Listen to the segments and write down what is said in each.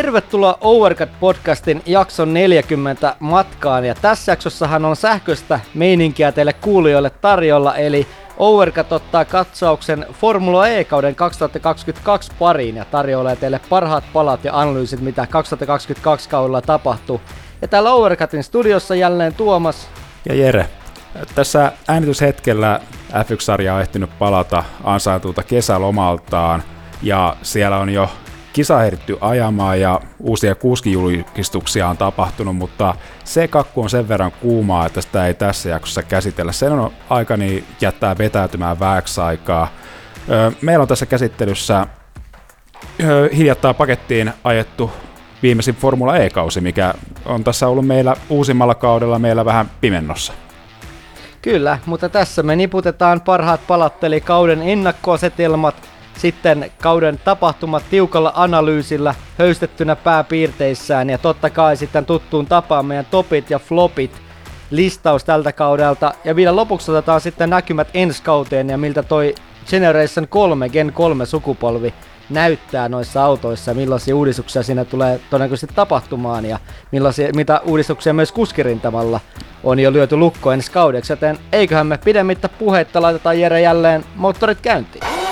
Tervetuloa Overcut-podcastin jakson 40 matkaan ja tässä jaksossahan on sähköistä meininkiä teille kuulijoille tarjolla eli Overcut ottaa katsauksen Formula E-kauden 2022 pariin ja tarjoilee teille parhaat palat ja analyysit mitä 2022 kaudella tapahtuu. Ja täällä Overcutin studiossa jälleen Tuomas ja Jere. Tässä äänityshetkellä F1-sarja on ehtinyt palata ansaitulta kesälomaltaan ja siellä on jo kisa ehditty ajamaan ja uusia kuskijulkistuksia on tapahtunut, mutta se kakku on sen verran kuumaa, että sitä ei tässä jaksossa käsitellä. Sen on aika niin jättää vetäytymään vähäksi aikaa. Meillä on tässä käsittelyssä hiljattain pakettiin ajettu viimeisin Formula E-kausi, mikä on tässä ollut meillä uusimmalla kaudella meillä vähän pimennossa. Kyllä, mutta tässä me niputetaan parhaat palat, eli kauden ennakkoasetelmat, sitten kauden tapahtumat tiukalla analyysillä, höystettynä pääpiirteissään ja totta kai sitten tuttuun tapaan meidän topit ja flopit listaus tältä kaudelta. Ja vielä lopuksi otetaan sitten näkymät ensi kauteen ja miltä toi Generation 3, Gen 3 sukupolvi näyttää noissa autoissa, millaisia uudistuksia siinä tulee todennäköisesti tapahtumaan ja millaisia, mitä uudistuksia myös kuskirintamalla on jo lyöty lukko ensi kaudeksi, joten eiköhän me pidemmittä puheitta laitetaan Jere jälleen moottorit käyntiin.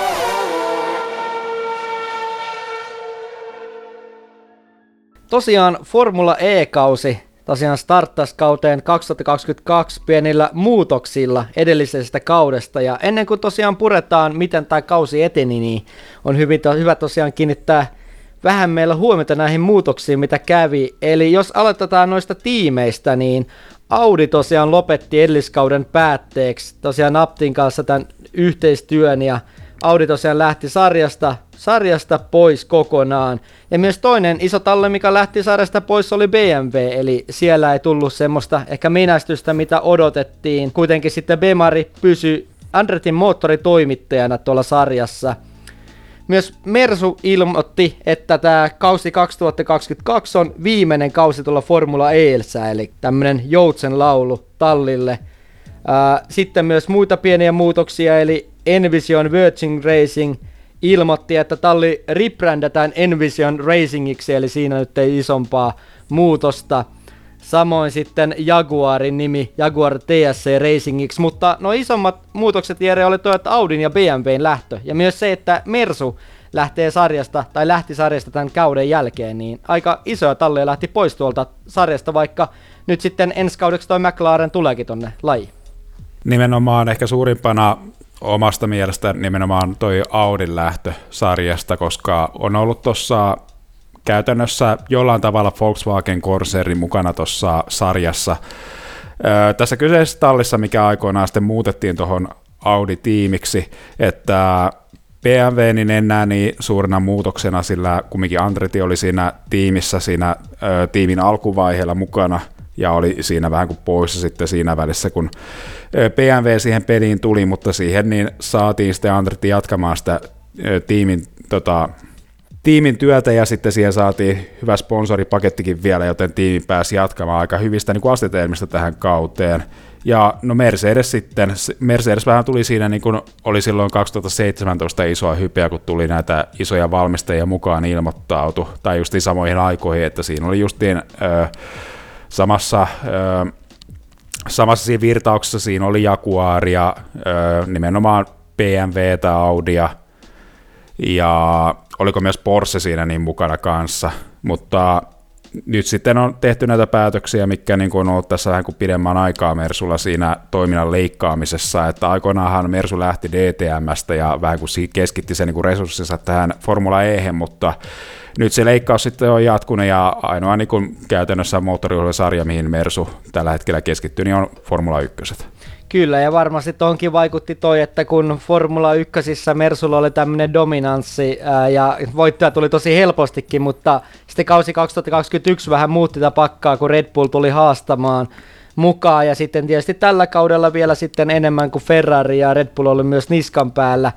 Tosiaan Formula E-kausi tosiaan starttasi kauteen 2022 pienillä muutoksilla edellisestä kaudesta. Ja ennen kuin tosiaan puretaan, miten tämä kausi eteni, niin on hyvin, hyvä tosiaan kiinnittää vähän meillä huomiota näihin muutoksiin, mitä kävi. Eli jos aloitetaan noista tiimeistä, niin Audi tosiaan lopetti edelliskauden päätteeksi tosiaan Aptin kanssa tämän yhteistyön ja Audi tosiaan lähti sarjasta, sarjasta pois kokonaan. Ja myös toinen iso talle, mikä lähti sarjasta pois, oli BMW, eli siellä ei tullut semmoista ehkä minästystä, mitä odotettiin. Kuitenkin sitten Bemari pysyi Andretin moottoritoimittajana tuolla sarjassa. Myös Mersu ilmoitti, että tämä kausi 2022 on viimeinen kausi tuolla Formula Eelsä, eli tämmönen joutsen laulu tallille. Sitten myös muita pieniä muutoksia, eli Envision Virgin Racing ilmoitti, että talli ribrändätään Envision Racingiksi, eli siinä nyt ei isompaa muutosta. Samoin sitten Jaguarin nimi Jaguar TSC Racingiksi, mutta no isommat muutokset Jere oli tuo, että Audin ja BMWn lähtö. Ja myös se, että Mersu lähtee sarjasta, tai lähti sarjasta tämän kauden jälkeen, niin aika isoja talleja lähti pois tuolta sarjasta, vaikka nyt sitten ensi kaudeksi toi McLaren tuleekin tonne laji. Nimenomaan ehkä suurimpana omasta mielestä nimenomaan toi Audin lähtö sarjasta, koska on ollut tuossa käytännössä jollain tavalla Volkswagen Corsairin mukana tuossa sarjassa. Öö, tässä kyseisessä tallissa, mikä aikoinaan sitten muutettiin tuohon Audi-tiimiksi, että BMW niin enää niin suurena muutoksena, sillä kumminkin Andretti oli siinä tiimissä siinä ö, tiimin alkuvaiheella mukana – ja oli siinä vähän kuin poissa sitten siinä välissä, kun BMW siihen peliin tuli, mutta siihen niin saatiin sitten Andretti jatkamaan sitä tiimin, tota, tiimin työtä ja sitten siihen saatiin hyvä sponsoripakettikin vielä, joten tiimi pääsi jatkamaan aika hyvistä niin asetelmista tähän kauteen. Ja no Mercedes sitten, Mercedes vähän tuli siinä niin kuin oli silloin 2017 isoa hypeä, kun tuli näitä isoja valmistajia mukaan ilmoittautu, tai justiin samoihin aikoihin, että siinä oli justiin öö, samassa, ö, samassa siinä virtauksessa siinä oli Jaguaria, ö, nimenomaan BMWtä, Audia ja oliko myös Porsche siinä niin mukana kanssa, mutta nyt sitten on tehty näitä päätöksiä, mikä niin kuin on ollut tässä vähän kuin pidemmän aikaa Mersulla siinä toiminnan leikkaamisessa, että aikoinaanhan Mersu lähti DTMstä ja vähän kuin keskitti sen niin kuin resurssinsa tähän Formula E, mutta nyt se leikkaus sitten on jatkunut ja ainoa niin kuin käytännössä moottoriurheilusarja, mihin Mersu tällä hetkellä keskittyy, niin on Formula 1. Kyllä, ja varmasti tonkin vaikutti toi, että kun Formula 1 Mersulla oli tämmöinen dominanssi ää, ja voittaja tuli tosi helpostikin, mutta sitten kausi 2021 vähän muutti tätä pakkaa, kun Red Bull tuli haastamaan mukaan, ja sitten tietysti tällä kaudella vielä sitten enemmän kuin Ferrari ja Red Bull oli myös niskan päällä.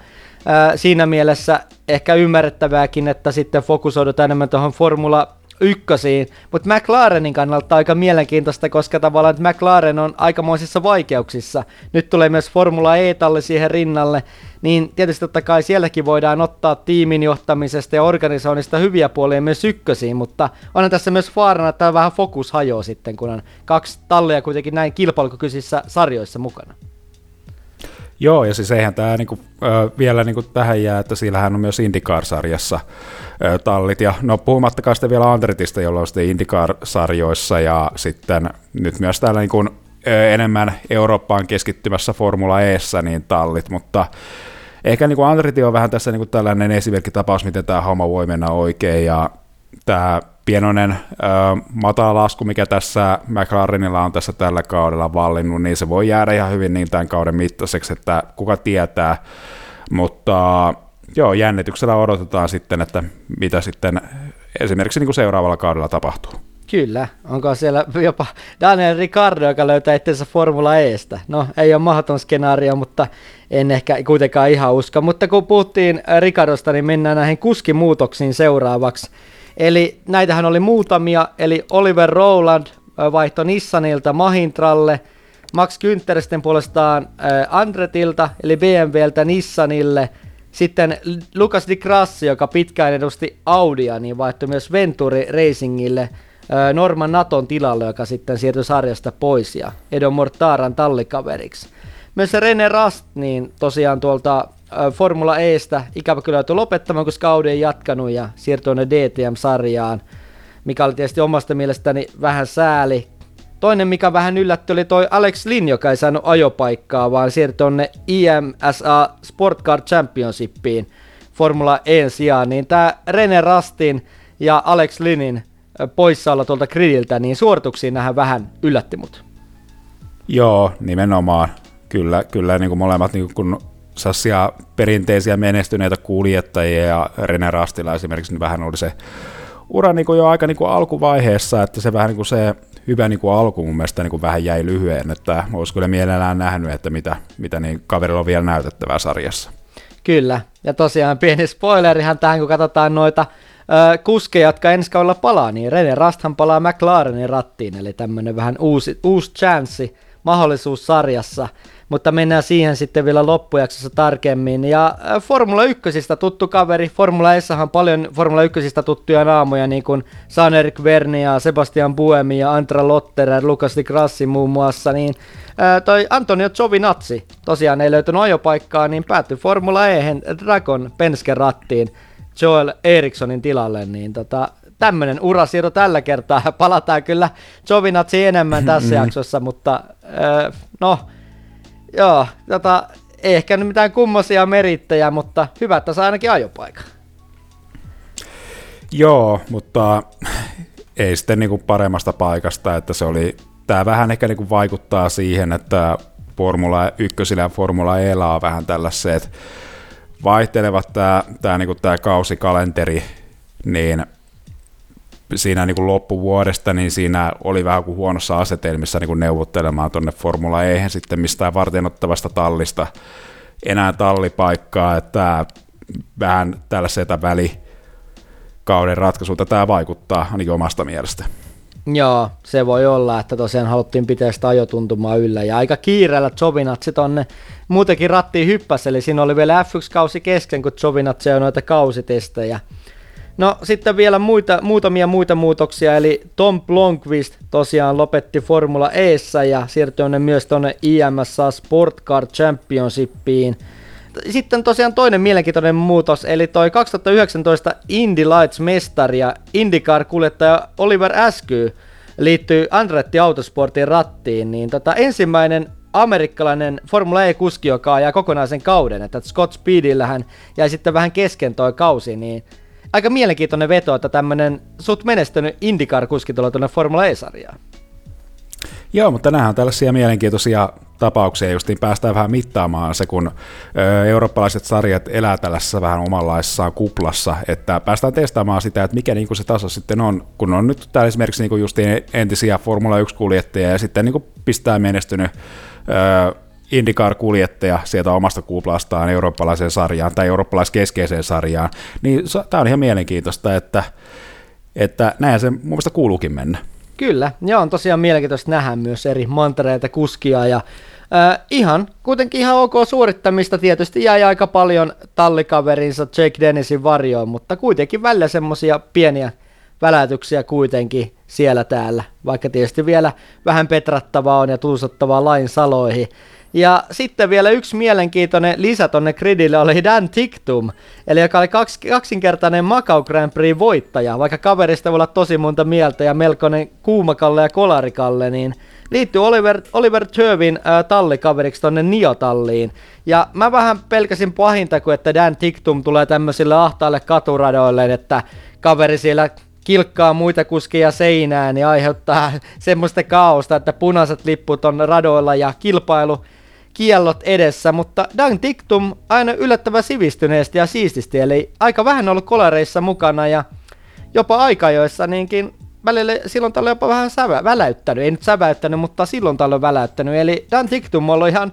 Ää, siinä mielessä ehkä ymmärrettävääkin, että sitten fokusoidut enemmän tuohon Formula ykkösiin, mutta McLarenin kannalta aika mielenkiintoista, koska tavallaan että McLaren on aikamoisissa vaikeuksissa. Nyt tulee myös Formula E-talli siihen rinnalle, niin tietysti totta kai sielläkin voidaan ottaa tiimin johtamisesta ja organisoinnista hyviä puolia myös ykkösiin, mutta on tässä myös vaarana, että vähän fokus hajoaa sitten, kun on kaksi tallia kuitenkin näin kilpailukykyisissä sarjoissa mukana. Joo, ja siis eihän tämä niinku, vielä niinku tähän jää, että sillähän on myös IndyCar-sarjassa tallit, ja no puhumattakaan sitten vielä Andretista, jolla on sitten IndyCar-sarjoissa, ja sitten nyt myös täällä niinku, ö, enemmän Eurooppaan keskittyvässä Formula Eessä niin tallit, mutta ehkä niinku Andretti on vähän tässä niinku tällainen esimerkkitapaus, miten tämä homma voi mennä oikein, ja tämä pienoinen ö, matala lasku, mikä tässä McLarenilla on tässä tällä kaudella vallinnut, niin se voi jäädä ihan hyvin niin tämän kauden mittaiseksi, että kuka tietää, mutta joo, jännityksellä odotetaan sitten, että mitä sitten esimerkiksi niin kuin seuraavalla kaudella tapahtuu. Kyllä, onko siellä jopa Daniel Ricardo, joka löytää itsensä Formula Estä. No, ei ole mahdoton skenaario, mutta en ehkä kuitenkaan ihan usko. Mutta kun puhuttiin Ricardosta, niin mennään näihin kuskimuutoksiin seuraavaksi. Eli näitähän oli muutamia, eli Oliver Rowland vaihto Nissanilta Mahintralle, Max Günther sitten puolestaan Andretilta, eli BMWltä Nissanille, sitten Lucas Di Grassi, joka pitkään edusti Audia, niin vaihtoi myös Venturi Racingille Norman Naton tilalle, joka sitten siirtyi sarjasta pois ja Edo Mortaran tallikaveriksi. Myös Rene Rast, niin tosiaan tuolta Formula Estä ikävä kyllä joutui lopettamaan, koska Audi ei jatkanut ja siirtyi DTM-sarjaan, mikä oli tietysti omasta mielestäni vähän sääli. Toinen, mikä vähän yllätti, oli toi Alex Lin, joka ei saanut ajopaikkaa, vaan siirtyi tuonne IMSA Sport Car Championshipiin Formula E sijaan. Niin tämä Rene Rastin ja Alex Linin poissaolo tuolta gridiltä, niin suorituksiin nähdään vähän yllätti mut. Joo, nimenomaan. Kyllä, kyllä niin kuin molemmat, niin kuin kun sellaisia perinteisiä menestyneitä kuljettajia ja Rene Rastila esimerkiksi niin vähän oli se ura niin kuin jo aika niin kuin alkuvaiheessa, että se vähän niin kuin se hyvä niin kuin alku mun mielestä niin kuin vähän jäi lyhyen, että olisi kyllä mielellään nähnyt, että mitä, mitä niin kaverilla on vielä näytettävää sarjassa. Kyllä, ja tosiaan pieni spoilerihan tähän, kun katsotaan noita kuskeja, jotka ensi kaudella palaa, niin Rene Rasthan palaa McLarenin rattiin, eli tämmöinen vähän uusi, uusi chanssi, mahdollisuus sarjassa mutta mennään siihen sitten vielä loppujaksossa tarkemmin. Ja äh, Formula 1 tuttu kaveri, Formula Shan paljon Formula 1 tuttuja naamoja, niin kuin Sanerik Vernia, Sebastian Buemi ja Antra Lotterer, Lukas Di Grassi muun muassa, niin äh, toi Antonio Giovinazzi tosiaan ei löytynyt ajopaikkaa, niin päättyi Formula E Dragon Penske rattiin Joel Erikssonin tilalle, niin tota, tämmöinen urasiirto tällä kertaa. Palataan kyllä Giovinazzi enemmän tässä jaksossa, mutta äh, no, Joo, tota, ei ehkä nyt mitään kummosia merittejä, mutta hyvä, että saa ainakin ajopaikan. Joo, mutta ei sitten niinku paremmasta paikasta, että se oli, tämä vähän ehkä niinku vaikuttaa siihen, että Formula 1 ja Formula E on vähän tällaiset vaihtelevat tämä, tämä, niinku tämä kausikalenteri, niin siinä niin kuin loppuvuodesta, niin siinä oli vähän kuin huonossa asetelmissa niin kuin neuvottelemaan tuonne Formula E sitten mistään varteenottavasta tallista enää tallipaikkaa, että vähän tällaiselta välikauden ratkaisulta tämä vaikuttaa ainakin omasta mielestä. Joo, se voi olla, että tosiaan haluttiin pitää sitä ajotuntumaa yllä ja aika kiireellä Jovinatsi tonne muutenkin rattiin hyppäsi, eli siinä oli vielä F1-kausi kesken, kun Jovinatsi on noita kausitestejä. No sitten vielä muita, muutamia muita muutoksia, eli Tom Blomqvist tosiaan lopetti Formula Eessä ja siirtyi myös tuonne IMSA Sport Car Championshipiin. Sitten tosiaan toinen mielenkiintoinen muutos, eli toi 2019 Indy Lights-mestari ja IndyCar-kuljettaja Oliver Askew liittyy Andretti Autosportin rattiin, niin tota, ensimmäinen amerikkalainen Formula E-kuski, joka ajaa kokonaisen kauden, että Scott Speedillähän jäi sitten vähän kesken toi kausi, niin aika mielenkiintoinen veto, että tämmönen sut menestynyt IndyCar-kuski tulee tuonne Formula E-sarjaan. Joo, mutta nämä on tällaisia mielenkiintoisia tapauksia, justiin päästään vähän mittaamaan se, kun eurooppalaiset sarjat elää tällaisessa vähän omanlaisessaan kuplassa, että päästään testaamaan sitä, että mikä niin se taso sitten on, kun on nyt täällä esimerkiksi niin justiin entisiä Formula 1-kuljettajia ja sitten niin pistää menestynyt IndyCar-kuljettaja sieltä omasta kuplastaan eurooppalaiseen sarjaan tai eurooppalaiskeskeiseen sarjaan, niin tämä on ihan mielenkiintoista, että Että näin se mun mielestä kuuluukin mennä. Kyllä, ja on tosiaan mielenkiintoista nähdä myös eri mantereita kuskia ja äh, ihan, kuitenkin ihan ok suorittamista, tietysti jäi aika paljon tallikaverinsa Jake Dennisin varjoon, mutta kuitenkin välillä semmosia pieniä välätyksiä kuitenkin siellä täällä, vaikka tietysti vielä vähän petrattavaa on ja tuusottavaa lain saloihin. Ja sitten vielä yksi mielenkiintoinen lisä tonne gridille oli Dan Tiktum, eli joka oli kaks, kaksinkertainen Macau Grand Prix voittaja, vaikka kaverista voi olla tosi monta mieltä ja melkoinen kuumakalle ja kolarikalle, niin liittyy Oliver, Oliver Tövin äh, tallikaveriksi tonne Niotalliin. Ja mä vähän pelkäsin pahinta, kun että Dan Tiktum tulee tämmöisille ahtaalle katuradoille, että kaveri siellä kilkkaa muita kuskia seinään niin aiheuttaa semmoista kaosta, että punaiset lipput on radoilla ja kilpailu kiellot edessä, mutta Dan Tiktum aina yllättävän sivistyneesti ja siististi, eli aika vähän ollut kolareissa mukana ja jopa aikajoissa niinkin välillä silloin tällä jopa vähän sävä, väläyttänyt, ei nyt säväyttänyt, mutta silloin tällä väläyttänyt, eli Dan Tiktum on ollut ihan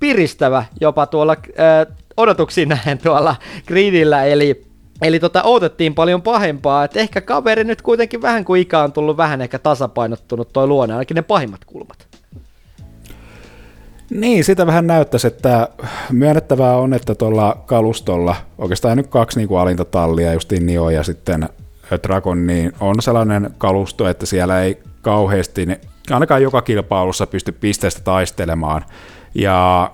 piristävä jopa tuolla äh, odotuksiin nähen tuolla gridillä, eli Eli tota, odotettiin paljon pahempaa, että ehkä kaveri nyt kuitenkin vähän kuin ikä on tullut vähän ehkä tasapainottunut toi luonne, ainakin ne pahimmat kulmat. Niin, sitä vähän näyttäisi, että myönnettävää on, että tuolla kalustolla, oikeastaan nyt kaksi niin kuin alinta tallia, justiin Nio ja sitten Dragon, niin on sellainen kalusto, että siellä ei kauheasti, ainakaan joka kilpailussa pysty pisteestä taistelemaan. Ja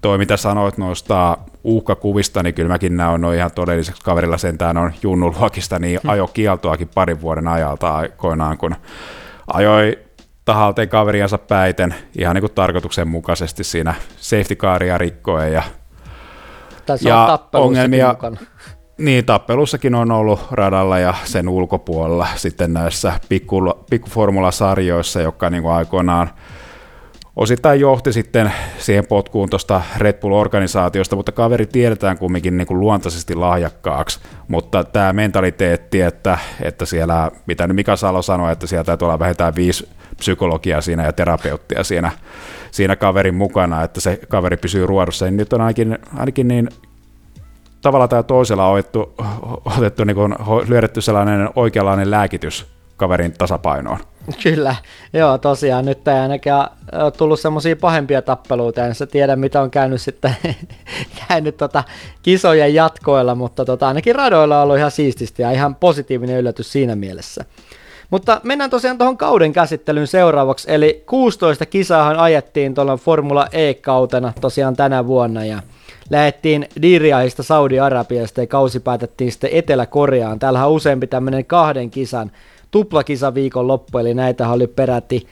toi mitä sanoit noista uhkakuvista, niin kyllä mäkin näen no ihan todelliseksi kaverilla sentään on junnuluokista, niin hmm. ajo kieltoakin parin vuoden ajalta aikoinaan, kun ajoi tahalteen kaveriansa päiten ihan niin kuin tarkoituksenmukaisesti siinä safety caria rikkoen ja, ja ongelmia, mukana. Niin, tappelussakin on ollut radalla ja sen ulkopuolella sitten näissä pikku, pikkuformulasarjoissa, jotka niin kuin aikoinaan osittain johti sitten siihen potkuun tuosta Red Bull-organisaatiosta, mutta kaveri tiedetään kumminkin niin kuin luontaisesti lahjakkaaksi, mutta tämä mentaliteetti, että, että siellä, mitä nyt Mika Salo sanoi, että sieltä täytyy olla vähintään viisi psykologiaa siinä ja terapeuttia siinä, siinä kaverin mukana, että se kaveri pysyy ruodussa, niin nyt on ainakin, ainakin niin tavalla tai toisella otettu, otettu niin kuin, lyödetty sellainen oikeanlainen lääkitys kaverin tasapainoon. Kyllä, joo tosiaan nyt ei ainakaan ole tullut semmoisia pahempia tappeluita, en sä tiedä mitä on käynyt sitten käynyt tota kisojen jatkoilla, mutta tota, ainakin radoilla on ollut ihan siististi ja ihan positiivinen yllätys siinä mielessä. Mutta mennään tosiaan tuohon kauden käsittelyyn seuraavaksi, eli 16 kisaahan ajettiin tuolla Formula E-kautena tosiaan tänä vuonna ja lähettiin Diriahista Saudi-Arabiasta ja kausi päätettiin sitten Etelä-Koreaan. Täällähän on useampi tämmöinen kahden kisan tuplakisa viikon loppu, eli näitä oli peräti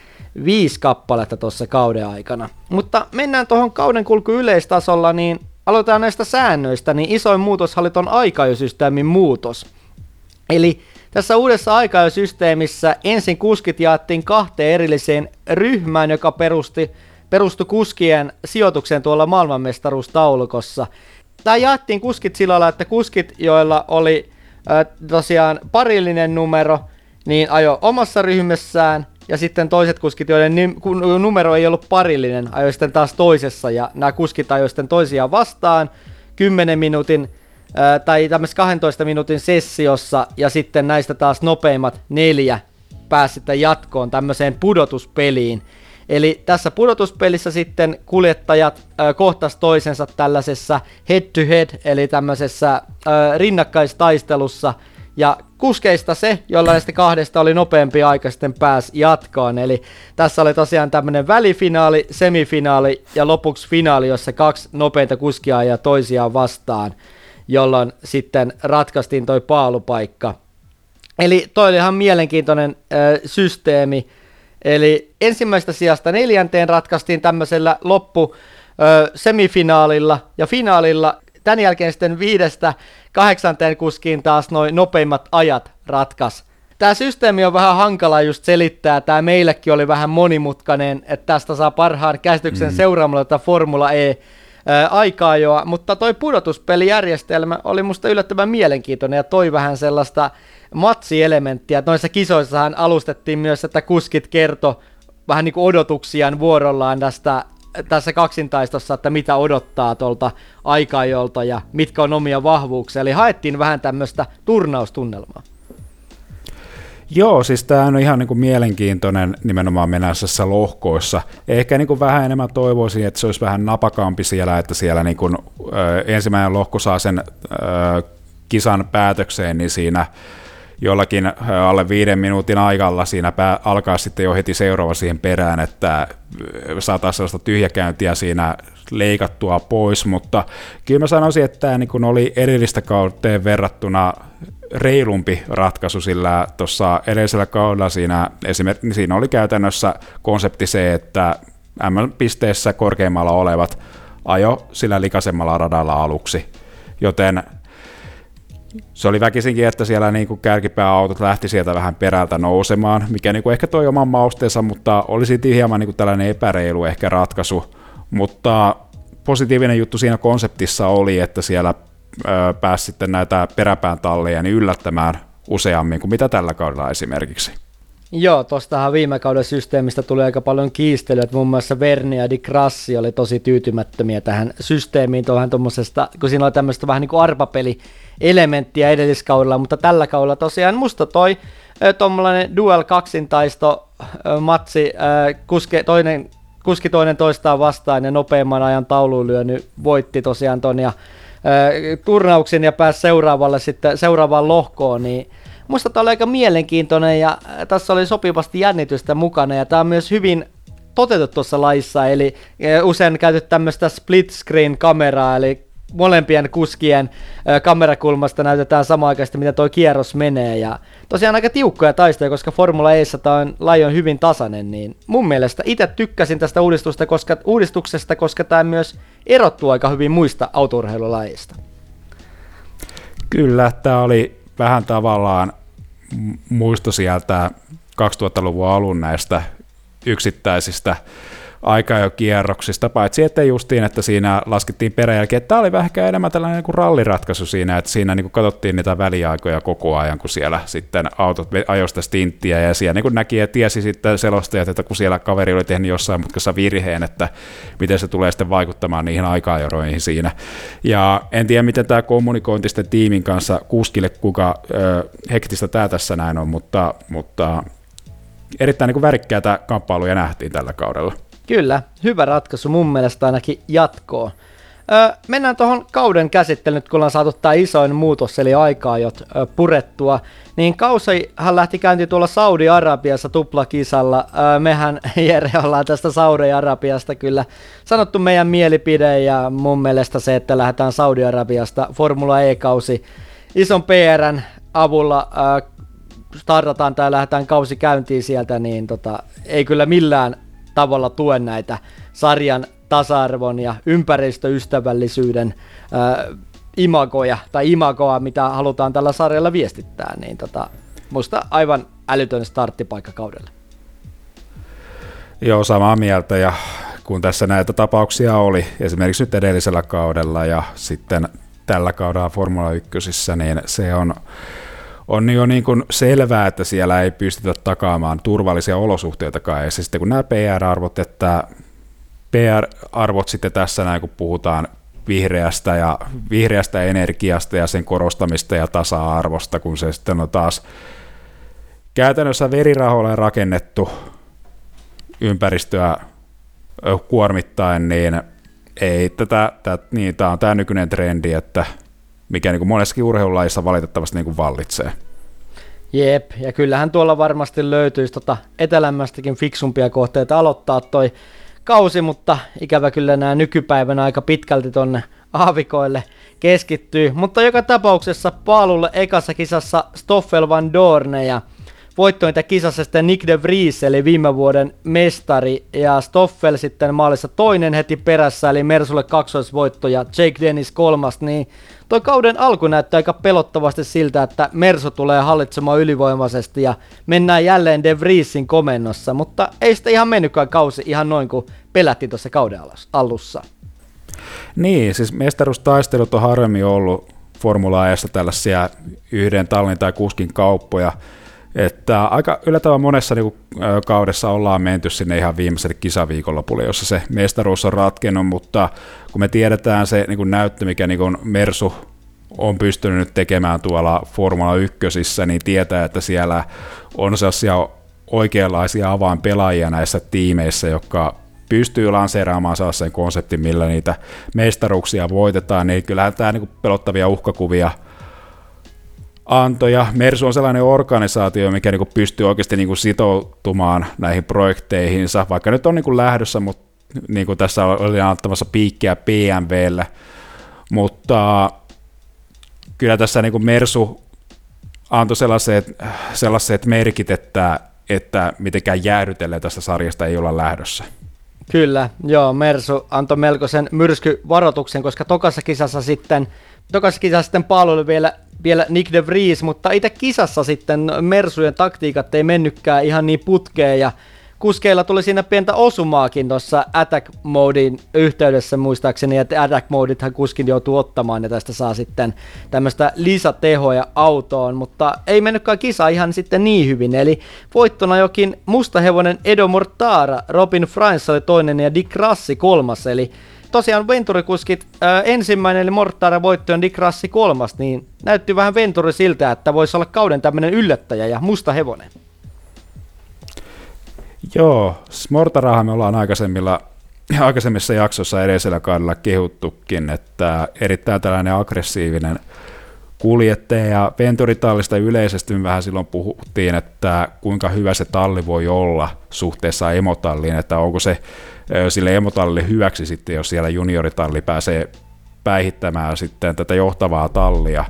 viisi kappaletta tuossa kauden aikana. Mutta mennään tuohon kauden kulku yleistasolla, niin aloitetaan näistä säännöistä, niin isoin muutos oli tuon aikajosysteemin muutos. Eli tässä uudessa aikajosysteemissä ensin kuskit jaettiin kahteen erilliseen ryhmään, joka perusti, perustui kuskien sijoitukseen tuolla maailmanmestaruustaulukossa. Tämä jaettiin kuskit sillä lailla, että kuskit, joilla oli äh, tosiaan parillinen numero, niin ajo omassa ryhmässään, ja sitten toiset kuskit, joiden numero ei ollut parillinen, ajoi sitten taas toisessa, ja nämä kuskit ajoi sitten toisiaan vastaan 10 minuutin tai tämmöisessä 12 minuutin sessiossa, ja sitten näistä taas nopeimmat neljä pääsi sitten jatkoon tämmöiseen pudotuspeliin. Eli tässä pudotuspelissä sitten kuljettajat äh, kohtas toisensa tällaisessa head to head, eli tämmöisessä äh, rinnakkaistaistelussa, ja kuskeista se, jolla näistä kahdesta oli nopeampi aika sitten pääsi jatkoon. Eli tässä oli tosiaan tämmöinen välifinaali, semifinaali ja lopuksi finaali, jossa kaksi nopeinta kuskia ja toisiaan vastaan, jolloin sitten ratkaistiin toi paalupaikka. Eli toi oli ihan mielenkiintoinen äh, systeemi. Eli ensimmäistä sijasta neljänteen ratkaistiin tämmöisellä loppu semifinaalilla ja finaalilla tämän jälkeen sitten viidestä kahdeksanteen kuskiin taas noin nopeimmat ajat ratkas. Tämä systeemi on vähän hankala just selittää, tämä meillekin oli vähän monimutkainen, että tästä saa parhaan käsityksen mm. seuraamalla tätä Formula E aikaa jo, mutta toi pudotuspelijärjestelmä oli musta yllättävän mielenkiintoinen ja toi vähän sellaista matsielementtiä. Noissa kisoissahan alustettiin myös, että kuskit kerto vähän niin kuin odotuksiaan vuorollaan tästä tässä kaksintaistossa, että mitä odottaa tuolta aikajolta ja mitkä on omia vahvuuksia. Eli haettiin vähän tämmöistä turnaustunnelmaa. Joo, siis tämä on ihan niin kuin mielenkiintoinen nimenomaan Menäsessä lohkoissa. Ehkä niin kuin vähän enemmän toivoisin, että se olisi vähän napakampi siellä, että siellä niin kuin, ö, ensimmäinen lohko saa sen ö, kisan päätökseen, niin siinä jollakin alle viiden minuutin aikalla siinä pää, alkaa sitten jo heti seuraava siihen perään, että saataisiin sellaista tyhjäkäyntiä siinä leikattua pois, mutta kyllä mä sanoisin, että tämä niin oli edellistä kauteen verrattuna reilumpi ratkaisu, sillä tuossa edellisellä kaudella siinä, esimerkiksi siinä oli käytännössä konsepti se, että M-pisteessä korkeimmalla olevat ajo sillä likasemmalla radalla aluksi, joten se oli väkisinkin, että siellä niin kuin kärkipääautot lähti sieltä vähän perältä nousemaan, mikä niin kuin ehkä toi oman mausteensa, mutta olisi hieman niin kuin tällainen epäreilu ehkä ratkaisu. Mutta positiivinen juttu siinä konseptissa oli, että siellä pääsi sitten näitä peräpään talleja niin yllättämään useammin kuin mitä tällä kaudella esimerkiksi. Joo, tuostahan viime kauden systeemistä tuli aika paljon kiistelyä, että muun muassa Verni ja Di Grassi oli tosi tyytymättömiä tähän systeemiin, tuohon kun siinä oli tämmöistä vähän niin kuin arpapeli elementtiä edelliskaudella, mutta tällä kaudella tosiaan musta toi tuommoinen dual kaksintaisto matsi, kuske, toinen, kuski toinen toistaan vastaan ja nopeamman ajan tauluun lyönyt voitti tosiaan ton ja turnauksen ja pääsi seuraavalle sitten, seuraavaan lohkoon, niin musta tämä oli aika mielenkiintoinen ja tässä oli sopivasti jännitystä mukana ja tämä on myös hyvin toteutettu tuossa laissa, eli usein käytetty tämmöistä split screen kameraa, eli molempien kuskien kamerakulmasta näytetään samaan aikaan, miten tuo kierros menee. Ja tosiaan aika tiukkoja taistoja, koska Formula Eissa tämä laji on hyvin tasainen, niin mun mielestä itse tykkäsin tästä uudistusta, koska, uudistuksesta, koska tämä myös erottuu aika hyvin muista autourheilulajista. Kyllä, tämä oli vähän tavallaan muisto sieltä 2000-luvun alun näistä yksittäisistä kierroksista, paitsi että justiin, että siinä laskettiin peräjälkeen, että tämä oli vähän enemmän tällainen niin kuin ralliratkaisu siinä, että siinä niin kuin katsottiin niitä väliaikoja koko ajan, kun siellä sitten autot ajoista stinttiä, ja siellä niin kuin näki ja tiesi sitten selostajat, että kun siellä kaveri oli tehnyt jossain mutkassa virheen, että miten se tulee sitten vaikuttamaan niihin aikaeroihin siinä. Ja en tiedä, miten tämä kommunikointi sitten tiimin kanssa kuskille, kuka ö, hektistä tämä tässä näin on, mutta, mutta erittäin niin kuin värikkäitä kamppailuja nähtiin tällä kaudella. Kyllä, hyvä ratkaisu mun mielestä ainakin jatkoa. Öö, mennään tuohon kauden käsittelyyn, nyt kun ollaan saatu tämä isoin muutos, eli aikaa jo purettua. Niin kausihan lähti käyntiin tuolla Saudi-Arabiassa tuplakisalla. Öö, mehän Jere ollaan tästä Saudi-Arabiasta kyllä sanottu meidän mielipide, ja mun mielestä se, että lähdetään Saudi-Arabiasta Formula E-kausi ison PRn avulla öö, startataan tai lähdetään kausi käyntiin sieltä, niin tota, ei kyllä millään tavalla tuen näitä sarjan tasa-arvon ja ympäristöystävällisyyden äh, imagoja tai imagoa, mitä halutaan tällä sarjalla viestittää, niin tota, musta aivan älytön starttipaikka kaudelle. Joo, samaa mieltä ja kun tässä näitä tapauksia oli, esimerkiksi nyt edellisellä kaudella ja sitten tällä kaudella Formula 1, niin se on on jo niin kuin selvää, että siellä ei pystytä takaamaan turvallisia olosuhteitakaan. Ja sitten kun nämä PR-arvot, että PR-arvot sitten tässä näin, kun puhutaan vihreästä ja vihreästä energiasta ja sen korostamista ja tasa-arvosta, kun se sitten on taas käytännössä verirahoilla rakennettu ympäristöä kuormittaen, niin ei tätä, tätä niin, tämä on tämä nykyinen trendi, että mikä niin kuin monessakin urheilulajissa valitettavasti niin kuin vallitsee. Jep, ja kyllähän tuolla varmasti löytyisi tota etelämästäkin fiksumpia kohteita aloittaa toi kausi, mutta ikävä kyllä nämä nykypäivänä aika pitkälti tonne aavikoille keskittyy. Mutta joka tapauksessa paalulle ekassa kisassa Stoffel van Dorne ja voittointa kisassa sitten Nick de Vries, eli viime vuoden mestari, ja Stoffel sitten maalissa toinen heti perässä, eli Mersulle kaksoisvoitto ja Jake Dennis kolmas, niin toi kauden alku näyttää aika pelottavasti siltä, että Mersu tulee hallitsemaan ylivoimaisesti ja mennään jälleen De Vriesin komennossa, mutta ei sitä ihan mennytkään kausi ihan noin kuin pelättiin tuossa kauden alussa. Niin, siis mestaruustaistelut on harvemmin ollut Formula tällaisia yhden tallin tai kuskin kauppoja, että aika yllättävän monessa niin kuin, kaudessa ollaan menty sinne ihan viimeiselle kisaviikonlopulle, jossa se mestaruus on ratkennut, mutta kun me tiedetään se niin näyttö, mikä niin Mersu on pystynyt tekemään tuolla Formula 1, niin tietää, että siellä on sellaisia oikeanlaisia avainpelaajia näissä tiimeissä, jotka pystyy lanseeraamaan sellaisen konseptin, millä niitä mestaruuksia voitetaan, niin kyllähän tämä niin pelottavia uhkakuvia antoja. Mersu on sellainen organisaatio, mikä niin pystyy oikeasti niin sitoutumaan näihin projekteihinsa, vaikka nyt on niin lähdössä, mutta niin kuin tässä oli antamassa piikkiä PMVlle, mutta kyllä tässä niin Mersu antoi sellaiset, sellaiset merkit, että, että mitenkään jäädytelle tästä sarjasta ei olla lähdössä. Kyllä, joo, Mersu antoi melkoisen myrskyvaroituksen, koska tokassa kisassa sitten, tokassa kisassa sitten palveli vielä, vielä Nick de Vries, mutta itse kisassa sitten Mersujen taktiikat ei mennytkään ihan niin putkeen ja kuskeilla tuli siinä pientä osumaakin tuossa attack modin yhteydessä muistaakseni, että attack modithan kuskin joutuu ottamaan ja tästä saa sitten tämmöistä lisätehoja autoon, mutta ei mennytkään kisa ihan sitten niin hyvin, eli voittona jokin mustahevonen Edo Mortara, Robin Frans oli toinen ja Dick Rassi kolmas, eli tosiaan Venturikuskit ää, ensimmäinen eli Mortara voitto on Dick kolmas, niin näytti vähän Venturi siltä, että voisi olla kauden tämmöinen yllättäjä ja musta hevonen. Joo, Smortarahan me ollaan aikaisemmilla, aikaisemmissa jaksoissa edellisellä kaudella kehuttukin, että erittäin tällainen aggressiivinen kuljettaja ja Venturitallista yleisesti vähän silloin puhuttiin, että kuinka hyvä se talli voi olla suhteessa emotalliin, että onko se sille emotallille hyväksi sitten, jos siellä junioritalli pääsee päihittämään sitten tätä johtavaa tallia.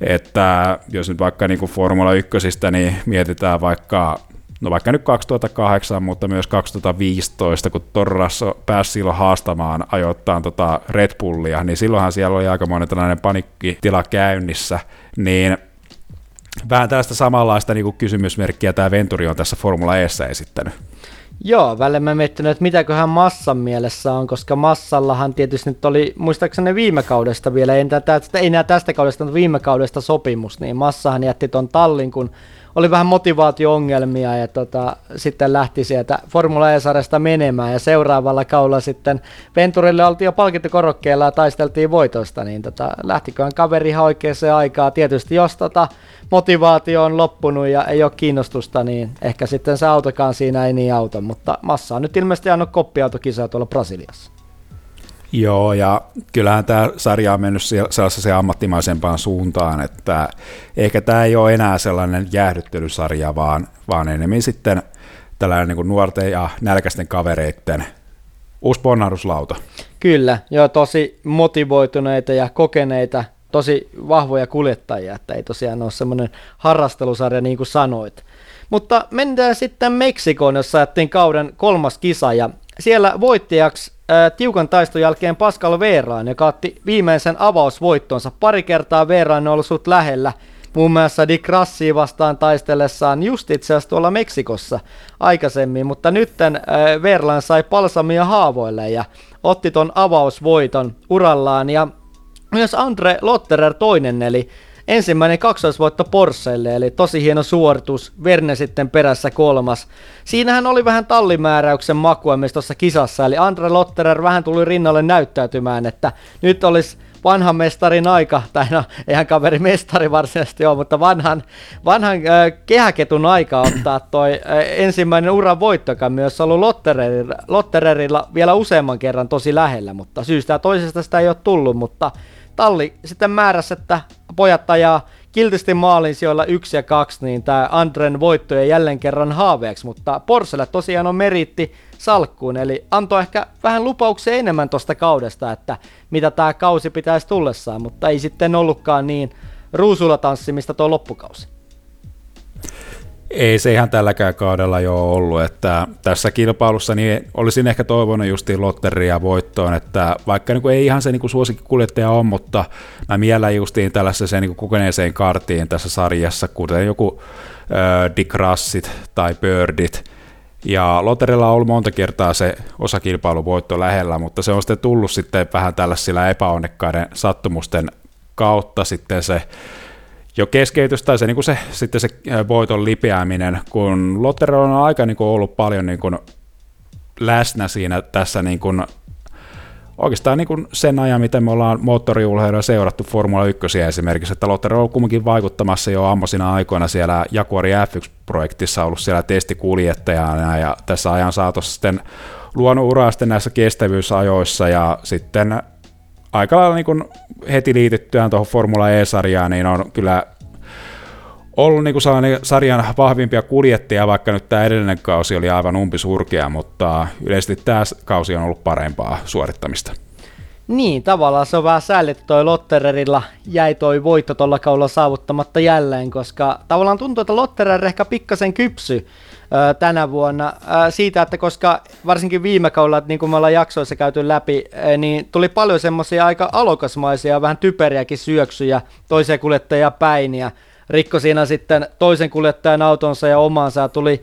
Että jos nyt vaikka niin kuin Formula 1, niin mietitään vaikka no vaikka nyt 2008, mutta myös 2015, kun Torrasso pääsi silloin haastamaan ajoittain tota Red Bullia, niin silloinhan siellä oli aika monen tällainen panikkitila käynnissä, niin vähän tästä samanlaista niin kuin kysymysmerkkiä tämä Venturi on tässä Formula Eessä esittänyt. Joo, välillä mä miettinyt, että mitäköhän massan mielessä on, koska massallahan tietysti nyt oli, muistaakseni viime kaudesta vielä, ei tästä, ei enää tästä kaudesta, mutta viime kaudesta sopimus, niin massahan jätti ton tallin, kun oli vähän motivaatio-ongelmia ja tota, sitten lähti sieltä Formula E-sarjasta menemään ja seuraavalla kaudella sitten Venturille oltiin jo palkintokorokkeella ja taisteltiin voitosta, niin tota, lähtiköhän kaveri ihan oikeaan aikaa. Tietysti jos tota, motivaatio on loppunut ja ei ole kiinnostusta, niin ehkä sitten se autokaan siinä ei niin auta, mutta Massa on nyt ilmeisesti ajanut koppiautokisaa tuolla Brasiliassa. Joo, ja kyllähän tämä sarja on mennyt sellaiseen ammattimaisempaan suuntaan, että ehkä tämä ei ole enää sellainen jäähdyttelysarja, vaan, vaan enemmän sitten tällainen niin kuin nuorten ja nälkäisten kavereiden uusi ponnahduslauta. Kyllä, joo, tosi motivoituneita ja kokeneita, tosi vahvoja kuljettajia, että ei tosiaan ole semmoinen harrastelusarja niin kuin sanoit. Mutta mennään sitten Meksikoon, jossa saatiin kauden kolmas kisa ja siellä voittajaksi ää, tiukan taiston jälkeen Pascal Veeraan, joka otti viimeisen avausvoittonsa. Pari kertaa Veeraan on ollut lähellä, muun muassa Dick Rassi vastaan taistellessaan just itse asiassa tuolla Meksikossa aikaisemmin, mutta nyt Verlan sai palsamia haavoille ja otti ton avausvoiton urallaan ja myös Andre Lotterer toinen, eli ensimmäinen kaksoisvoitto Porschelle, eli tosi hieno suoritus, Verne sitten perässä kolmas. Siinähän oli vähän tallimääräyksen makua myös tuossa kisassa, eli Andre Lotterer vähän tuli rinnalle näyttäytymään, että nyt olisi vanhan mestarin aika, tai no eihän kaveri mestari varsinaisesti ole, mutta vanhan, vanhan äh, kehäketun aika ottaa toi äh, ensimmäinen uran voitto, joka myös ollut Lottererilla, Lottererilla vielä useamman kerran tosi lähellä, mutta syystä toisesta sitä ei ole tullut, mutta talli sitten määrässä, että pojat ajaa kiltisti maalin sijoilla 1 ja 2, niin tämä Andren voitto ja jälleen kerran haaveeksi, mutta Porselle tosiaan on meritti salkkuun, eli antoi ehkä vähän lupauksia enemmän tuosta kaudesta, että mitä tämä kausi pitäisi tullessaan, mutta ei sitten ollutkaan niin ruusulla tanssimista tuo loppukausi. Ei se ihan tälläkään kaudella jo ollut, että tässä kilpailussa niin olisin ehkä toivonut justiin Lotteria voittoon, että vaikka niin kuin ei ihan se niin kuin suosikkikuljettaja on, mutta mä miellän justiin tällaiseen niin kokeneeseen kartiin tässä sarjassa, kuten joku äh, Dick tai Birdit, ja Lotterilla on ollut monta kertaa se osakilpailuvoitto lähellä, mutta se on sitten tullut sitten vähän tällaisilla epäonnekkaiden sattumusten kautta sitten se jo keskeytys tai se, niin kuin se, sitten se voiton lipeäminen, kun Lottero on aika niin kuin ollut paljon niin kuin läsnä siinä tässä niin kuin oikeastaan niin kuin sen ajan, miten me ollaan moottoriurheilua seurattu Formula 1 esimerkiksi, että Lotte on kumminkin vaikuttamassa jo ammosina aikoina siellä Jaguari F1-projektissa ollut siellä testikuljettajana ja tässä ajan saatossa sitten luonut uraa sitten näissä kestävyysajoissa ja sitten aika lailla niin heti liityttyään tuohon Formula E-sarjaan, niin on kyllä ollut niin kuin sarjan vahvimpia kuljettajia, vaikka nyt tämä edellinen kausi oli aivan umpisurkea, mutta yleisesti tämä kausi on ollut parempaa suorittamista. Niin, tavallaan se on vähän sääli, että toi Lottererilla jäi toi voitto tuolla kaudella saavuttamatta jälleen, koska tavallaan tuntuu, että Lotterer ehkä pikkasen kypsy tänä vuonna. Siitä, että koska varsinkin viime kaudella, niin kuin me ollaan jaksoissa käyty läpi, niin tuli paljon semmoisia aika alokasmaisia, vähän typeriäkin syöksyjä toiseen kuljettajia päin, ja rikko siinä sitten toisen kuljettajan autonsa ja omansa. Ja tuli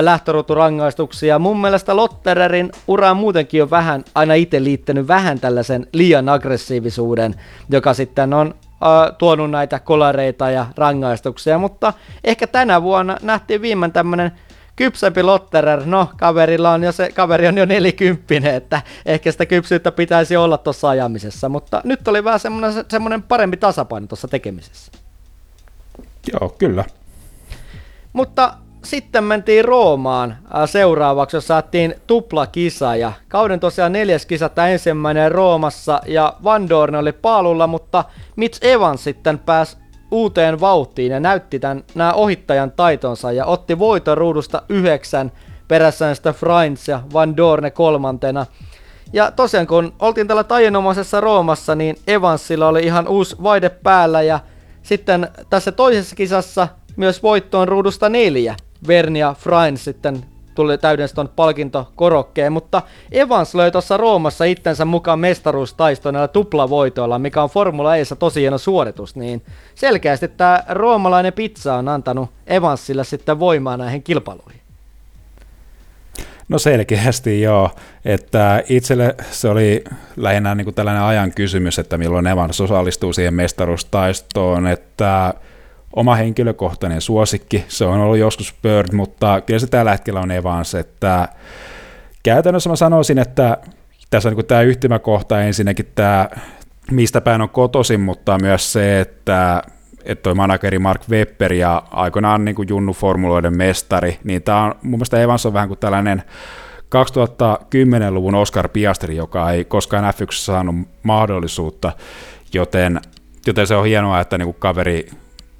lähtöruuturangaistuksia. Mun mielestä Lottererin ura muutenkin on vähän, aina itse liittänyt vähän tällaisen liian aggressiivisuuden, joka sitten on tuonut näitä kolareita ja rangaistuksia, mutta ehkä tänä vuonna nähtiin viimein tämmönen kypsempi Lotterer, no kaverilla on jo se, kaveri on jo nelikymppinen, että ehkä sitä kypsyyttä pitäisi olla tuossa ajamisessa, mutta nyt oli vähän semmoinen, semmoinen parempi tasapaino tuossa tekemisessä. Joo, kyllä. Mutta sitten mentiin Roomaan seuraavaksi, jossa saatiin tuplakisa ja kauden tosiaan neljäs kisa, tämä ensimmäinen Roomassa ja Van Dorn oli paalulla, mutta Mitch Evans sitten pääsi uuteen vauhtiin ja näytti tämän, nämä ohittajan taitonsa ja otti voiton ruudusta yhdeksän perässään sitä Frains ja Van Dorne kolmantena. Ja tosiaan kun oltiin tällä taianomaisessa Roomassa, niin Evansilla oli ihan uusi vaide päällä ja sitten tässä toisessa kisassa myös voittoon ruudusta neljä. Vernia Frain sitten tuli täydensi ton palkintokorokkeen, mutta Evans löi tuossa Roomassa itsensä mukaan mestaruustaistoon näillä tuplavoitoilla, mikä on Formula Eissa tosi hieno suoritus, niin selkeästi tämä roomalainen pizza on antanut Evansille sitten voimaa näihin kilpailuihin. No selkeästi joo, että itselle se oli lähinnä niin kuin tällainen ajan kysymys, että milloin Evans osallistuu siihen mestaruustaistoon, että oma henkilökohtainen suosikki, se on ollut joskus Bird, mutta kyllä se tällä hetkellä on Evans, että käytännössä mä sanoisin, että tässä on niin tämä yhtymäkohta ensinnäkin tämä, mistä päin on kotoisin, mutta myös se, että että toi manageri Mark Webber ja aikoinaan niin Junnu formuloiden mestari, niin tämä on mun mielestä Evans on vähän kuin tällainen 2010-luvun Oscar Piastri, joka ei koskaan F1 saanut mahdollisuutta, joten, joten se on hienoa, että niin kaveri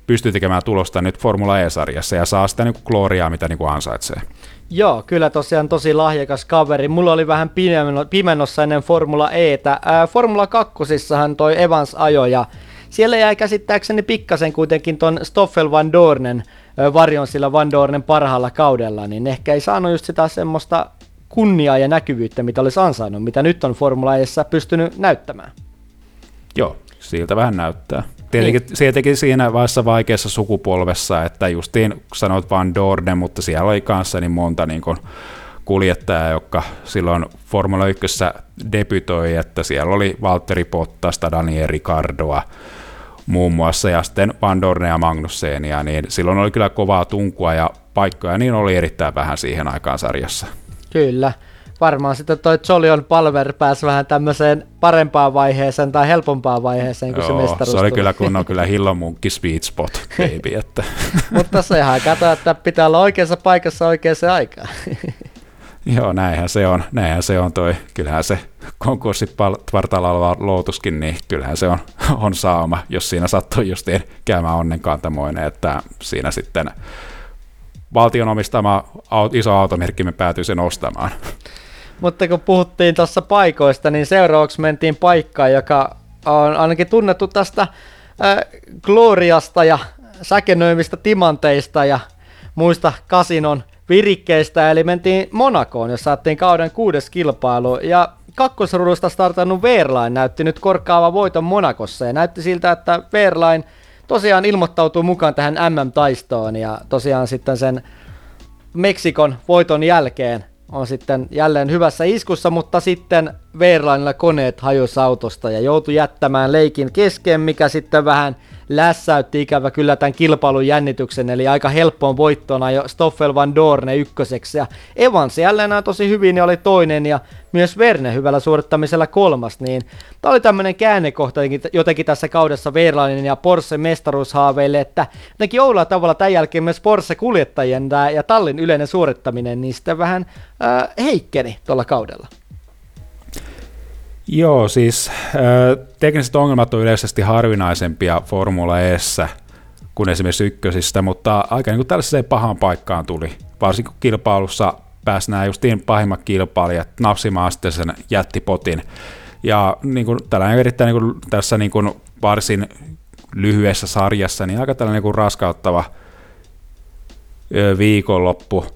pystyy tekemään tulosta nyt Formula E-sarjassa ja saa sitä niin kuin gloriaa, mitä niin kuin ansaitsee. Joo, kyllä tosiaan tosi lahjakas kaveri. Mulla oli vähän pimennossa ennen Formula Etä. Ää, Formula 2 hän toi Evans ajo ja siellä jäi käsittääkseni pikkasen kuitenkin ton Stoffel Van Dornen varjon sillä Van Dornen parhaalla kaudella, niin ehkä ei saanut just sitä semmoista kunniaa ja näkyvyyttä, mitä olisi ansainnut, mitä nyt on Formula pystynyt näyttämään. Joo, siltä vähän näyttää. Tietenkin, niin. tietenkin siinä vaiheessa vaikeassa sukupolvessa, että justiin sanoit Van Dornen, mutta siellä oli kanssa niin monta niin kuin kuljettaja, joka silloin Formula 1 debytoi, että siellä oli Valtteri Pottasta, Daniel Ricardoa, muun muassa, ja sitten Van Dorne ja Magnussenia, niin silloin oli kyllä kovaa tunkua ja paikkoja, niin oli erittäin vähän siihen aikaan sarjassa. Kyllä. Varmaan sitten toi Jolion Palver pääsi vähän tämmöiseen parempaan vaiheeseen tai helpompaan vaiheeseen, Joo, se mestaruus se oli kyllä kun on kyllä hillomunkki sweet spot, baby. Että. Mutta sehän kato, että pitää olla oikeassa paikassa oikeaan aikaan. Joo, näinhän se on. Näinhän se on toi. Kyllähän se konkurssipartaalla oleva lootuskin, niin kyllähän se on, on saama, jos siinä sattuu justiin käymään onnenkantamoinen, että siinä sitten valtion omistama iso automerkki me päätyy sen ostamaan. Mutta kun puhuttiin tuossa paikoista, niin seuraavaksi mentiin paikkaan, joka on ainakin tunnettu tästä äh, Gloriasta ja säkenöimistä timanteista ja muista kasinon virikkeistä, eli mentiin Monakoon, jossa saatiin kauden kuudes kilpailu, ja kakkosruudusta startannut Verlain näytti nyt korkkaava voiton Monakossa, ja näytti siltä, että Verlain tosiaan ilmoittautuu mukaan tähän MM-taistoon, ja tosiaan sitten sen Meksikon voiton jälkeen on sitten jälleen hyvässä iskussa, mutta sitten Verlainilla koneet hajos autosta ja joutui jättämään leikin kesken, mikä sitten vähän lässäytti ikävä kyllä tämän kilpailun jännityksen, eli aika helppoon voittona jo Stoffel van Dorne ykköseksi, ja Evans jälleen tosi hyvin ja oli toinen, ja myös Verne hyvällä suorittamisella kolmas, niin tämä oli tämmöinen käännekohta jotenkin tässä kaudessa Verlainin ja Porsche mestaruushaaveille, että jotenkin oudolla tavalla tämän jälkeen myös Porsche kuljettajien ja tallin yleinen suorittaminen, niin sitten vähän äh, heikkeni tuolla kaudella. Joo, siis äh, tekniset ongelmat on yleisesti harvinaisempia Formula Eessä kuin esimerkiksi ykkösistä, mutta aika niin kuin tällaiseen pahaan paikkaan tuli, varsinkin kun kilpailussa pääsi nämä justiin pahimmat kilpailijat napsimaan sitten sen jättipotin. Ja niin kuin, tällainen erittäin niin kuin, tässä niin kuin, varsin lyhyessä sarjassa, niin aika tällainen niin kuin raskauttava viikonloppu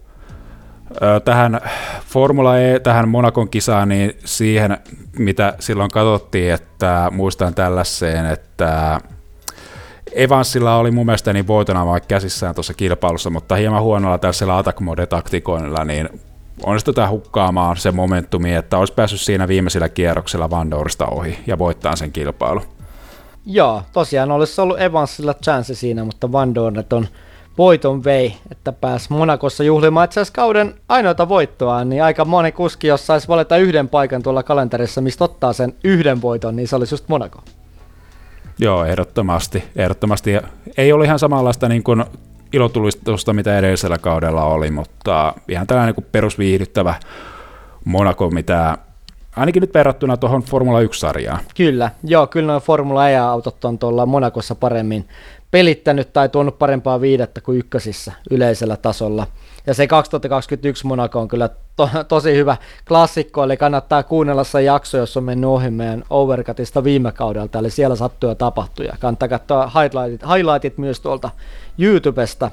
tähän Formula E, tähän Monakon kisaan, niin siihen, mitä silloin katsottiin, että muistan tällaiseen, että Evansilla oli mun mielestä niin voitona vaikka käsissään tuossa kilpailussa, mutta hieman huonolla tällaisella attack mode taktikoinnilla, niin onnistutaan hukkaamaan se momentumi, että olisi päässyt siinä viimeisellä kierroksella Van Dorsta ohi ja voittaa sen kilpailu. Joo, tosiaan olisi ollut Evansilla chance siinä, mutta Van Dornet on voiton vei, että pääsi Monakossa juhlimaan itse asiassa kauden ainoita voittoa, niin aika moni kuski, jos saisi valita yhden paikan tuolla kalenterissa, mistä ottaa sen yhden voiton, niin se olisi just Monaco. Joo, ehdottomasti. ehdottomasti. Ei ole ihan samanlaista niin kuin ilotulistusta, mitä edellisellä kaudella oli, mutta ihan tällainen niin perusviihdyttävä Monaco, mitä ainakin nyt verrattuna tuohon Formula 1-sarjaan. Kyllä, joo, kyllä noin Formula E-autot on tuolla Monakossa paremmin pelittänyt tai tuonut parempaa viidettä kuin ykkösissä yleisellä tasolla. Ja se 2021 Monaco on kyllä to, tosi hyvä klassikko, eli kannattaa kuunnella se jakso, jos on mennyt ohi meidän Overcutista viime kaudelta, eli siellä sattuu ja tapahtui, ja kannattaa katsoa highlightit, highlightit myös tuolta YouTubesta.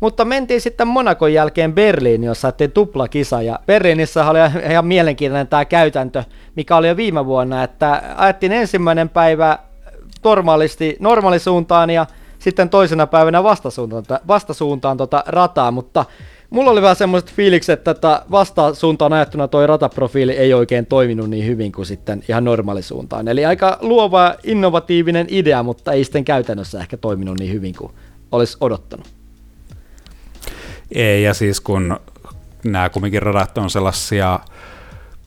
Mutta mentiin sitten Monakon jälkeen Berliin, jossa saatiin tuplakisa, ja Berliinissä oli ihan mielenkiintoinen tämä käytäntö, mikä oli jo viime vuonna, että ajettiin ensimmäinen päivä normaalisti, normaalisuuntaan ja sitten toisena päivänä vastasuuntaan, vastasuuntaan tota rataa, mutta mulla oli vähän semmoiset fiilikset, että tätä vastasuuntaan ajattuna toi rataprofiili ei oikein toiminut niin hyvin kuin sitten ihan normaalisuuntaan. Eli aika luova, innovatiivinen idea, mutta ei sitten käytännössä ehkä toiminut niin hyvin kuin olisi odottanut. Ei, ja siis kun nämä kumminkin radat on sellaisia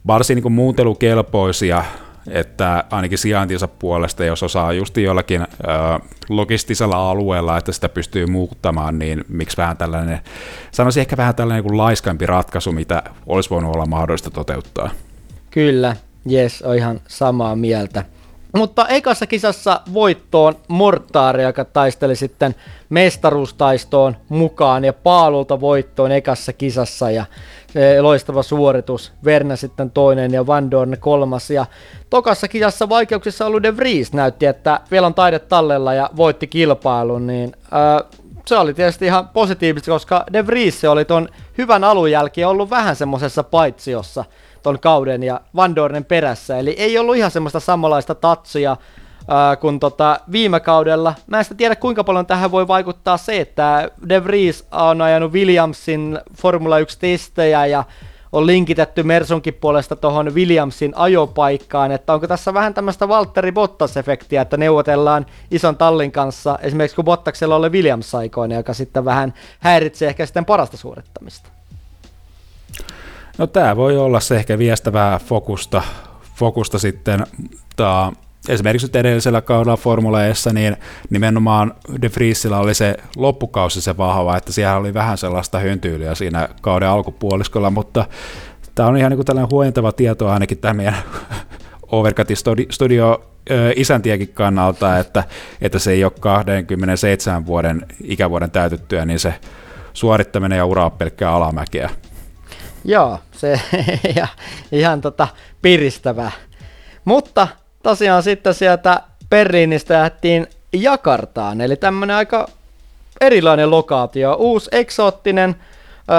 varsin niin muuntelukelpoisia, että ainakin sijaintinsa puolesta, jos osaa just jollakin ö, logistisella alueella, että sitä pystyy muuttamaan, niin miksi vähän tällainen, sanoisin ehkä vähän tällainen kuin laiskampi ratkaisu, mitä olisi voinut olla mahdollista toteuttaa. Kyllä, jes, on ihan samaa mieltä. Mutta ekassa kisassa voittoon Mortaari, joka taisteli sitten mestaruustaistoon mukaan ja Paalulta voittoon ekassa kisassa ja loistava suoritus. Verne sitten toinen ja Van Dorn kolmas. Ja tokassa kisassa vaikeuksissa ollut De Vries näytti, että vielä on taide tallella ja voitti kilpailun, niin äh, se oli tietysti ihan positiivista, koska De Vries oli ton hyvän alun jälkeen ollut vähän semmoisessa paitsiossa ton kauden ja Van Dornen perässä, eli ei ollut ihan semmoista samanlaista tatsia kuin tota viime kaudella. Mä en tiedä kuinka paljon tähän voi vaikuttaa se, että De Vries on ajanut Williamsin Formula 1 testejä ja on linkitetty Mersunkin puolesta tuohon Williamsin ajopaikkaan, että onko tässä vähän tämmöistä Valtteri Bottas-efektiä, että neuvotellaan ison tallin kanssa, esimerkiksi kun Bottaksella oli Williams-aikoina, joka sitten vähän häiritsee ehkä sitten parasta suorittamista. No tämä voi olla se ehkä viestävää fokusta, fokusta sitten ta, esimerkiksi edellisellä kaudella Formula Eessä, niin nimenomaan De Vriesillä oli se loppukausi se vahva, että siellä oli vähän sellaista höntyyliä siinä kauden alkupuoliskolla, mutta tämä on ihan niin kuin tällainen huojentava tieto ainakin tämä meidän Overcutin studio isäntiäkin kannalta, että, että se ei ole 27 vuoden ikävuoden täytettyä, niin se suorittaminen ja ura on pelkkää alamäkeä. Joo, se ja, ihan tota piristävää. Mutta tosiaan sitten sieltä Berliinistä lähdettiin Jakartaan, eli tämmönen aika erilainen lokaatio, uusi eksoottinen,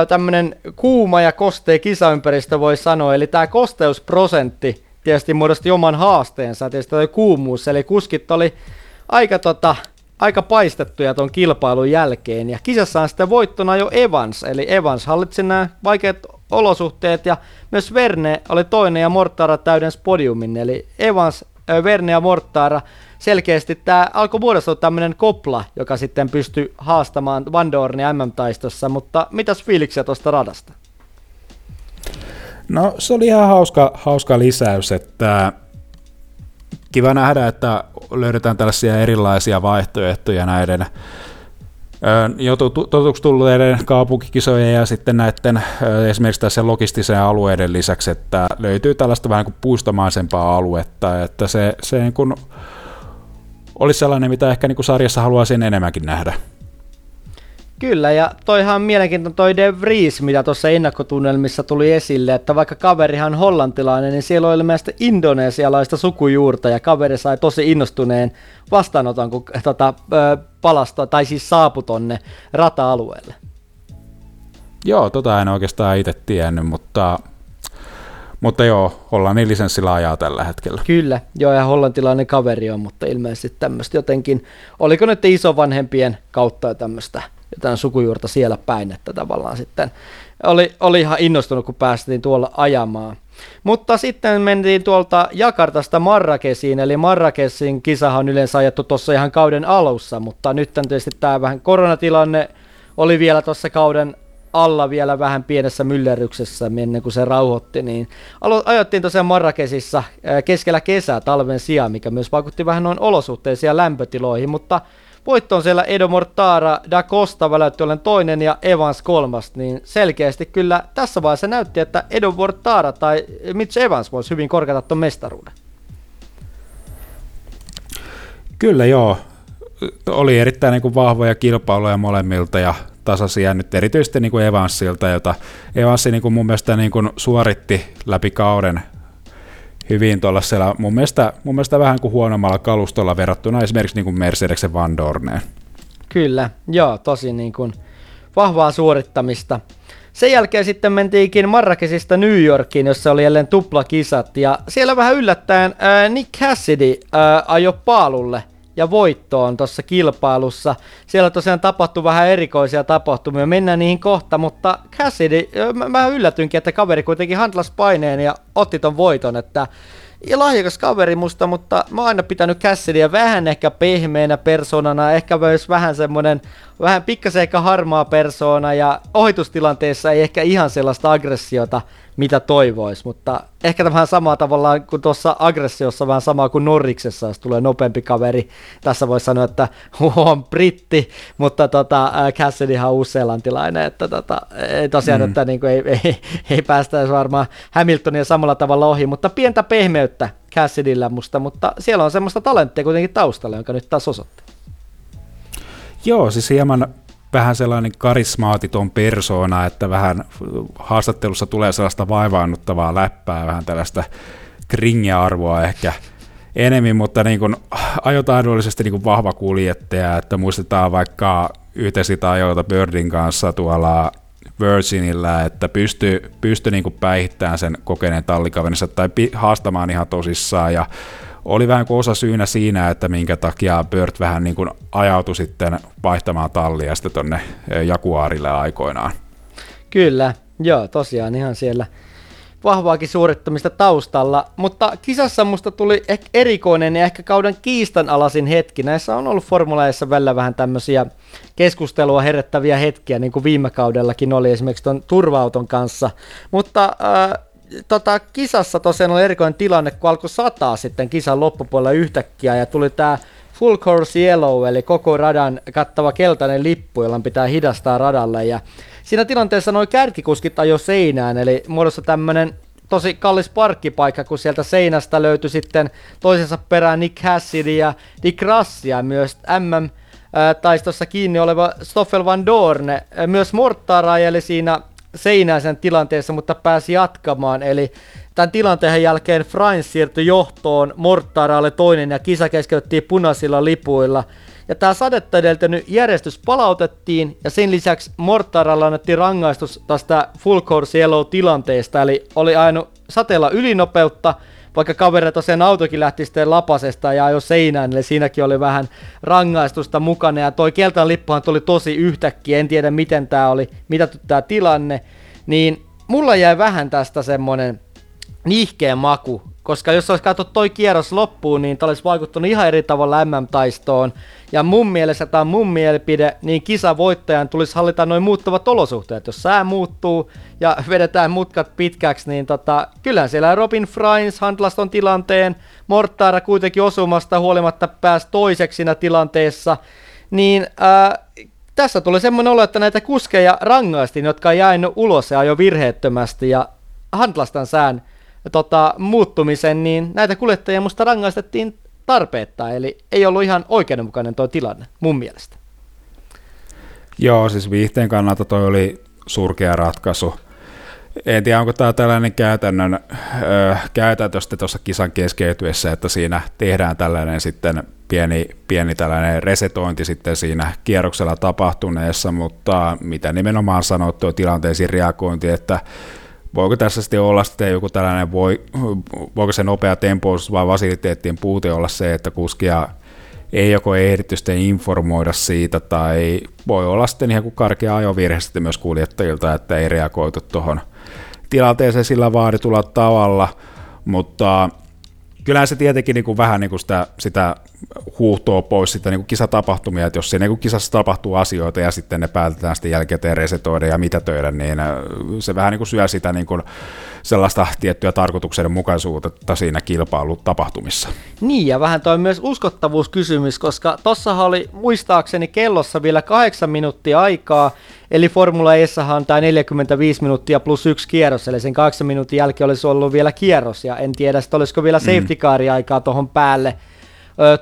tämmönen kuuma ja kostea kisaympäristö voi sanoa, eli tämä kosteusprosentti tietysti muodosti oman haasteensa, tietysti toi kuumuus, eli kuskit oli aika tota, aika paistettuja tuon kilpailun jälkeen. Ja kisassa on sitten voittona jo Evans, eli Evans hallitsi nämä vaikeat olosuhteet ja myös Verne oli toinen ja Mortara täydens podiumin, eli Evans, Verne ja Mortara selkeästi tämä alkoi muodostua tämmöinen kopla, joka sitten pystyi haastamaan Van Dornia MM-taistossa, mutta mitäs fiiliksiä tuosta radasta? No se oli ihan hauska, hauska lisäys, että kiva nähdä, että löydetään tällaisia erilaisia vaihtoehtoja näiden jo totuksi tulleiden kaupunkikisojen ja sitten näiden esimerkiksi tässä logistisen alueiden lisäksi, että löytyy tällaista vähän kuin puistomaisempaa aluetta, että se, se niin kuin olisi sellainen, mitä ehkä niin kuin sarjassa haluaisin enemmänkin nähdä. Kyllä, ja toihan on mielenkiintoinen toi De Vries, mitä tuossa ennakkotunnelmissa tuli esille, että vaikka kaverihan hollantilainen, niin siellä oli ilmeisesti indonesialaista sukujuurta, ja kaveri sai tosi innostuneen vastaanoton, kun tota, palasto, tai siis saapu tonne rata-alueelle. Joo, tota en oikeastaan itse tiennyt, mutta mutta joo, Hollannin lisenssillä ajaa tällä hetkellä. Kyllä, joo ja hollantilainen kaveri on, mutta ilmeisesti tämmöistä jotenkin, oliko nyt isovanhempien kautta tämmöistä jotain sukujuurta siellä päin, että tavallaan sitten oli, oli ihan innostunut, kun päästiin tuolla ajamaan. Mutta sitten mentiin tuolta Jakartasta Marrakesiin, eli Marrakesin kisahan on yleensä ajettu tuossa ihan kauden alussa, mutta nyt tietysti tämä vähän koronatilanne oli vielä tuossa kauden alla vielä vähän pienessä myllerryksessä ennen kuin se rauhoitti, niin alo- ajettiin tosiaan Marrakesissa keskellä kesää talven sijaan, mikä myös vaikutti vähän noin olosuhteisiin ja lämpötiloihin, mutta voitto on siellä Edo Mortara, Da Costa väläytti olen toinen ja Evans kolmas, niin selkeästi kyllä tässä vaiheessa näytti, että Edo Mortara tai Mitch Evans voisi hyvin korkata tuon mestaruuden. Kyllä joo, oli erittäin niin kuin vahvoja kilpailuja molemmilta ja tasaisia nyt erityisesti niin kuin Evansilta, jota Evansi niin kuin mun mielestä niin kuin suoritti läpi kauden hyvin tuollaisella, mun mielestä, mun mielestä vähän kuin huonommalla kalustolla verrattuna esimerkiksi niin kuin Mercedesen Van Dorneen. Kyllä, joo, tosi niin kuin vahvaa suorittamista. Sen jälkeen sitten mentiinkin Marrakesista New Yorkiin, jossa oli jälleen tuplakisat, ja siellä vähän yllättäen ää, Nick Cassidy ää, ajoi paalulle ja voittoon tuossa kilpailussa. Siellä tosiaan tapahtui vähän erikoisia tapahtumia, mennään niihin kohta, mutta Cassidy, mä, mä yllätynkin, että kaveri kuitenkin handlas paineen ja otti ton voiton, että ja lahjakas kaveri musta, mutta mä oon aina pitänyt Cassidyä vähän ehkä pehmeänä persoonana, ehkä myös vähän semmonen, vähän pikkasen ehkä harmaa persoona ja ohitustilanteessa ei ehkä ihan sellaista aggressiota mitä toivois, mutta ehkä vähän samaa tavallaan kuin tuossa aggressiossa, vähän samaa kuin Norriksessa, jos tulee nopeampi kaveri. Tässä voisi sanoa, että on britti, mutta tota, Cassidyhan on uusseelantilainen, että tota, ei tosiaan, mm. että niin kuin ei, ei, ei päästä varmaan Hamiltonia samalla tavalla ohi, mutta pientä pehmeyttä Cassidyllä musta, mutta siellä on semmoista talenttia kuitenkin taustalla, jonka nyt taas osoitti. Joo, siis hieman vähän sellainen karismaatiton persoona, että vähän haastattelussa tulee sellaista vaivaannuttavaa läppää, vähän tällaista kringia-arvoa ehkä enemmän, mutta niin kuin ajotaidollisesti niin kuin vahva kuljettaja, että muistetaan vaikka yhteisiä ajoita Birdin kanssa tuolla Virginillä, että pystyy, pystyy niin kuin päihittämään sen kokeneen tallikaverinsa tai haastamaan ihan tosissaan ja oli vähän kuin osa syynä siinä, että minkä takia Bört vähän niin kuin ajautui sitten vaihtamaan tallia sitten tonne eh, Jaguarille aikoinaan. Kyllä, joo, tosiaan ihan siellä vahvaakin suorittamista taustalla, mutta kisassa musta tuli ehkä erikoinen ja ehkä kauden kiistanalaisin hetki. Näissä on ollut formuleissa välillä vähän tämmöisiä keskustelua herättäviä hetkiä, niin kuin viime kaudellakin oli esimerkiksi tuon turvauton kanssa, mutta äh, tota, kisassa tosiaan oli erikoinen tilanne, kun alkoi sataa sitten kisan loppupuolella yhtäkkiä ja tuli tämä full course yellow, eli koko radan kattava keltainen lippu, jolla pitää hidastaa radalle. Ja siinä tilanteessa noin kärkikuskit ajo seinään, eli muodossa tämmöinen tosi kallis parkkipaikka, kun sieltä seinästä löytyi sitten toisensa perään Nick Hassidy ja Dick Rassia, myös MM taistossa kiinni oleva Stoffel Van Dorne, myös Mortara eli siinä seinäisen tilanteessa, mutta pääsi jatkamaan. Eli tämän tilanteen jälkeen Frans siirtyi johtoon, Mortara oli toinen ja kisa keskeytettiin punaisilla lipuilla. Ja tämä sadetta edeltänyt järjestys palautettiin ja sen lisäksi Mortaralla annettiin rangaistus tästä full course yellow tilanteesta, eli oli aina sateella ylinopeutta, vaikka kaveri tosiaan autokin lähti sitten lapasesta ja jo seinään, eli siinäkin oli vähän rangaistusta mukana, ja toi keltainen lippuhan tuli tosi yhtäkkiä, en tiedä miten tämä oli, mitä tämä tilanne, niin mulla jäi vähän tästä semmonen nihkeä maku, koska jos olisi katsottu toi kierros loppuun, niin tämä olisi vaikuttanut ihan eri tavalla MM-taistoon. Ja mun mielestä tämä on mun mielipide, niin kisavoittajan tulisi hallita noin muuttuvat olosuhteet. Jos sää muuttuu ja vedetään mutkat pitkäksi, niin tota, kyllähän siellä Robin Frains handlaston tilanteen, Mortara kuitenkin osumasta huolimatta pääsi toiseksi siinä tilanteessa, niin ää, tässä tuli semmoinen olo, että näitä kuskeja rangaistiin, jotka on jäänyt ulos ja jo virheettömästi, ja Handlastan sään tota, muuttumisen, niin näitä kuljettajia musta rangaistettiin tarpeetta, eli ei ollut ihan oikeudenmukainen tuo tilanne, mun mielestä. Joo, siis viihteen kannalta toi oli surkea ratkaisu. En tiedä, onko tämä tällainen käytännön ö, käytäntö tuossa kisan keskeytyessä, että siinä tehdään tällainen sitten pieni, pieni tällainen resetointi sitten siinä kierroksella tapahtuneessa, mutta mitä nimenomaan sanottu tilanteisiin reagointi, että voiko tässä sitten olla sitten joku tällainen, voi, voiko se nopea tempoisuus vai fasiliteettien puute olla se, että kuskia ei joko ehditty sitten informoida siitä, tai voi olla sitten ihan kuin karkea ajovirhe sitten myös kuljettajilta, että ei reagoitu tuohon tilanteeseen sillä vaaditulla tavalla, mutta kyllähän se tietenkin niin kuin vähän niin kuin sitä, sitä huuhtoo pois sitä niin kuin kisatapahtumia, että jos siinä niin kisassa tapahtuu asioita ja sitten ne päätetään sitten jälkikäteen resetoida ja töitä, niin äh, se vähän niin kuin syö sitä niin kuin sellaista tiettyä tarkoituksenmukaisuutta siinä kilpailutapahtumissa. Niin, ja vähän toi myös uskottavuuskysymys, koska tossahan oli muistaakseni kellossa vielä kahdeksan minuuttia aikaa, eli Formula Essahan tämä 45 minuuttia plus yksi kierros, eli sen kahdeksan minuutin jälkeen olisi ollut vielä kierros, ja en tiedä, että olisiko vielä mm. safety aikaa tuohon päälle,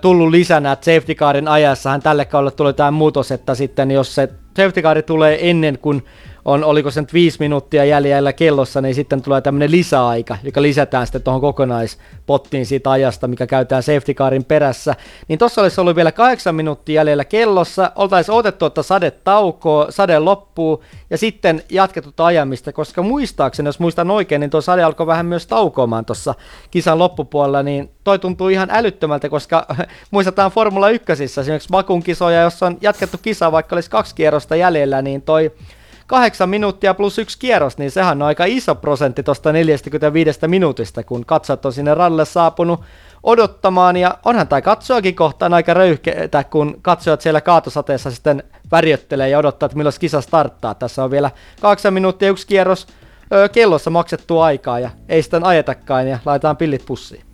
tullut lisänä, että safety carin ajassahan tälle kaudelle tulee tämä muutos, että sitten jos se safety car tulee ennen kuin on, oliko se nyt viisi minuuttia jäljellä kellossa, niin sitten tulee tämmöinen lisäaika, joka lisätään sitten tuohon kokonaispottiin siitä ajasta, mikä käytetään safety carin perässä. Niin tuossa olisi ollut vielä kahdeksan minuuttia jäljellä kellossa, oltaisiin otettu, että sade taukoo, sade loppuu, ja sitten jatkettu ajamista, koska muistaakseni, jos muistan oikein, niin tuo sade alkoi vähän myös taukoamaan tuossa kisan loppupuolella, niin toi tuntuu ihan älyttömältä, koska muistetaan Formula 1, esimerkiksi Bakun kisoja, jossa on jatkettu kisa, vaikka olisi kaksi kierrosta jäljellä, niin toi kahdeksan minuuttia plus yksi kierros, niin sehän on aika iso prosentti tuosta 45 minuutista, kun katsot on sinne ralle saapunut odottamaan, ja onhan tämä katsoakin kohtaan aika röyhkeitä, kun katsojat siellä kaatosateessa sitten värjöttelee ja odottaa, että milloin kisa starttaa. Tässä on vielä kahdeksan minuuttia yksi kierros kellossa maksettu aikaa, ja ei sitten ajetakaan, ja laitetaan pillit pussiin.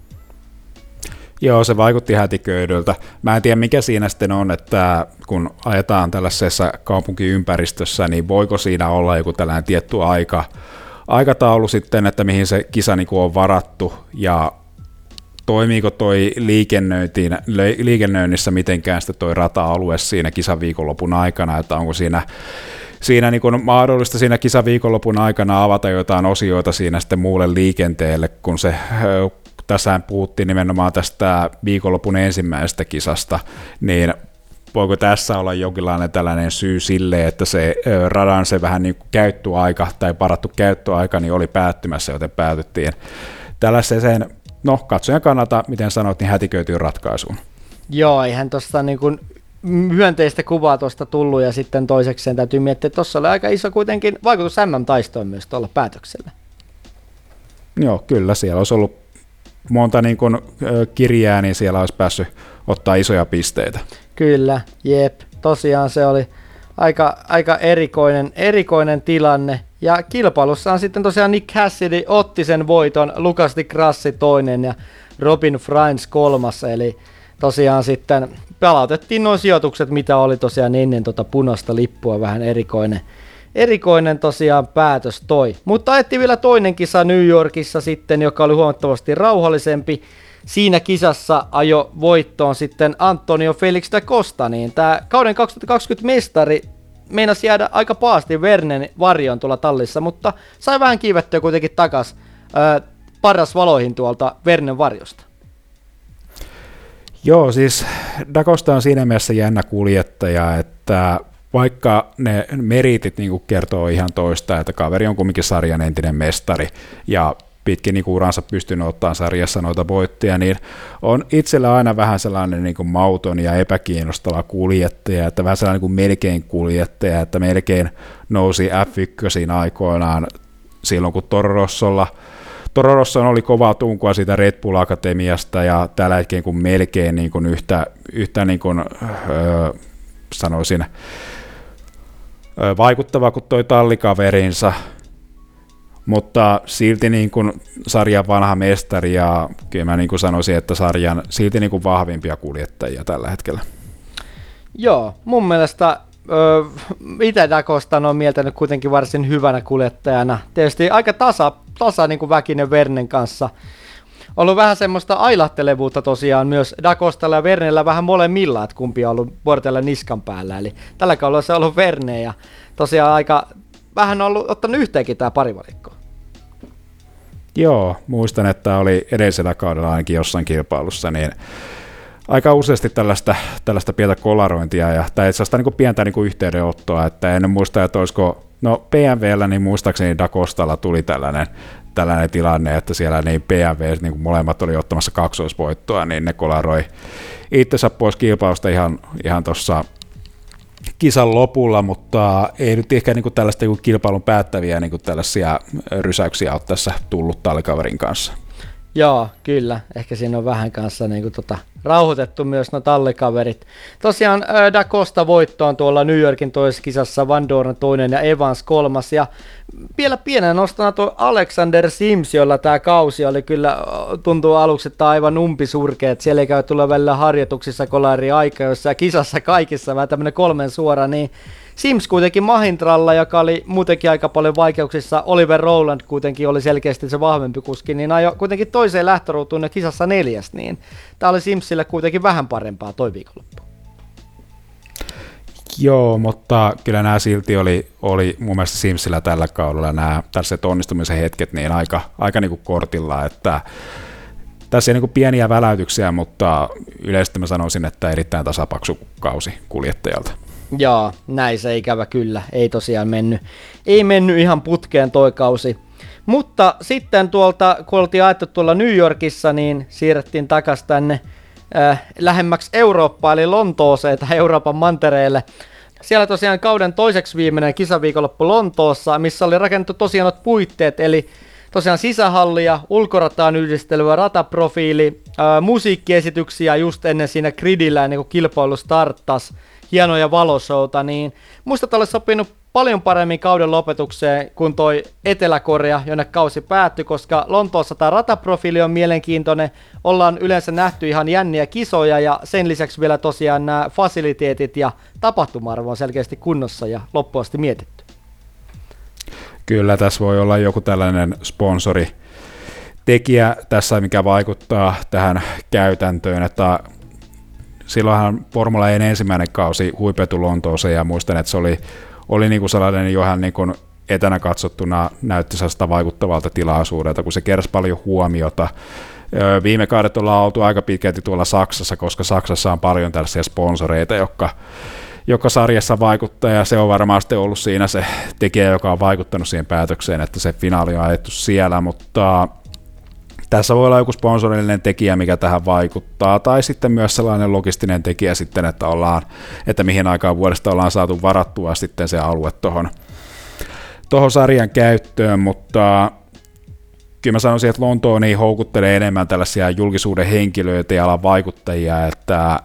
Joo, se vaikutti hätiköidyltä. Mä en tiedä, mikä siinä sitten on, että kun ajetaan tällaisessa kaupunkiympäristössä, niin voiko siinä olla joku tällainen tietty aika, aikataulu sitten, että mihin se kisa niin on varattu, ja toimiiko toi liikennöinnissä mitenkään sitten toi rata-alue siinä kisaviikonlopun aikana, että onko siinä siinä niin on mahdollista siinä kisaviikonlopun aikana avata jotain osioita siinä sitten muulle liikenteelle, kun se tässä puhuttiin nimenomaan tästä viikonlopun ensimmäisestä kisasta, niin voiko tässä olla jonkinlainen tällainen syy sille, että se radan se vähän niin kuin käyttöaika tai parattu käyttöaika niin oli päättymässä, joten päätyttiin tällaiseen, no katsojan kannalta, miten sanoit, niin hätiköityy ratkaisuun. Joo, eihän tuosta niin kuin myönteistä kuvaa tuosta tullut ja sitten toisekseen täytyy miettiä, että tuossa oli aika iso kuitenkin vaikutus MM-taistoon myös tuolla päätöksellä. Joo, kyllä siellä olisi ollut monta niin kuin, kirjää, niin siellä olisi päässyt ottaa isoja pisteitä. Kyllä, jep. Tosiaan se oli aika, aika erikoinen, erikoinen tilanne. Ja kilpailussa on sitten tosiaan Nick Cassidy otti sen voiton, Lukas Di Grassi toinen ja Robin Frains kolmas, eli tosiaan sitten palautettiin nuo sijoitukset, mitä oli tosiaan ennen tota punaista lippua, vähän erikoinen, erikoinen tosiaan päätös toi. Mutta ajettiin vielä toinen kisa New Yorkissa sitten, joka oli huomattavasti rauhallisempi. Siinä kisassa ajo voittoon sitten Antonio Felix da Costa, niin tämä kauden 2020 mestari meinasi jäädä aika paasti Vernen varjoon tuolla tallissa, mutta sai vähän kiivettyä kuitenkin takas äh, paras valoihin tuolta Vernen varjosta. Joo, siis Dakosta on siinä mielessä jännä kuljettaja, että vaikka ne meritit niin kertoo ihan toista, että kaveri on kumminkin sarjan entinen mestari ja pitkin niin uransa pystynyt ottaa sarjassa noita voittoja, niin on itsellä aina vähän sellainen niin kuin mauton ja epäkiinnostava kuljettaja, että vähän sellainen niin kuin melkein kuljettaja, että melkein nousi F1 aikoinaan silloin, kun Tororossolla Tororosson oli kovaa tunkua siitä Red Bull Akatemiasta ja tällä hetkellä kun melkein niin kuin yhtä, yhtä niin kuin, öö, sanoisin, vaikuttava kuin toi tallikaverinsa, mutta silti niin kuin sarjan vanha mestari ja kyllä mä niin kuin sanoisin, että sarjan silti niin kuin vahvimpia kuljettajia tällä hetkellä. Joo, mun mielestä itse Dakostan on mieltänyt kuitenkin varsin hyvänä kuljettajana. Tietysti aika tasa, tasa niin kuin Väkinen Vernen kanssa. Ollut vähän semmoista ailahtelevuutta tosiaan myös Dakostalla ja Vernellä vähän molemmilla, että kumpi on ollut vuorotella niskan päällä. Eli tällä kaudella se on ollut Verne ja tosiaan aika vähän on ollut ottanut yhteenkin tämä parivalikko. Joo, muistan, että oli edellisellä kaudella ainakin jossain kilpailussa, niin aika useasti tällaista, tällaista pientä kolarointia ja, tai itse asiassa niin pientä niin kuin yhteydenottoa, että en muista, että olisiko, no PMVllä niin muistaakseni Dakostalla tuli tällainen, tällainen tilanne, että siellä niin PMV, niin kuin molemmat oli ottamassa kaksoisvoittoa, niin ne kolaroi itsensä pois kilpailusta ihan, ihan tuossa kisan lopulla, mutta ei nyt ehkä niin tällaista niin kilpailun päättäviä niin tällaisia rysäyksiä ole tässä tullut talikaverin kanssa. Joo, kyllä. Ehkä siinä on vähän kanssa niin kuin, tota, rauhoitettu myös no tallikaverit. Tosiaan Da Costa voittoon tuolla New Yorkin toisessa kisassa, Van Dorn toinen ja Evans kolmas. Ja vielä pienen nostana tuo Alexander Sims, jolla tämä kausi oli kyllä, tuntuu aluksi, että aivan umpisurkeet. Siellä ei käy tulla välillä harjoituksissa kolari aika, jossa kisassa kaikissa vähän tämmöinen kolmen suora, niin Sims kuitenkin Mahintralla, joka oli muutenkin aika paljon vaikeuksissa, Oliver Rowland kuitenkin oli selkeästi se vahvempi kuski, niin ajo kuitenkin toiseen lähtöruutuun kisassa neljäs, niin tämä oli Simsille kuitenkin vähän parempaa toi viikonloppu. Joo, mutta kyllä nämä silti oli, oli mun mielestä Simsillä tällä kaudella nämä tässä onnistumisen hetket niin aika, aika niin kuin kortilla, että tässä ei niin pieniä väläytyksiä, mutta yleisesti mä sanoisin, että erittäin tasapaksu kausi kuljettajalta. Joo, näin se ikävä kyllä. Ei tosiaan mennyt, ei mennyt ihan putkeen toi kausi. Mutta sitten tuolta, kun oltiin ajettu tuolla New Yorkissa, niin siirrettiin takas tänne äh, lähemmäksi Eurooppaa, eli Lontooseen tai Euroopan mantereelle. Siellä tosiaan kauden toiseksi viimeinen kisaviikonloppu Lontoossa, missä oli rakennettu tosiaan puitteet, eli tosiaan sisähallia, ulkorataan yhdistelyä, rataprofiili, ää, musiikkiesityksiä just ennen siinä gridillä, niin kuin kilpailu starttasi hienoja valosouta, niin muista olisi sopinut paljon paremmin kauden lopetukseen kuin toi Etelä-Korea, jonne kausi päättyi, koska Lontoossa tämä rataprofiili on mielenkiintoinen, ollaan yleensä nähty ihan jänniä kisoja ja sen lisäksi vielä tosiaan nämä fasiliteetit ja tapahtuma on selkeästi kunnossa ja loppuasti mietitty. Kyllä, tässä voi olla joku tällainen sponsori, tekijä tässä, mikä vaikuttaa tähän käytäntöön, että silloinhan Formula 1 ensimmäinen kausi huipetu Lontooseen ja muistan, että se oli, oli niin kuin sellainen jo ihan niin kuin etänä katsottuna näytti sellaista vaikuttavalta tilaisuudelta, kun se keräsi paljon huomiota. Viime kaudet ollaan oltu aika pitkälti tuolla Saksassa, koska Saksassa on paljon tällaisia sponsoreita, jotka, joka sarjassa vaikuttaa, ja se on varmasti ollut siinä se tekijä, joka on vaikuttanut siihen päätökseen, että se finaali on ajettu siellä, mutta tässä voi olla joku sponsorillinen tekijä, mikä tähän vaikuttaa, tai sitten myös sellainen logistinen tekijä sitten, että, ollaan, että mihin aikaan vuodesta ollaan saatu varattua sitten se alue tuohon tohon sarjan käyttöön, mutta kyllä mä sanoisin, että Lontoon ei houkuttele enemmän tällaisia julkisuuden henkilöitä ja alan vaikuttajia, että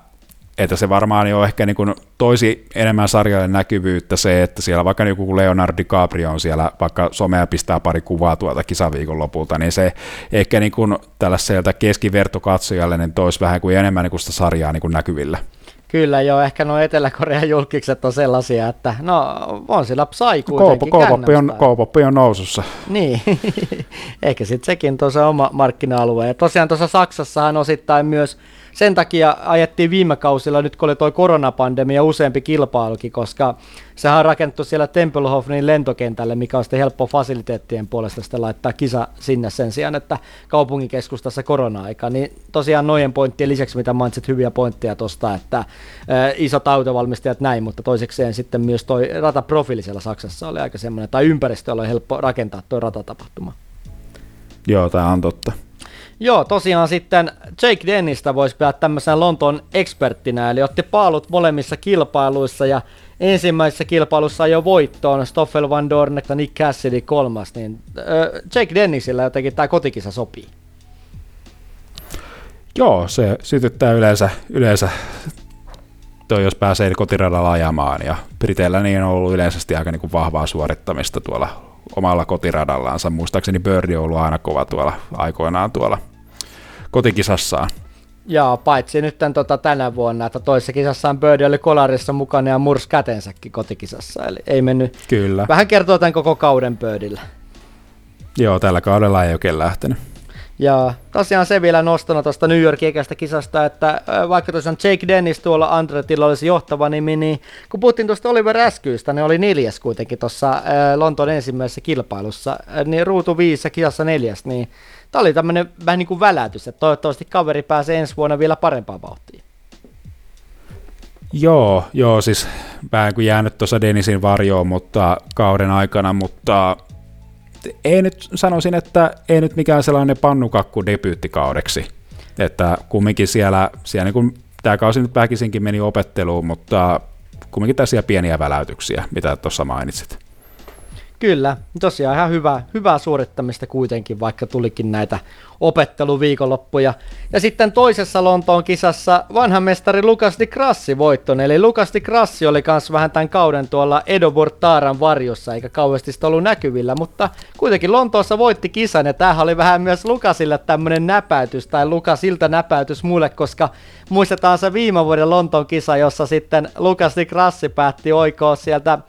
että se varmaan jo ehkä niin kuin toisi enemmän sarjalle näkyvyyttä se, että siellä vaikka joku Leonardo DiCaprio on siellä, vaikka somea pistää pari kuvaa tuolta kisaviikon lopulta, niin se ehkä niin kuin tällaiselta keskivertokatsojalle niin toisi vähän kuin enemmän niin kuin sitä sarjaa niin kuin näkyvillä. Kyllä joo, ehkä nuo Etelä-Korean julkikset on sellaisia, että no on siellä Psy kuitenkin K-poppi on, K-poppi on nousussa. Niin, ehkä sitten sekin tuossa oma markkina-alue. Ja tosiaan tuossa Saksassahan osittain myös sen takia ajettiin viime kausilla, nyt kun oli toi koronapandemia, useampi kilpailukin, koska sehän on rakennettu siellä Tempelhofnin lentokentälle, mikä on sitten helppo fasiliteettien puolesta sitten laittaa kisa sinne sen sijaan, että kaupungin keskustassa korona-aika. Niin tosiaan nojen pointtien lisäksi, mitä mainitsit hyviä pointteja tuosta, että ä, isot autovalmistajat näin, mutta toisekseen sitten myös toi rataprofiili siellä Saksassa oli aika semmoinen, tai ympäristö oli helppo rakentaa tuo ratatapahtuma. Joo, tämä on totta. Joo, tosiaan sitten Jake Dennistä voisi pitää tämmöisenä Lontoon eksperttinä, eli otti paalut molemmissa kilpailuissa ja ensimmäisessä kilpailussa jo voittoon Stoffel Van Dorn ja Nick Cassidy kolmas, niin äh, Jake Dennisillä jotenkin tämä kotikisa sopii. Joo, se sytyttää yleensä, yleensä toi, jos pääsee kotiradalla ajamaan, ja Briteillä niin on ollut yleensä aika niin kuin vahvaa suorittamista tuolla omalla kotiradallaansa. Muistaakseni Birdie on ollut aina kova tuolla aikoinaan tuolla kotikisassaan. Joo, paitsi nyt tota, tänä vuonna, että toisessa kisassa Birdie oli kolarissa mukana ja murs kätensäkin kotikisassa, eli ei mennyt. Kyllä. Vähän kertoo tämän koko kauden Birdillä. Joo, tällä kaudella ei oikein lähtenyt. Ja tosiaan se vielä nostona tuosta New Yorkin ikäistä kisasta, että vaikka tosiaan Jake Dennis tuolla Andretilla olisi johtava nimi, niin kun puhuttiin tuosta Oliver Äskyistä, niin oli neljäs kuitenkin tuossa Lontoon ensimmäisessä kilpailussa, niin ruutu viisi ja kisassa neljäs, niin tämä oli tämmöinen vähän niin kuin välätys, että toivottavasti kaveri pääsee ensi vuonna vielä parempaan vauhtiin. Joo, joo, siis vähän kuin jäänyt tuossa Denisin varjoon mutta kauden aikana, mutta ei nyt sanoisin, että ei nyt mikään sellainen pannukakku debyyttikaudeksi. Että kumminkin siellä, siellä niin kuin, tämä kausi nyt väkisinkin meni opetteluun, mutta kumminkin tässä pieniä väläytyksiä, mitä tuossa mainitsit. Kyllä, tosiaan ihan hyvää, hyvää suorittamista kuitenkin, vaikka tulikin näitä opetteluviikonloppuja. Ja sitten toisessa Lontoon kisassa vanha mestari Lukas Di Grassi voitton, eli Lukas Di Grassi oli myös vähän tämän kauden tuolla Edobort Taaran varjossa, eikä kauheasti sitä ollut näkyvillä, mutta kuitenkin Lontoossa voitti kisan, ja tämähän oli vähän myös Lukasille tämmöinen näpäytys, tai Lukasilta näpäytys mulle, koska muistetaan se viime vuoden Lontoon kisa, jossa sitten Lukas Di Grassi päätti oikoa sieltä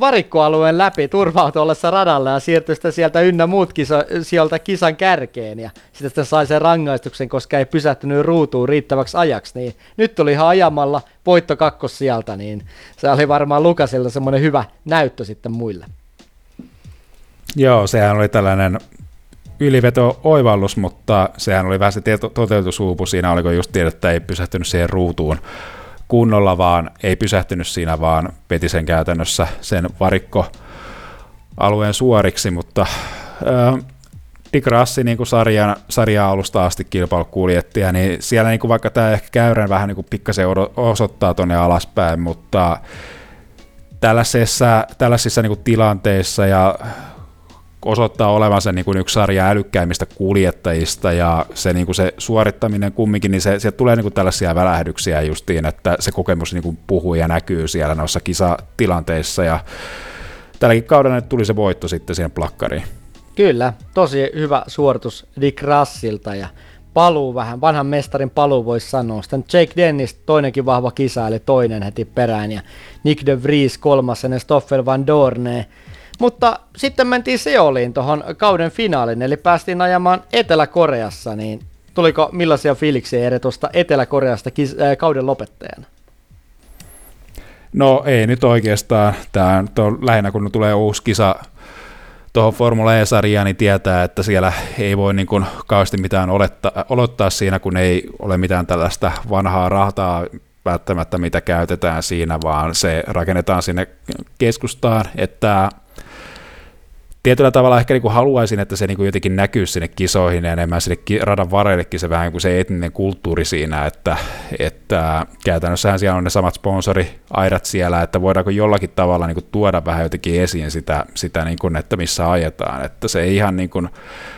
varikkoalueen läpi turvautua ollessa radalla ja siirtyi sitten sieltä ynnä muut kisa, sieltä kisan kärkeen ja sitten, sitten sai sen rangaistuksen, koska ei pysähtynyt ruutuun riittäväksi ajaksi. Niin nyt tuli ihan ajamalla voitto kakkos sieltä, niin se oli varmaan Lukasilla semmoinen hyvä näyttö sitten muille. Joo, sehän oli tällainen yliveto-oivallus, mutta sehän oli vähän se toteutusuupu siinä, oliko just tiedä, että ei pysähtynyt siihen ruutuun kunnolla, vaan ei pysähtynyt siinä, vaan veti sen käytännössä sen varikko alueen suoriksi, mutta äh, Dick Rassi niin kuin sarjan, sarjan alusta asti kilpailukuljettaja, niin siellä niin kuin vaikka tämä ehkä käyrän vähän niin kuin pikkasen osoittaa tuonne alaspäin, mutta tällaisissa, tällaisissa niin kuin tilanteissa ja osoittaa olevansa niin kuin yksi sarja älykkäimmistä kuljettajista ja se, niin kuin se suorittaminen kumminkin, niin se, sieltä tulee niin kuin tällaisia välähdyksiä justiin, että se kokemus niin kuin puhuu ja näkyy siellä noissa kisatilanteissa ja tälläkin kaudella tuli se voitto sitten siihen plakkariin. Kyllä, tosi hyvä suoritus Dick Rassilta ja paluu vähän, vanhan mestarin paluu voisi sanoa. Sitten Jake Dennis toinenkin vahva kisa, eli toinen heti perään, ja Nick de Vries kolmas, ja Stoffel Van Dorne mutta sitten mentiin Seoliin tuohon kauden finaalin, eli päästiin ajamaan Etelä-Koreassa, niin tuliko millaisia fiiliksiä eri tuosta Etelä-Koreasta kis- äh, kauden lopettajana? No ei nyt oikeastaan. Tämä on lähinnä kun tulee uusi kisa tuohon Formula E-sarjaan, niin tietää, että siellä ei voi niin kuin kauheasti mitään olettaa, olottaa siinä, kun ei ole mitään tällaista vanhaa rahtaa välttämättä, mitä käytetään siinä, vaan se rakennetaan sinne keskustaan, että tietyllä tavalla ehkä niin haluaisin, että se niin jotenkin näkyy sinne kisoihin ja enemmän sinne radan vareillekin se vähän kuin se etninen kulttuuri siinä, että, että käytännössähän siellä on ne samat sponsoriaidat siellä, että voidaanko jollakin tavalla niin tuoda vähän jotenkin esiin sitä, sitä niin kuin, että missä ajetaan, että se ei ihan niin kuin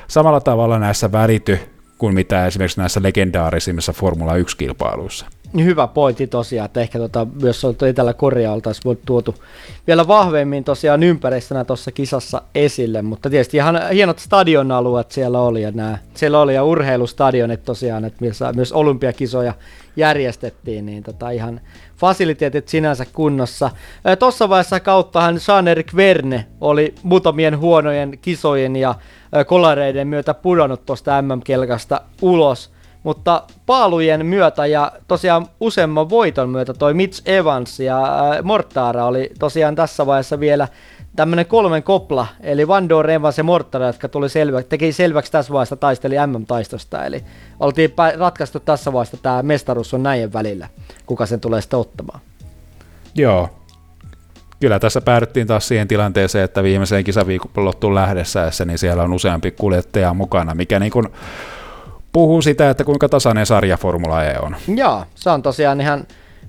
samalla tavalla näissä välity kuin mitä esimerkiksi näissä legendaarisimmissa Formula 1-kilpailuissa. Hyvä pointti tosiaan, että ehkä tota, myös Etelä-Korea oltaisiin voitu tuotu vielä vahvemmin tosiaan ympäristönä tuossa kisassa esille, mutta tietysti ihan hienot stadionalueet siellä oli ja nää, siellä oli ja urheilustadionit tosiaan, että missä myös olympiakisoja järjestettiin, niin tota ihan fasiliteetit sinänsä kunnossa. Tuossa vaiheessa kauttahan Jean-Eric Verne oli muutamien huonojen kisojen ja kolareiden myötä pudonnut tuosta MM-kelkasta ulos, mutta paalujen myötä ja tosiaan useamman voiton myötä toi Mitch Evans ja Mortara oli tosiaan tässä vaiheessa vielä tämmöinen kolmen kopla, eli Van Dorn, Evans ja Mortara, jotka tuli selvä, teki selväksi tässä vaiheessa taisteli MM-taistosta, eli oltiin ratkaistu tässä vaiheessa tämä mestaruus on näin välillä, kuka sen tulee sitten ottamaan. Joo, kyllä tässä päädyttiin taas siihen tilanteeseen, että viimeiseen kisaviikonlottuun lähdessä, niin siellä on useampi kuljettaja mukana, mikä niin kuin puhuu sitä, että kuinka tasainen sarja Formula E on. Joo, se on tosiaan ihan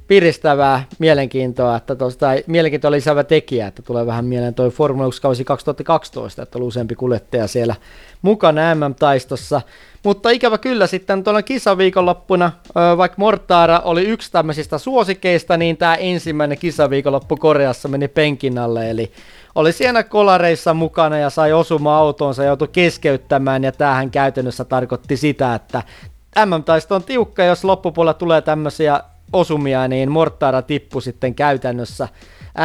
piristävää mielenkiintoa, että tosta, mielenkiintoa lisäävä tekijä, että tulee vähän mieleen toi Formula 1 kausi 2012, että oli useampi kuljettaja siellä mukana MM-taistossa. Mutta ikävä kyllä sitten tuolla kisaviikonloppuna, vaikka Mortaara oli yksi tämmöisistä suosikeista, niin tämä ensimmäinen kisaviikonloppu Koreassa meni penkin alle, eli oli siellä kolareissa mukana ja sai osuma autoonsa ja joutui keskeyttämään, ja tämähän käytännössä tarkoitti sitä, että MM-taisto on tiukka, jos loppupuolella tulee tämmöisiä osumia, niin Mortara tippui sitten käytännössä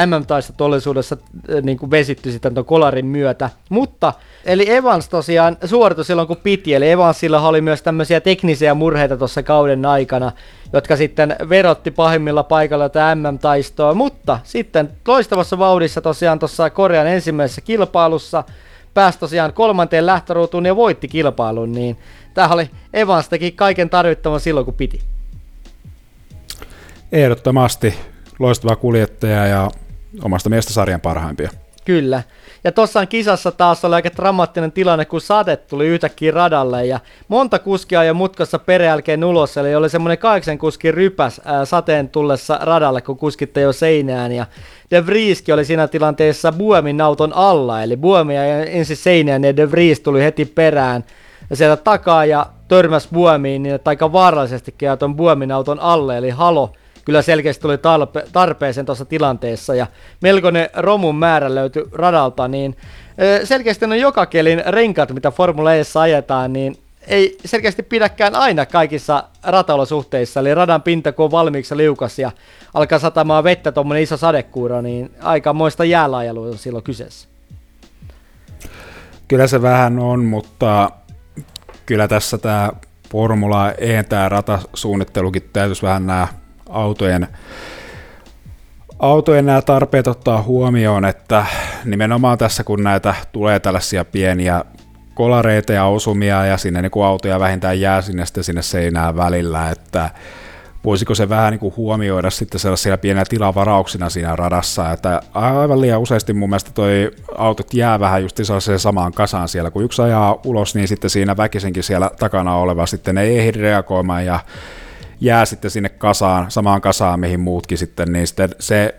MM-taistotollisuudessa äh, niin kuin vesitty sitten tuon kolarin myötä. Mutta, eli Evans tosiaan suoritui silloin kun piti, eli Evansilla oli myös tämmöisiä teknisiä murheita tuossa kauden aikana, jotka sitten verotti pahimmilla paikalla tätä MM-taistoa, mutta sitten loistavassa vauhdissa tosiaan tuossa Korean ensimmäisessä kilpailussa pääsi tosiaan kolmanteen lähtöruutuun ja voitti kilpailun, niin tämä oli Evans teki kaiken tarvittavan silloin kun piti. Ehdottomasti loistava kuljettaja ja omasta mielestä sarjan parhaimpia. Kyllä. Ja tuossa kisassa taas oli aika dramaattinen tilanne, kun sade tuli yhtäkkiä radalle ja monta kuskia ja mutkassa perejälkeen ulos, eli oli semmoinen kahdeksan kuskin rypäs ää, sateen tullessa radalle, kun kuskitte jo seinään ja De Vrieski oli siinä tilanteessa Buemin auton alla, eli Buemi ja ensin seinään ja De Vries tuli heti perään ja sieltä takaa ja törmäsi Buemiin niin aika vaarallisestikin ja tuon Buemin auton alle, eli halo kyllä selkeästi tuli tarpe- tarpeeseen tuossa tilanteessa ja melkoinen romun määrä löytyi radalta, niin selkeästi on joka kelin renkaat, mitä Formula Eessä ajetaan, niin ei selkeästi pidäkään aina kaikissa rataolosuhteissa, eli radan pinta kun on valmiiksi liukas ja alkaa satamaan vettä tuommoinen iso sadekuuro, niin aika moista jäälaajelua on silloin kyseessä. Kyllä se vähän on, mutta kyllä tässä tämä Formula E, tämä ratasuunnittelukin täytyisi vähän nämä autojen, autojen nämä tarpeet ottaa huomioon, että nimenomaan tässä kun näitä tulee tällaisia pieniä kolareita ja osumia ja sinne niin kuin autoja vähintään jää sinne sitten sinne seinään välillä, että voisiko se vähän niin kuin huomioida sitten sellaisia pieniä tilavarauksina siinä radassa, että aivan liian useasti mun mielestä toi autot jää vähän just sellaiseen samaan kasaan siellä, kun yksi ajaa ulos, niin sitten siinä väkisinkin siellä takana oleva sitten ei ehdi reagoimaan ja jää sitten sinne kasaan, samaan kasaan, mihin muutkin sitten, niin sitten se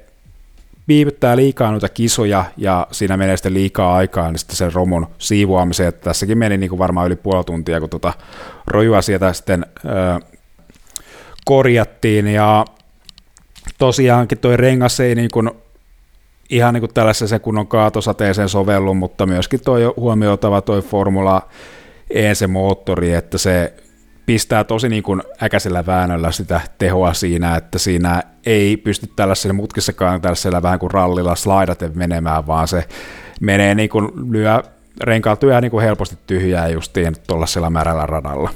viivyttää liikaa noita kisoja ja siinä menee sitten liikaa aikaa niin sitten sen romun siivoamiseen. Että tässäkin meni niin kuin varmaan yli puoli tuntia, kun tuota rojua sieltä sitten ö, korjattiin ja tosiaankin toi rengas ei niin kuin ihan niin kuin tällaiseen kunnon kaatosateeseen sovellu, mutta myöskin toi huomioitava toi Formula E se moottori, että se pistää tosi niin kuin äkäisellä väännöllä sitä tehoa siinä, että siinä ei pysty tällaisella mutkissakaan tällaisella vähän kuin rallilla slaidaten menemään, vaan se menee niin kuin lyö renkaat lyö niin kuin helposti tyhjää justiin tuollaisella märällä radalla.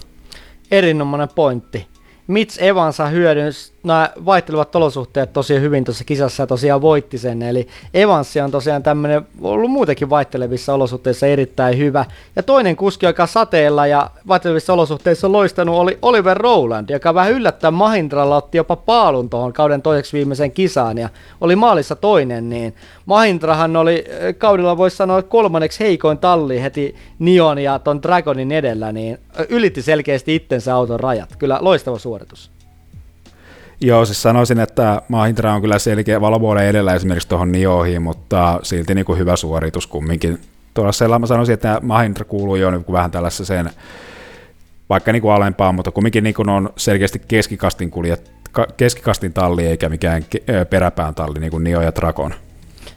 Erinomainen pointti. Mitch Evansa hyödynsi nämä vaihtelevat olosuhteet tosi hyvin tuossa kisassa ja tosiaan voitti sen. Eli Evans on tosiaan tämmöinen ollut muutenkin vaihtelevissa olosuhteissa erittäin hyvä. Ja toinen kuski, joka sateella ja vaihtelevissa olosuhteissa on loistanut, oli Oliver Rowland, joka vähän yllättäen Mahindralla otti jopa paalun tuohon kauden toiseksi viimeiseen kisaan ja oli maalissa toinen. Niin Mahindrahan oli eh, kaudella voisi sanoa kolmanneksi heikoin talli heti Nion ja ton Dragonin edellä, niin eh, ylitti selkeästi itsensä auton rajat. Kyllä loistava suoritus. Joo, siis sanoisin, että Mahindra on kyllä selkeä valovuoden edellä esimerkiksi tuohon Nioihin, mutta silti niin kuin hyvä suoritus kumminkin. Tuolla mä sanoisin, että Mahindra kuuluu jo niin kuin vähän tällaiseen, vaikka niin kuin alempaan, mutta kumminkin niin kuin on selkeästi keskikastin kuljet, keskikastin talli eikä mikään peräpään talli, niin kuin Nio ja Dragon.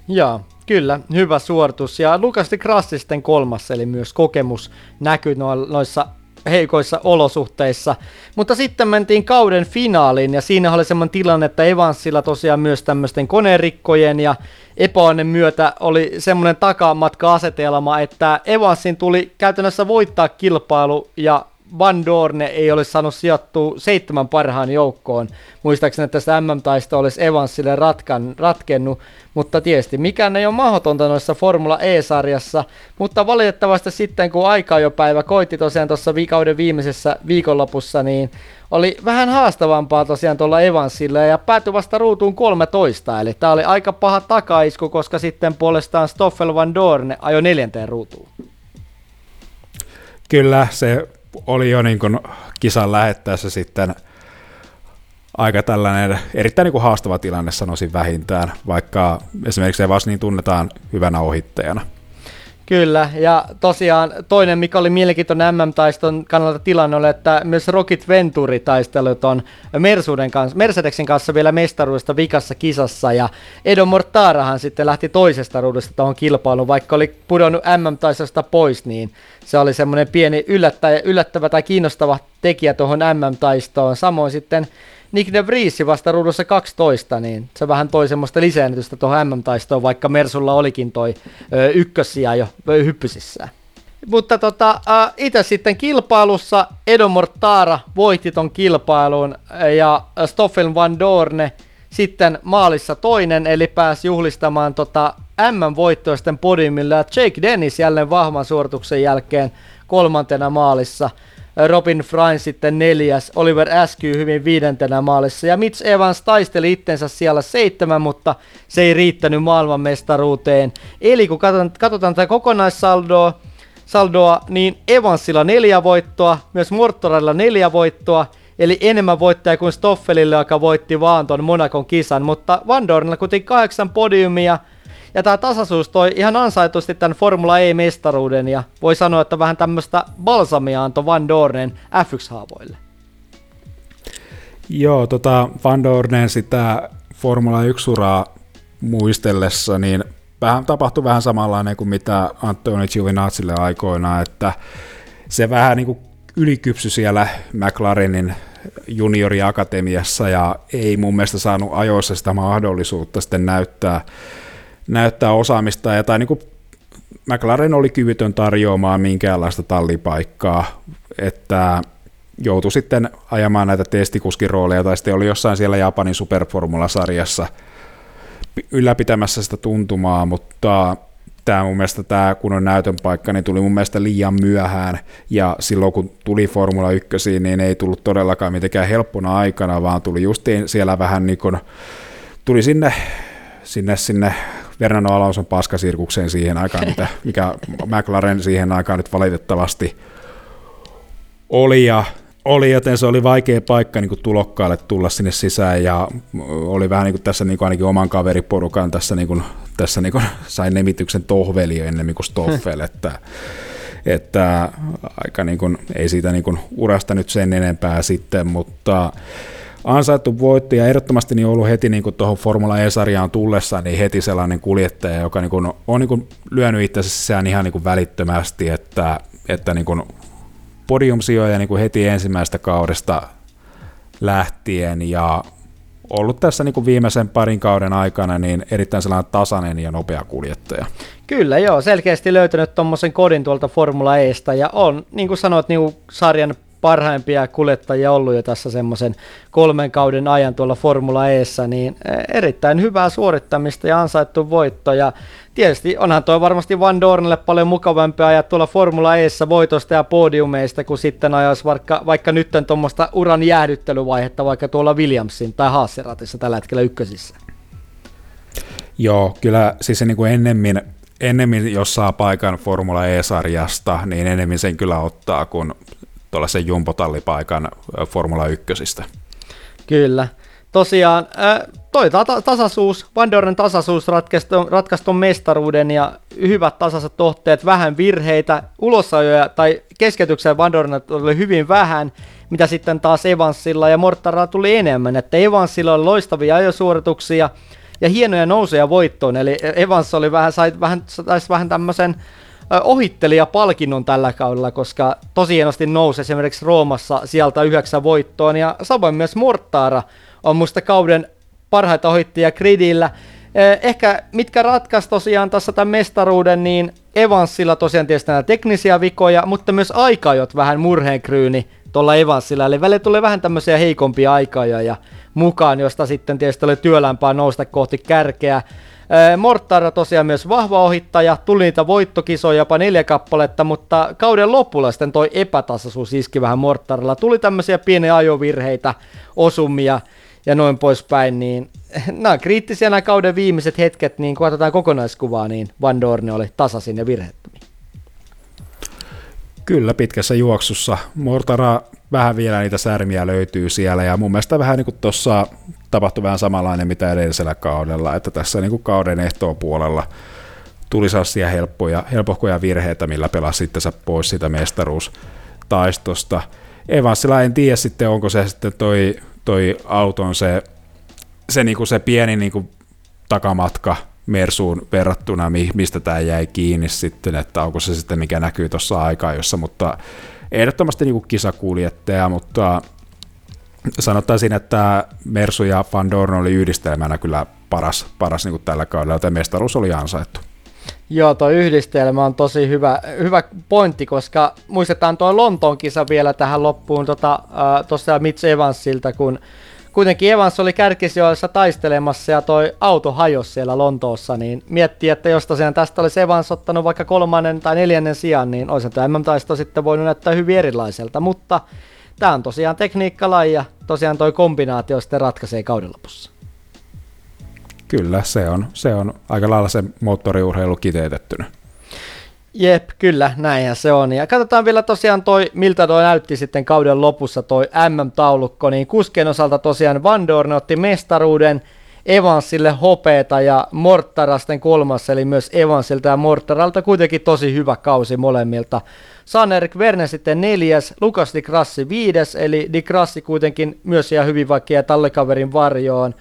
Joo, Kyllä, hyvä suoritus. Ja Lukas de Grassi sitten kolmas, eli myös kokemus näkyy noissa heikoissa olosuhteissa. Mutta sitten mentiin kauden finaaliin ja siinä oli semmoinen tilanne, että Evansilla tosiaan myös tämmöisten konerikkojen ja epäonnen myötä oli semmoinen takamatka-asetelma, että Evansin tuli käytännössä voittaa kilpailu ja Van Dorne ei olisi saanut sijoittua seitsemän parhaan joukkoon. Muistaakseni, että tästä MM-taista olisi Evansille ratkan, ratkennut, mutta tietysti mikään ei ole mahdotonta noissa Formula E-sarjassa, mutta valitettavasti sitten kun aika jo päivä koitti tosiaan tuossa kauden viimeisessä viikonlopussa, niin oli vähän haastavampaa tosiaan tuolla Evansille ja päätyi vasta ruutuun 13, eli tämä oli aika paha takaisku, koska sitten puolestaan Stoffel Van Dorne ajoi neljänteen ruutuun. Kyllä, se oli jo niin kuin kisan lähettäessä sitten aika tällainen erittäin niin kuin haastava tilanne sanoisin vähintään, vaikka esimerkiksi Evas niin tunnetaan hyvänä ohittajana. Kyllä, ja tosiaan toinen, mikä oli mielenkiintoinen MM-taiston kannalta tilanne, oli, että myös Rocket Venturi-taistelut on Mersuden kanssa, Mercedeksin kanssa vielä mestaruudesta vikassa kisassa, ja Edo Mortarahan sitten lähti toisesta ruudusta tuohon kilpailuun, vaikka oli pudonnut MM-taistosta pois, niin se oli semmoinen pieni yllättävä, yllättävä tai kiinnostava tekijä tuohon MM-taistoon. Samoin sitten Nick de Vries vasta ruudussa 12, niin se vähän toi semmoista lisäännytystä tuohon MM-taistoon, vaikka Mersulla olikin toi ykkössiä jo hyppysissään. Mutta tota, itse sitten kilpailussa Edo Mortara voitti ton kilpailun ja Stoffel Van Dorne sitten maalissa toinen, eli pääsi juhlistamaan tota M-voittoa sitten podiumilla. Jake Dennis jälleen vahvan suorituksen jälkeen kolmantena maalissa – Robin Frine sitten neljäs, Oliver Askew hyvin viidentenä maalissa. Ja Mitch Evans taisteli itsensä siellä seitsemän, mutta se ei riittänyt maailmanmestaruuteen. Eli kun katsotaan, katsotaan tätä kokonaissaldoa, saldoa, niin Evansilla neljä voittoa, myös Mortorella neljä voittoa, eli enemmän voittaja kuin Stoffelille, joka voitti vaan ton Monakon kisan, mutta Van Dornilla kuitenkin kahdeksan podiumia, ja tämä tasaisuus toi ihan ansaitusti tämän Formula E-mestaruuden ja voi sanoa, että vähän tämmöistä balsamia antoi Van Dornen F1-haavoille. Joo, tota Van Dornen sitä Formula 1-uraa muistellessa, niin vähän tapahtui vähän samanlainen kuin mitä Antoni Giovinazille aikoinaan, että se vähän niin kuin ylikypsy siellä McLarenin junioriakatemiassa ja ei mun mielestä saanut ajoissa sitä mahdollisuutta sitten näyttää näyttää osaamista, ja tai niin kuin McLaren oli kyvytön tarjoamaan minkäänlaista tallipaikkaa, että joutui sitten ajamaan näitä testikuskirooleja, tai sitten oli jossain siellä Japanin superformulasarjassa ylläpitämässä sitä tuntumaa, mutta tämä mun mielestä tämä kun on näytön paikka, niin tuli mun mielestä liian myöhään, ja silloin kun tuli Formula 1, niin ei tullut todellakaan mitenkään helppona aikana, vaan tuli justiin siellä vähän niin kuin, tuli sinne, sinne, sinne Fernando Alonson paskasirkukseen siihen aikaan, mitä, mikä McLaren siihen aikaan nyt valitettavasti oli, ja oli, joten se oli vaikea paikka niin kuin tulokkaalle tulla sinne sisään, ja oli vähän niin kuin tässä niin kuin ainakin oman kaveriporukan tässä, niin kuin, tässä niin kuin, sain nimityksen Tohveli ennen kuin Stoffel, että, että aika niin kuin, ei siitä niin kuin urasta nyt sen enempää sitten, mutta ansaittu voitto ja ehdottomasti niin ollut heti niin tuohon Formula E-sarjaan tullessa niin heti sellainen kuljettaja, joka niin kuin, on niin kuin lyönyt itsensä sisään ihan niin kuin välittömästi, että, että niin kuin podiumsijoja niin kuin heti ensimmäisestä kaudesta lähtien ja ollut tässä niin kuin viimeisen parin kauden aikana niin erittäin sellainen tasainen ja nopea kuljettaja. Kyllä joo, selkeästi löytänyt tuommoisen kodin tuolta Formula Estä ja on, niin kuin sanoit, niin kuin sarjan parhaimpia kuljettajia ollut jo tässä semmoisen kolmen kauden ajan tuolla Formula Eessä, niin e, erittäin hyvää suorittamista ja ansaittu voitto. Ja tietysti onhan tuo varmasti Van Dornelle paljon mukavampia ajaa tuolla Formula Eessä voitosta ja podiumeista, kuin sitten ajaisi vaikka, vaikka nyt tuommoista uran jäähdyttelyvaihetta vaikka tuolla Williamsin tai Haasseratissa tällä hetkellä ykkösissä. Joo, kyllä siis se niin kuin ennemmin, ennemmin, jos saa paikan Formula E-sarjasta, niin enemmän sen kyllä ottaa, kun tuollaisen jumpotallipaikan Formula 1. Kyllä. Tosiaan toi tasaisuus, Van Doren tasaisuus ratkaisi tuon mestaruuden ja hyvät tasaiset tohteet, vähän virheitä, ulosajoja tai keskeytyksiä Van Doren oli hyvin vähän, mitä sitten taas Evansilla ja Mortaralla tuli enemmän, että Evansilla oli loistavia ajosuorituksia ja hienoja nousuja voittoon, eli Evans oli vähän, sai vähän, sai vähän tämmöisen ohittelija-palkinnon tällä kaudella, koska tosi hienosti nousi esimerkiksi Roomassa sieltä yhdeksän voittoon, ja samoin myös Mortara on musta kauden parhaita ohittajia gridillä. Ehkä mitkä ratkaisi tosiaan tässä tämän mestaruuden, niin Evansilla tosiaan tietysti näitä teknisiä vikoja, mutta myös aikajot vähän murheenkryyni tuolla Evansilla, eli välillä tulee vähän tämmöisiä heikompia aikajoja mukaan, josta sitten tietysti oli työlämpää nousta kohti kärkeä. Mortara tosiaan myös vahva ohittaja, tuli niitä voittokisoja jopa neljä kappaletta, mutta kauden lopulla sitten toi epätasaisuus iski vähän Mortarilla. Tuli tämmöisiä pieniä ajovirheitä, osumia ja noin poispäin, niin nämä kriittisiä nämä kauden viimeiset hetket, niin kun katsotaan kokonaiskuvaa, niin Van Dorne oli tasaisin ja virheettömiä. Kyllä, pitkässä juoksussa. Mortara vähän vielä niitä särmiä löytyy siellä, ja mun mielestä vähän niin kuin tuossa tapahtui vähän samanlainen mitä edellisellä kaudella, että tässä niin kuin kauden ehtoon puolella tuli sellaisia helppoja, helpohkoja virheitä, millä pelasi sitten pois sitä mestaruustaistosta. Evansilla en tiedä sitten, onko se sitten toi, toi auton se, se, niin kuin se pieni niin kuin takamatka Mersuun verrattuna, mistä tämä jäi kiinni sitten, että onko se sitten mikä näkyy tuossa aikaa, jossa, mutta ehdottomasti niin kisakuljettaja, mutta sanottaisin, että Mersu ja Van Dorn oli yhdistelmänä kyllä paras, paras niin tällä kaudella, joten mestaruus oli ansaittu. Joo, tuo yhdistelmä on tosi hyvä, hyvä pointti, koska muistetaan tuo Lontoon kisa vielä tähän loppuun tota, äh, Mitch Evansilta, kun kuitenkin Evans oli kärkisijoissa taistelemassa ja toi auto hajosi siellä Lontoossa, niin miettii, että jos tosiaan tästä olisi Evans ottanut vaikka kolmannen tai neljännen sijaan, niin olisi tämä MM-taisto sitten voinut näyttää hyvin erilaiselta, mutta tämä on tosiaan tekniikkalaji ja tosiaan toi kombinaatio sitten ratkaisee kauden lopussa. Kyllä, se on, se on aika lailla se moottoriurheilu kiteytettynä. Jep, kyllä, näinhän se on. Ja katsotaan vielä tosiaan toi, miltä toi näytti sitten kauden lopussa toi MM-taulukko, niin kuskien osalta tosiaan Van Dorn otti mestaruuden, Evansille hopeeta ja Mortarasten kolmas, eli myös Evansilta ja Mortaralta kuitenkin tosi hyvä kausi molemmilta. Sanerik Verne sitten neljäs, Lukas Di Grassi viides, eli Di Grassi kuitenkin myös ihan hyvin vaikka tallikaverin varjoon.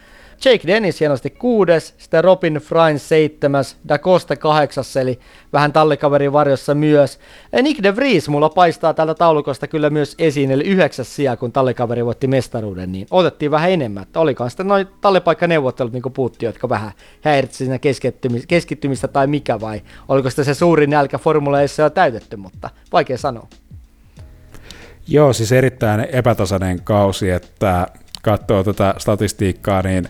Jake Dennis hienosti kuudes, sitten Robin Frine seitsemäs, Da Costa kahdeksas, eli vähän tallikaverin varjossa myös. Ja Nick de Vries mulla paistaa täältä taulukosta kyllä myös esiin, eli yhdeksäs sija, kun tallikaveri voitti mestaruuden, niin otettiin vähän enemmän. Että olikaan sitten noin tallipaikkaneuvottelut, niin kuin puhuttiin, jotka vähän häiritsi siinä keskittymistä, tai mikä vai oliko sitten se suuri nälkä formuleissa jo täytetty, mutta vaikea sanoa. Joo, siis erittäin epätasainen kausi, että katsoo tätä statistiikkaa, niin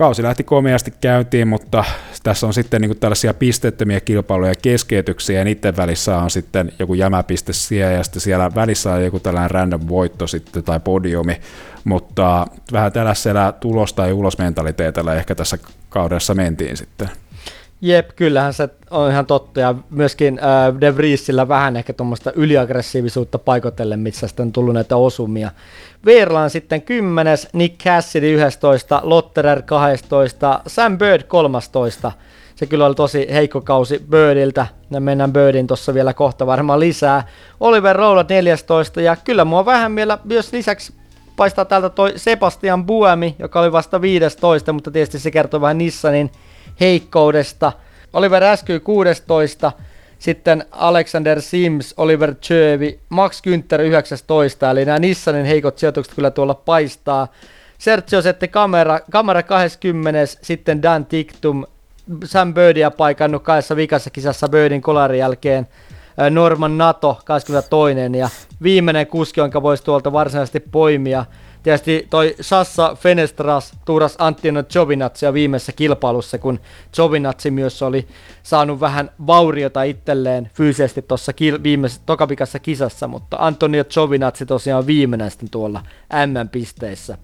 kausi lähti komeasti käyntiin, mutta tässä on sitten niin tällaisia pistettömiä kilpailuja ja keskeytyksiä, ja niiden välissä on sitten joku jämäpiste siellä, ja sitten siellä välissä on joku tällainen random voitto sitten, tai podiumi, mutta vähän tällaisella tulos- tai ulosmentaliteetillä ehkä tässä kaudessa mentiin sitten. Jep, kyllähän se on ihan totta, ja myöskin äh, De Vriesillä vähän ehkä tuommoista yliaggressiivisuutta paikotellen, missä sitten on tullut näitä osumia. Verlan sitten 10, Nick Cassidy 11, Lotterer 12, Sam Bird 13. Se kyllä oli tosi heikko kausi Birdiltä, ja mennään Birdin tuossa vielä kohta varmaan lisää. Oliver Rowland 14, ja kyllä mua vähän vielä myös lisäksi paistaa täältä toi Sebastian Buemi, joka oli vasta 15, mutta tietysti se kertoo vähän Nissanin heikkoudesta. Oliver Äsky 16, sitten Alexander Sims, Oliver Chövi, Max Günther 19, eli nämä Nissanin heikot sijoitukset kyllä tuolla paistaa. Sergio Setti kamera, kamera 20, sitten Dan Tiktum, Sam Birdia paikannut kahdessa vikassa kisassa Birdin kolarin jälkeen. Norman Nato 22. ja viimeinen kuski, jonka voisi tuolta varsinaisesti poimia, Tietysti toi Sassa Fenestras tuuras Antino Giovinazzi viimeisessä kilpailussa, kun Giovinazzi myös oli saanut vähän vauriota itselleen fyysisesti tuossa kil- viimeisessä tokapikassa kisassa, mutta Antonio Giovinazzi tosiaan viimeinen sitten tuolla M-pisteissä.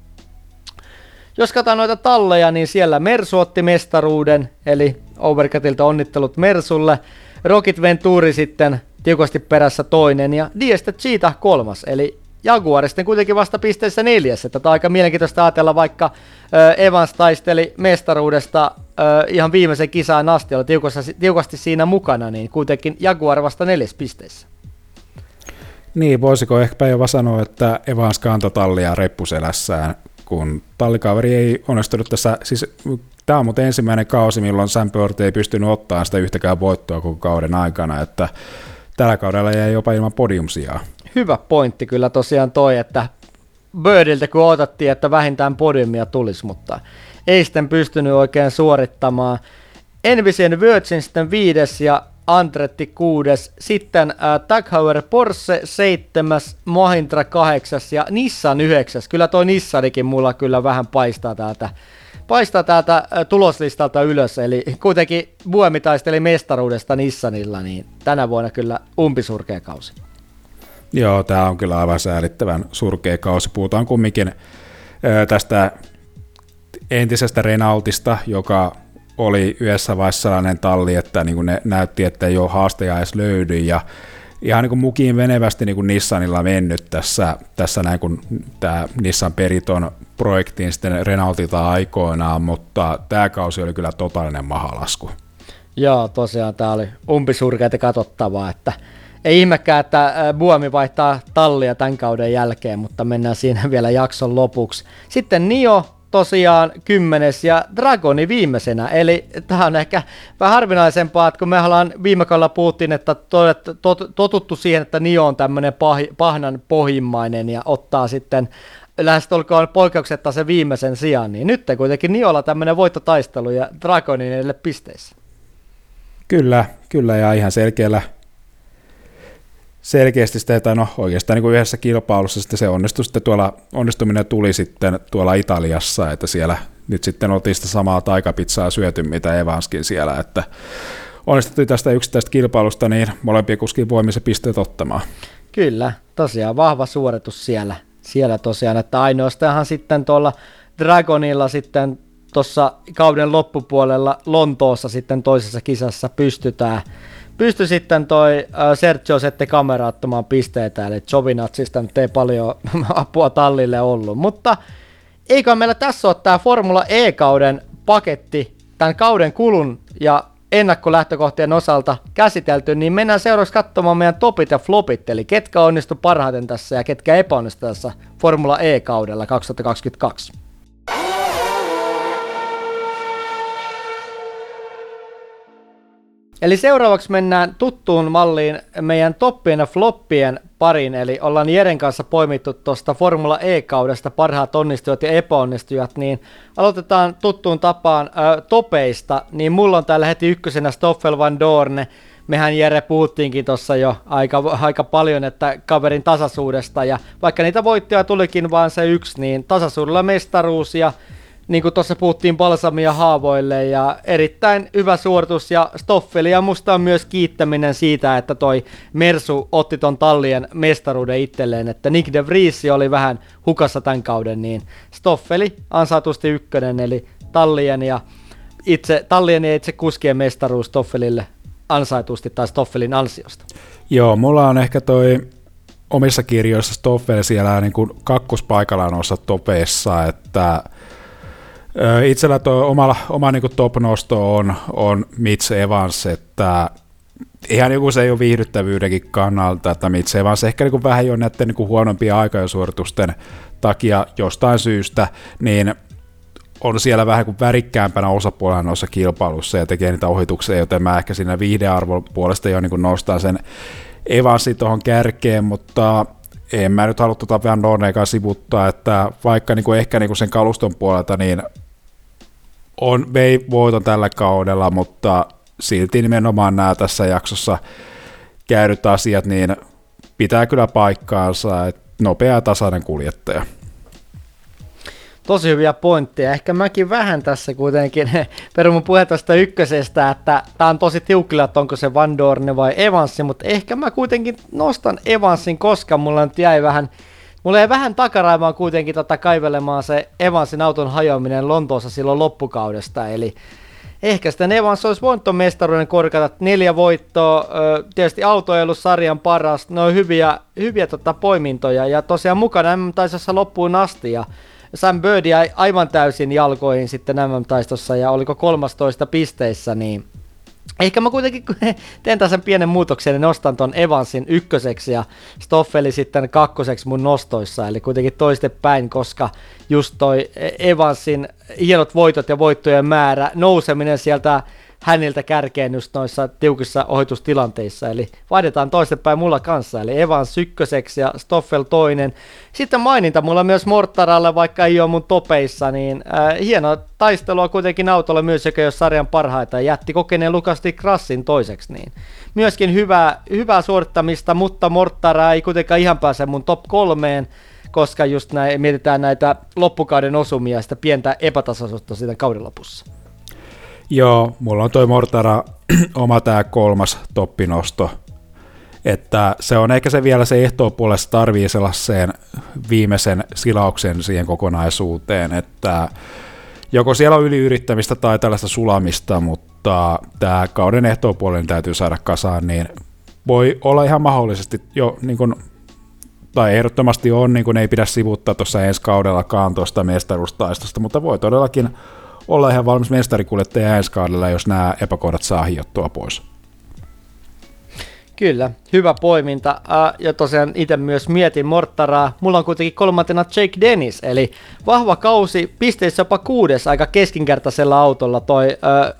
Jos katsotaan noita talleja, niin siellä Mersu otti mestaruuden, eli Overcutilta onnittelut Mersulle. Rocket Venturi sitten tiukasti perässä toinen ja Dieste Cheetah kolmas, eli Jaguar sitten kuitenkin vasta pisteessä neljäs, että tämä on aika mielenkiintoista ajatella, vaikka Evans taisteli mestaruudesta ihan viimeisen kisaan asti, oli tiukasti, siinä mukana, niin kuitenkin Jaguar vasta neljäs pisteessä. Niin, voisiko ehkä jopa sanoa, että Evans kantoi tallia reppuselässään, kun tallikaveri ei onnistunut tässä, siis tämä on mutta ensimmäinen kausi, milloin Sam Bird ei pystynyt ottaa sitä yhtäkään voittoa koko kauden aikana, että tällä kaudella jäi jopa ilman podiumsijaa hyvä pointti kyllä tosiaan toi, että Birdiltä kun odotettiin, että vähintään podiumia tulisi, mutta ei sitten pystynyt oikein suorittamaan. Envisen Virgin sitten viides ja Andretti kuudes, sitten äh, Tag Heuer Porsche seitsemäs, Mahindra kahdeksas ja Nissan yhdeksäs. Kyllä toi Nissanikin mulla kyllä vähän paistaa täältä, paistaa täältä äh, tuloslistalta ylös, eli kuitenkin Buemi taisteli mestaruudesta Nissanilla, niin tänä vuonna kyllä umpisurkea kausi. Joo, tämä on kyllä aivan säälittävän surkea kausi. Puhutaan kumminkin tästä entisestä Renaultista, joka oli yhdessä vaiheessa sellainen talli, että niin ne näytti, että ei ole haasteja edes löydy, ja ihan niin kuin mukiin venevästi niin kuin Nissanilla mennyt tässä, tässä näin kun tämä Nissan Periton projektiin sitten Renaultilta aikoinaan, mutta tämä kausi oli kyllä totaalinen mahalasku. Joo, tosiaan tämä oli umpisurkeita katsottavaa, että ei ihmekään, että Buomi vaihtaa tallia tämän kauden jälkeen, mutta mennään siinä vielä jakson lopuksi. Sitten Nio tosiaan kymmenes ja Dragoni viimeisenä, eli tämä on ehkä vähän harvinaisempaa, että kun me ollaan viime kaudella puhuttiin, että tot, tot, totuttu siihen, että Nio on tämmöinen pah, pahnan pohjimmainen ja ottaa sitten lähestulkoon poikkeuksetta se viimeisen sijaan, niin nyt kuitenkin Niolla tämmöinen voittotaistelu ja Dragonin edelle pisteissä. Kyllä, kyllä ja ihan selkeällä selkeästi sitä, että no oikeastaan niin kuin yhdessä kilpailussa sitten se onnistui sitten tuolla, onnistuminen tuli sitten tuolla Italiassa, että siellä nyt sitten oltiin sitä samaa taikapizzaa syöty, mitä Evanskin siellä, että onnistuttiin tästä yksittäistä kilpailusta, niin molempien kuskin voimme se pisteet ottamaan. Kyllä, tosiaan vahva suoritus siellä, siellä tosiaan, että ainoastaan sitten tuolla Dragonilla sitten tuossa kauden loppupuolella Lontoossa sitten toisessa kisassa pystytään pysty sitten toi äh, Sergio Sette kamera ottamaan pisteitä, eli Jovinatsista nyt ei paljon apua tallille ollut, mutta eikö meillä tässä ole tämä Formula E-kauden paketti tämän kauden kulun ja ennakkolähtökohtien osalta käsitelty, niin mennään seuraavaksi katsomaan meidän topit ja flopit, eli ketkä onnistu parhaiten tässä ja ketkä epäonnistu tässä Formula E-kaudella 2022. Eli seuraavaksi mennään tuttuun malliin meidän toppien ja floppien parin, eli ollaan Jeren kanssa poimittu tuosta Formula E-kaudesta parhaat onnistujat ja epäonnistujat, niin aloitetaan tuttuun tapaan ä, topeista, niin mulla on täällä heti ykkösenä Stoffel Van Dorne, mehän Jere puhuttiinkin tuossa jo aika, aika paljon, että kaverin tasaisuudesta, ja vaikka niitä voittoja tulikin vaan se yksi, niin tasaisuudella mestaruus ja niin kuin tuossa puhuttiin balsamia haavoille ja erittäin hyvä suoritus ja Stoffeli ja musta on myös kiittäminen siitä, että toi Mersu otti ton tallien mestaruuden itselleen, että Nick de Vries oli vähän hukassa tämän kauden, niin Stoffeli ansaitusti ykkönen, eli tallien ja itse, tallien ja itse kuskien mestaruus Stoffelille ansaitusti tai Stoffelin ansiosta. Joo, mulla on ehkä toi omissa kirjoissa Stoffel siellä niin kuin kakkospaikalla noissa topeissa, että Itsellä tuo oma, oma niin top-nosto on, on Mitch Evans, että ihan joku se ei ole viihdyttävyydenkin kannalta, että Mitch Evans ehkä niin vähän jo näiden niin huonompia aikajosuoritusten takia jostain syystä, niin on siellä vähän kuin värikkäämpänä osapuolella noissa kilpailussa ja tekee niitä ohituksia, joten mä ehkä siinä viihdearvon puolesta jo niin nostan sen Evansin tuohon kärkeen, mutta en mä nyt halua tuota Van Dorneekaan sivuttaa, että vaikka niin kuin ehkä niin kuin sen kaluston puolelta, niin on, vei voiton tällä kaudella, mutta silti nimenomaan nämä tässä jaksossa käydyt asiat, niin pitää kyllä paikkaansa, että nopea tasainen kuljettaja. Tosi hyviä pointteja. Ehkä mäkin vähän tässä kuitenkin perun mun puhe ykkösestä, että tää on tosi tiukilla, että onko se Van Dorne vai Evansi, mutta ehkä mä kuitenkin nostan Evansin, koska mulla nyt jäi vähän Mulla ei vähän takaraimaan kuitenkin tota kaivelemaan se Evansin auton hajoaminen Lontoossa silloin loppukaudesta, eli ehkä sitten Evans olisi voinut mestaruuden korkata neljä voittoa, tietysti auto ei ollut sarjan paras, ne on hyviä, hyviä tota poimintoja ja tosiaan mukana MM-taistossa loppuun asti ja Sam Bird jäi aivan täysin jalkoihin sitten MM-taistossa ja oliko 13 pisteissä, niin Ehkä mä kuitenkin teen tässä pienen muutoksen ja nostan ton Evansin ykköseksi ja Stoffeli sitten kakkoseksi mun nostoissa, eli kuitenkin päin, koska just toi Evansin hienot voitot ja voittojen määrä, nouseminen sieltä häniltä kärkeen just noissa tiukissa ohitustilanteissa. Eli vaihdetaan toistepäin mulla kanssa, eli Evans ykköseksi ja Stoffel toinen. Sitten maininta mulla myös Mortaralle, vaikka ei ole mun topeissa, niin äh, hieno taistelua kuitenkin autolla myös, joka ole sarjan parhaita. Jätti kokeneen Lukasti Krassin toiseksi, niin myöskin hyvää, hyvää suorittamista, mutta Mortara ei kuitenkaan ihan pääse mun top kolmeen koska just näin, mietitään näitä loppukauden osumia ja sitä pientä epätasaisuutta siitä kauden lopussa. Joo, mulla on toi Mortara oma tää kolmas toppinosto. Että se on ehkä se vielä se ehtoo puolesta tarvii sellaiseen viimeisen silauksen siihen kokonaisuuteen, että joko siellä on yliyrittämistä tai tällaista sulamista, mutta tämä kauden ehtoopuolen täytyy saada kasaan, niin voi olla ihan mahdollisesti jo niin kuin, tai ehdottomasti on, niin kuin ei pidä sivuttaa tuossa ensi kaudellakaan tuosta mestaruustaistosta, mutta voi todellakin olla ihan valmis mestarikuljettaja ensi kaudella, jos nämä epäkohdat saa hiottua pois. Kyllä, hyvä poiminta. Ja tosiaan itse myös mietin Mortaraa. Mulla on kuitenkin kolmantena Jake Dennis, eli vahva kausi, pisteissä jopa kuudes aika keskinkertaisella autolla. Toi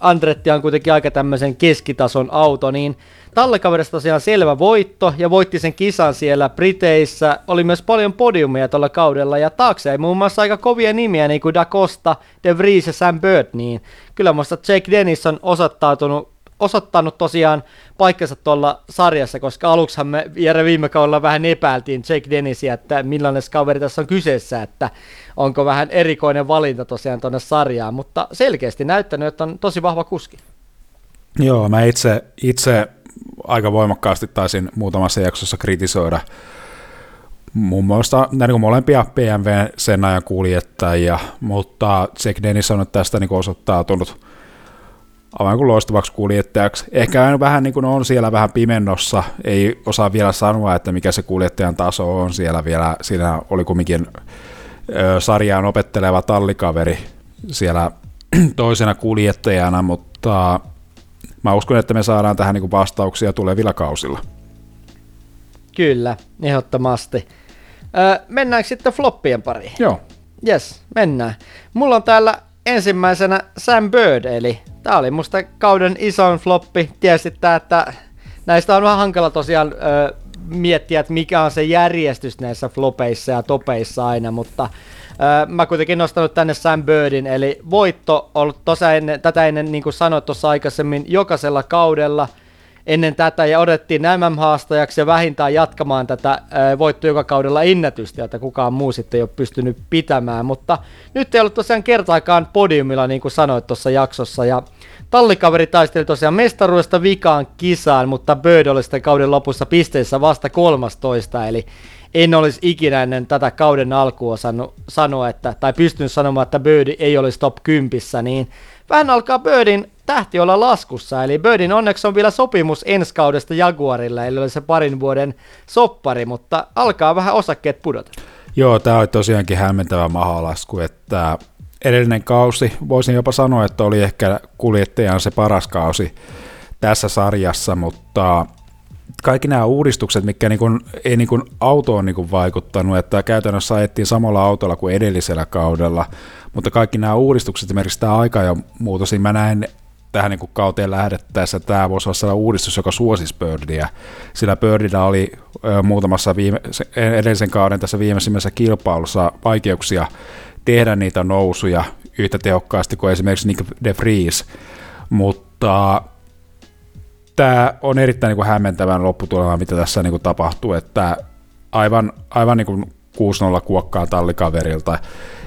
Andretti on kuitenkin aika tämmöisen keskitason auto, niin tallekaverista tosiaan selvä voitto ja voitti sen kisan siellä Briteissä. Oli myös paljon podiumia tuolla kaudella ja taakse ei muun muassa aika kovia nimiä niin kuin Da Costa, De Vries ja Sam Bird, niin kyllä muista Jake Dennis on osoittautunut osoittanut tosiaan paikkansa tuolla sarjassa, koska aluksihan me Jere viime kaudella vähän epäiltiin Jake Dennisia, että millainen kaveri tässä on kyseessä, että onko vähän erikoinen valinta tosiaan tuonne sarjaan, mutta selkeästi näyttänyt, että on tosi vahva kuski. Joo, mä itse, itse aika voimakkaasti taisin muutamassa jaksossa kritisoida muun muassa näin niin molempia BMW sen ajan kuljettajia, mutta Jack Dennis on tästä niin osoittautunut aivan kuin loistavaksi kuljettajaksi. Ehkä vähän niin kuin on siellä vähän pimennossa, ei osaa vielä sanoa, että mikä se kuljettajan taso on siellä vielä. Siinä oli kumminkin sarjaan opetteleva tallikaveri siellä toisena kuljettajana, mutta mä uskon, että me saadaan tähän niin vastauksia tulevilla kausilla. Kyllä, ehdottomasti. Öö, mennäänkö sitten floppien pariin? Joo. Yes, mennään. Mulla on täällä ensimmäisenä Sam Bird, eli tää oli musta kauden isoin floppi. Tiesit tää, että näistä on vähän hankala tosiaan öö, miettiä, että mikä on se järjestys näissä flopeissa ja topeissa aina, mutta mä kuitenkin nostanut tänne Sam Birdin, eli voitto ollut tosa ennen, tätä ennen, niin kuin sanoit tuossa aikaisemmin, jokaisella kaudella – ennen tätä ja odettiin MM-haastajaksi ja vähintään jatkamaan tätä voitto joka kaudella ennätystä, jota kukaan muu sitten ei ole pystynyt pitämään, mutta nyt ei ollut tosiaan kertaakaan podiumilla niin kuin sanoit tuossa jaksossa ja tallikaveri taisteli tosiaan mestaruudesta vikaan kisaan, mutta Bird oli sitten kauden lopussa pisteissä vasta 13, eli en olisi ikinä ennen tätä kauden alkua osannut sanoa, että, tai pystynyt sanomaan, että Bird ei olisi top 10, niin vähän alkaa Birdin tähti olla laskussa, eli Birdin onneksi on vielä sopimus ensi kaudesta Jaguarilla, eli oli se parin vuoden soppari, mutta alkaa vähän osakkeet pudota. Joo, tämä oli tosiaankin hämmentävä mahalasku, että edellinen kausi, voisin jopa sanoa, että oli ehkä kuljettajan se paras kausi tässä sarjassa, mutta kaikki nämä uudistukset, mikä niin kuin, ei niin kuin autoon niin kuin vaikuttanut, että käytännössä ajettiin samalla autolla kuin edellisellä kaudella, mutta kaikki nämä uudistukset, esimerkiksi tämä aika ja muutos, niin mä näen tähän niin kuin kauteen lähdettäessä tämä voisi olla sellainen uudistus, joka suosisi Birdia, sillä Birdillä oli muutamassa viime, edellisen kauden tässä viimeisimmässä kilpailussa vaikeuksia tehdä niitä nousuja yhtä tehokkaasti kuin esimerkiksi Nick de Vries, mutta tämä on erittäin niin hämmentävän lopputulema, mitä tässä niin kuin tapahtuu, että aivan, aivan niin kuin 6-0 kuokkaa tallikaverilta,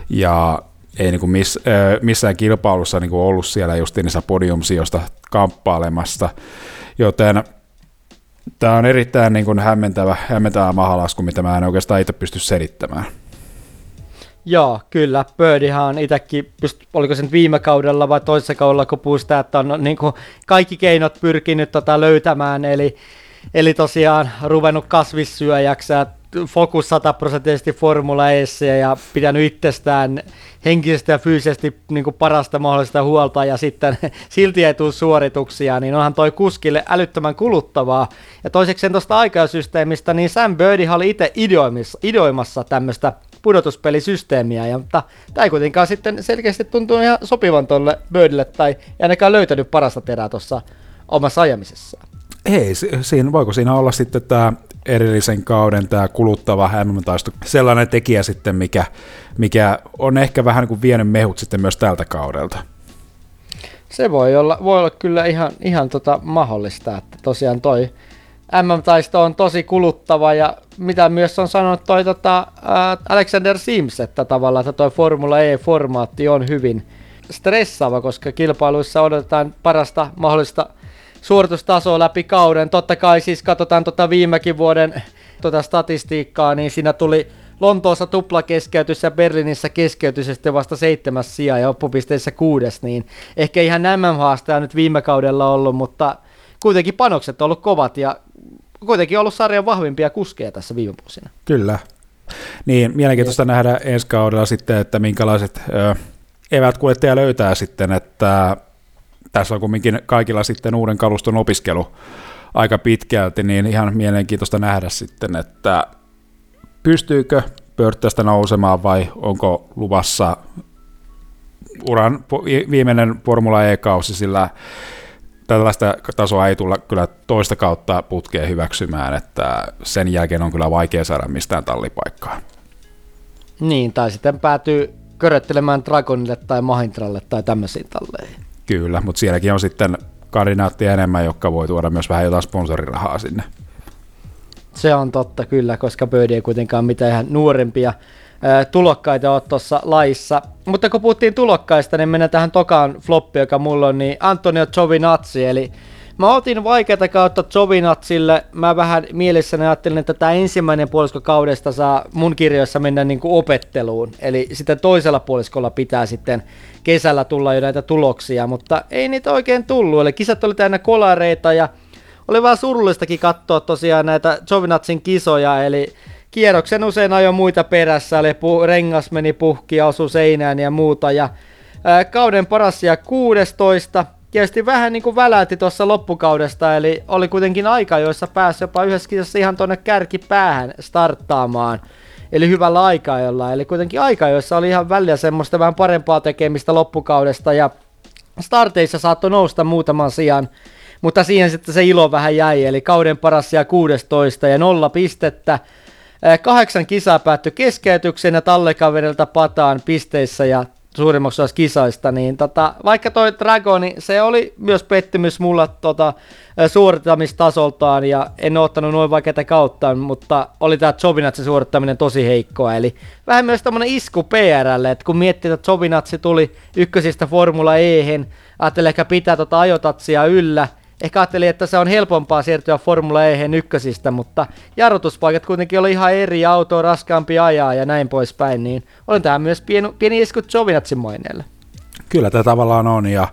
ja ei niin kuin miss, missään kilpailussa niin kuin ollut siellä just niissä podiumsijoista kamppailemassa, joten tämä on erittäin niin kuin hämmentävä, hämmentävä mahalasku, mitä mä en oikeastaan itse pysty selittämään. Joo, kyllä. Birdihan on itsekin, just, oliko se nyt viime kaudella vai toisessa kaudella, kun puhuista, että on niin kuin kaikki keinot pyrkinyt tota löytämään, eli, eli tosiaan ruvennut kasvissyöjäksi fokus sataprosenttisesti Formula Eessä ja pitänyt itsestään henkisesti ja fyysisesti niin kuin parasta mahdollista huolta ja sitten silti ei tule suorituksia, niin onhan toi kuskille älyttömän kuluttavaa. Ja toiseksi tuosta aikasysteemistä, niin Sam Birdi oli itse ideoimassa, ideoimassa tämmöistä pudotuspelisysteemiä, ja, mutta tämä ei kuitenkaan sitten selkeästi tuntuu ihan sopivan tuolle Birdille, tai ei ainakaan löytänyt parasta terää tuossa omassa ajamisessaan. Ei, siinä, voiko siinä olla sitten tämä erillisen kauden tämä kuluttava MM-taisto sellainen tekijä sitten, mikä, mikä on ehkä vähän niin kuin vienyt mehut sitten myös tältä kaudelta. Se voi olla, voi olla kyllä ihan, ihan tota mahdollista, että tosiaan toi MM-taisto on tosi kuluttava ja mitä myös on sanonut toi tota, Alexander Sims, että tavallaan että toi Formula E-formaatti on hyvin stressaava, koska kilpailuissa odotetaan parasta mahdollista suoritustasoa läpi kauden. Totta kai siis katsotaan tota viimekin vuoden tota statistiikkaa, niin siinä tuli Lontoossa tuplakeskeytys ja Berliinissä keskeytys vasta seitsemäs sija ja oppupisteissä kuudes, niin ehkä ihan MM-haastaja nyt viime kaudella ollut, mutta kuitenkin panokset on ollut kovat ja kuitenkin ollut sarjan vahvimpia kuskeja tässä viime vuosina. Kyllä. Niin, mielenkiintoista nähdä ensi kaudella sitten, että minkälaiset ö, evät kuljettaja löytää sitten, että tässä on kumminkin kaikilla sitten uuden kaluston opiskelu aika pitkälti, niin ihan mielenkiintoista nähdä sitten, että pystyykö pörttästä nousemaan vai onko luvassa uran viimeinen Formula E-kausi, sillä tällaista tasoa ei tulla kyllä toista kautta putkeen hyväksymään, että sen jälkeen on kyllä vaikea saada mistään tallipaikkaa. Niin, tai sitten päätyy köröttelemään Dragonille tai Mahintralle tai tämmöisiin talleihin. Kyllä, mutta sielläkin on sitten kandidaattia enemmän, jotka voi tuoda myös vähän jotain sponsorirahaa sinne. Se on totta kyllä, koska Bird ei kuitenkaan mitään ihan nuorempia tulokkaita ole tuossa laissa. Mutta kun puhuttiin tulokkaista, niin mennään tähän tokaan floppi, joka mulla on, niin Antonio Giovinazzi, eli Mä otin vaikeata kautta Jovinatsille. Mä vähän mielessäni ajattelin, että tämä ensimmäinen puolisko kaudesta saa mun kirjoissa mennä niin kuin opetteluun. Eli sitten toisella puoliskolla pitää sitten kesällä tulla jo näitä tuloksia, mutta ei niitä oikein tullut. Eli kisat oli täynnä kolareita ja oli vaan surullistakin katsoa tosiaan näitä Jovinatsin kisoja, eli kierroksen usein ajoi muita perässä, eli pu- rengas meni puhki ja osui seinään ja muuta, ja ää, kauden paras ja 16, tietysti vähän niin kuin väläytti tuossa loppukaudesta, eli oli kuitenkin aika, joissa pääsi jopa yhdessä kisassa ihan tuonne kärkipäähän starttaamaan. Eli hyvällä aikaa jolla, eli kuitenkin aika, joissa oli ihan väliä semmoista vähän parempaa tekemistä loppukaudesta, ja starteissa saattoi nousta muutaman sijaan, mutta siihen sitten se ilo vähän jäi, eli kauden paras ja 16 ja nolla pistettä. Kahdeksan kisaa päättyi keskeytyksen ja tallekaverilta pataan pisteissä ja suurimmaksi osassa kisaista, niin tota, vaikka toi Dragoni, se oli myös pettymys mulla tota, suorittamistasoltaan ja en ottanut noin vaikeita kautta, mutta oli tämä Jovinatsin suorittaminen tosi heikkoa, eli vähän myös tämmönen isku PRlle, että kun miettii, että Jovinatsi tuli ykkösistä Formula Ehen, ajattelin ehkä pitää tota ajotatsia yllä, ehkä ajattelin, että se on helpompaa siirtyä Formula E ykkösistä, mutta jarrutuspaikat kuitenkin oli ihan eri auto, raskaampi ajaa ja näin poispäin, niin olen tähän myös pieni, pieni isku Jovinatsin maineelle. Kyllä tämä tavallaan on, ja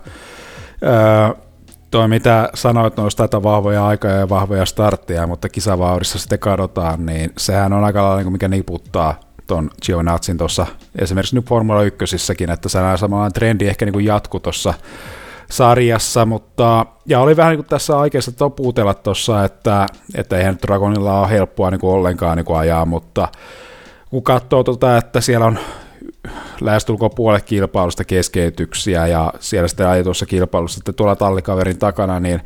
öö, toi mitä sanoit noista, että vahvoja aikoja ja vahvoja startteja, mutta kisavauhdissa sitten kadotaan, niin sehän on aika lailla niin mikä niputtaa ton Giovinazin tuossa esimerkiksi nyt Formula 1 että se on samanlainen trendi ehkä niin jatku tuossa sarjassa, mutta ja oli vähän niin kuin tässä aikeessa topuutella tuossa, että, että eihän Dragonilla ole helppoa niin kuin ollenkaan niin kuin ajaa, mutta kun katsoo tuota, että siellä on lähestulkoon puolet kilpailusta keskeytyksiä ja siellä sitten ajetussa kilpailussa sitten tuolla tallikaverin takana, niin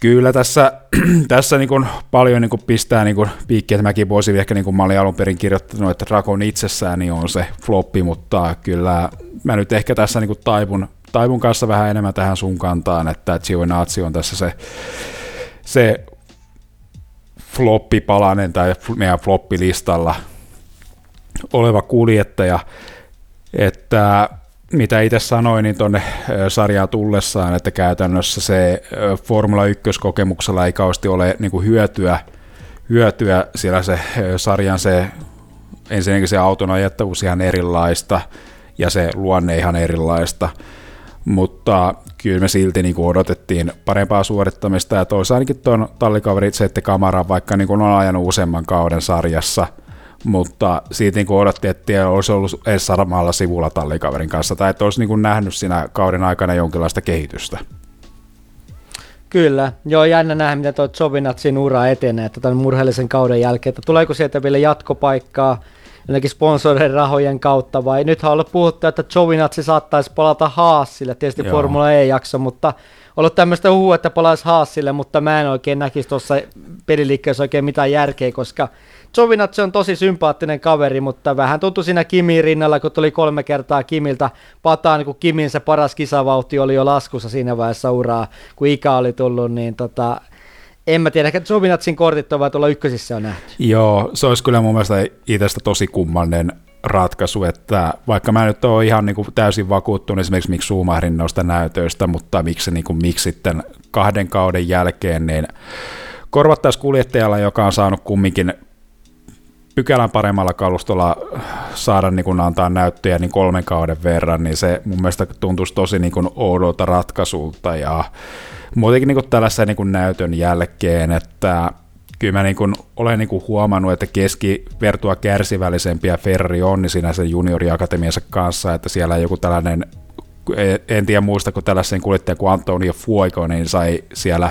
kyllä tässä, tässä niin kuin paljon niin kuin pistää niin kuin piikkiä, että mäkin voisin ehkä niin kuin mä olin alun perin kirjoittanut, että Dragon itsessään niin on se floppi, mutta kyllä mä nyt ehkä tässä niin kuin taipun taivun kanssa vähän enemmän tähän sun kantaan, että Giovinazzi on tässä se, se floppipalanen tai meidän floppilistalla oleva kuljettaja, että mitä itse sanoin, niin tuonne sarjaan tullessaan, että käytännössä se Formula 1-kokemuksella ei kauheasti ole niin hyötyä, hyötyä, siellä se sarjan se ensinnäkin se auton ajettavuus ihan erilaista ja se luonne ihan erilaista mutta kyllä me silti niin kuin odotettiin parempaa suorittamista. Ja toisaalta tuon tallikaveri Zette Kamara, vaikka niin kuin on ajanut useamman kauden sarjassa, mutta siitä niin kuin odottiin, että olisi ollut edes samalla sivulla tallikaverin kanssa. Tai että olisi niin kuin nähnyt siinä kauden aikana jonkinlaista kehitystä. Kyllä, joo jännä nähdä, mitä tuo Jovinatsin ura etenee tämän murheellisen kauden jälkeen, että tuleeko sieltä vielä jatkopaikkaa, jonnekin sponsoreiden rahojen kautta, vai nyt on ollut puhuttu, että Jovinatsi saattaisi palata Haasille, tietysti Joo. Formula E-jakso, mutta ollut tämmöistä huhua, että palaisi Haasille, mutta mä en oikein näkisi tuossa peliliikkeessä oikein mitään järkeä, koska Jovinatsi on tosi sympaattinen kaveri, mutta vähän tuntui siinä Kimin rinnalla, kun tuli kolme kertaa Kimiltä pataan, kun Kimin se paras kisavauhti oli jo laskussa siinä vaiheessa uraa, kun ikä oli tullut, niin tota, en mä tiedä, ehkä Jovinatsin kortit ovat tuolla ykkösissä on nähty. Joo, se olisi kyllä mun mielestä itsestä tosi kummallinen ratkaisu, että vaikka mä nyt oon ihan niin kuin täysin vakuuttunut esimerkiksi miksi Schumacherin noista näytöistä, mutta miksi, niin kuin, miksi sitten kahden kauden jälkeen, niin korvattaisiin kuljettajalla, joka on saanut kumminkin pykälän paremmalla kalustolla saada niin kuin antaa näyttöjä niin kolmen kauden verran, niin se mun mielestä tuntuisi tosi niin kuin oudolta ratkaisulta ja muutenkin niin tällaisen niin näytön jälkeen, että kyllä mä niin kuin olen niin kuin huomannut, että keskivertua kärsivällisempiä Ferrari on niin siinä sen junioriakatemiansa kanssa, että siellä joku tällainen, en tiedä muista, kun tällaisen kuljettaja kuin Antonio Fuoiko, niin sai siellä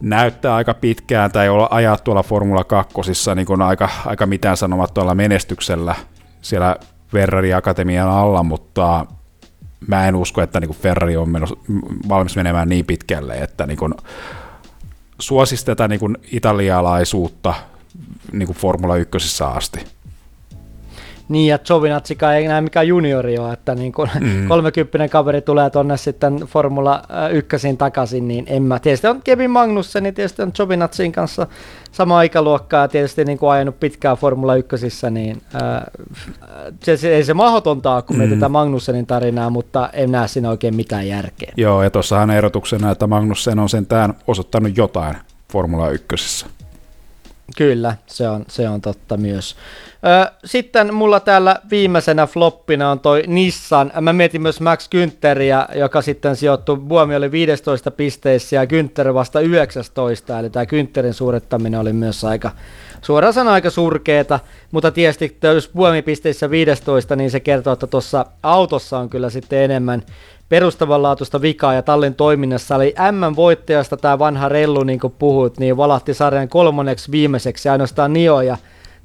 näyttää aika pitkään tai olla ajaa tuolla Formula 2 niin kuin aika, aika mitään sanomattomalla menestyksellä siellä Ferrari Akatemian alla, mutta mä en usko, että niin Ferrari on menossa, valmis menemään niin pitkälle, että niin kuin suosisi tätä niin kuin italialaisuutta niin kuin Formula 1 asti. Niin, ja Giovinazzikaan ei enää mikään juniori ole, että niin kun mm. 30 kaveri tulee tonne sitten Formula 1 takaisin, niin en mä. Tietysti on Kevin Magnussen, niin tietysti on Giovinazzin kanssa sama ikäluokka ja tietysti niin kuin ajanut pitkään Formula 1, niin ää, se, se, ei se mahdotonta kun mm. mietitään Magnussenin tarinaa, mutta en näe siinä oikein mitään järkeä. Joo, ja tuossahan erotuksena, että Magnussen on sentään osoittanut jotain Formula 1. Kyllä, se on, se on totta myös. Sitten mulla täällä viimeisenä floppina on toi Nissan. Mä mietin myös Max Günteriä, joka sitten sijoittui, Buomi oli 15 pisteissä ja Günther vasta 19, eli tämä Günterin suorittaminen oli myös aika, suoraan sanoen aika surkeeta, mutta tietysti jos Buomi pisteissä 15, niin se kertoo, että tuossa autossa on kyllä sitten enemmän perustavanlaatuista vikaa ja tallin toiminnassa. Eli M-voittajasta tämä vanha rellu, niin kuin puhut, niin valahti sarjan kolmanneksi viimeiseksi ainoastaan Nio ja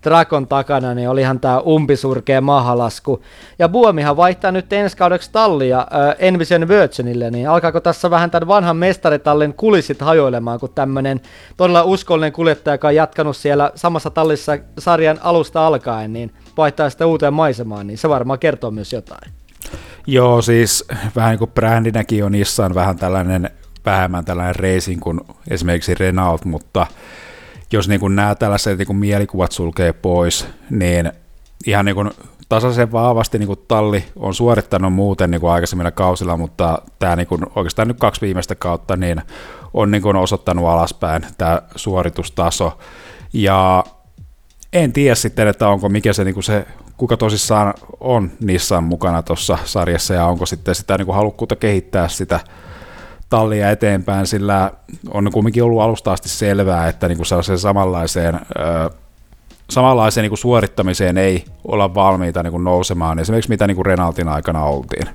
Drakon takana, niin olihan tämä umpisurkea mahalasku. Ja Buomihan vaihtaa nyt ensi kaudeksi tallia äh, Envision Virginille, niin alkaako tässä vähän tämän vanhan mestaritallin kulissit hajoilemaan, kun tämmöinen todella uskollinen kuljettaja, joka on jatkanut siellä samassa tallissa sarjan alusta alkaen, niin vaihtaa sitä uuteen maisemaan, niin se varmaan kertoo myös jotain. Joo, siis vähän niin kuin brändinäkin on Nissan vähän tällainen vähemmän tällainen racing kuin esimerkiksi Renault, mutta jos niin kuin nämä tällaiset niin kuin mielikuvat sulkee pois, niin ihan niin kuin tasaisen vahvasti niin kuin talli on suorittanut muuten niin kuin aikaisemmilla kausilla, mutta tämä niin kuin, oikeastaan nyt kaksi viimeistä kautta niin on niin kuin osoittanut alaspäin tämä suoritustaso. Ja en tiedä sitten, että onko mikä se, niin kuin se kuka tosissaan on Nissan mukana tuossa sarjassa ja onko sitten sitä niin kuin halukkuutta kehittää sitä tallia eteenpäin, sillä on kuitenkin ollut alusta asti selvää, että niin kuin sellaiseen samanlaiseen, ö, samanlaiseen niin kuin suorittamiseen ei olla valmiita niin kuin nousemaan, esimerkiksi mitä niin kuin Renaultin aikana oltiin.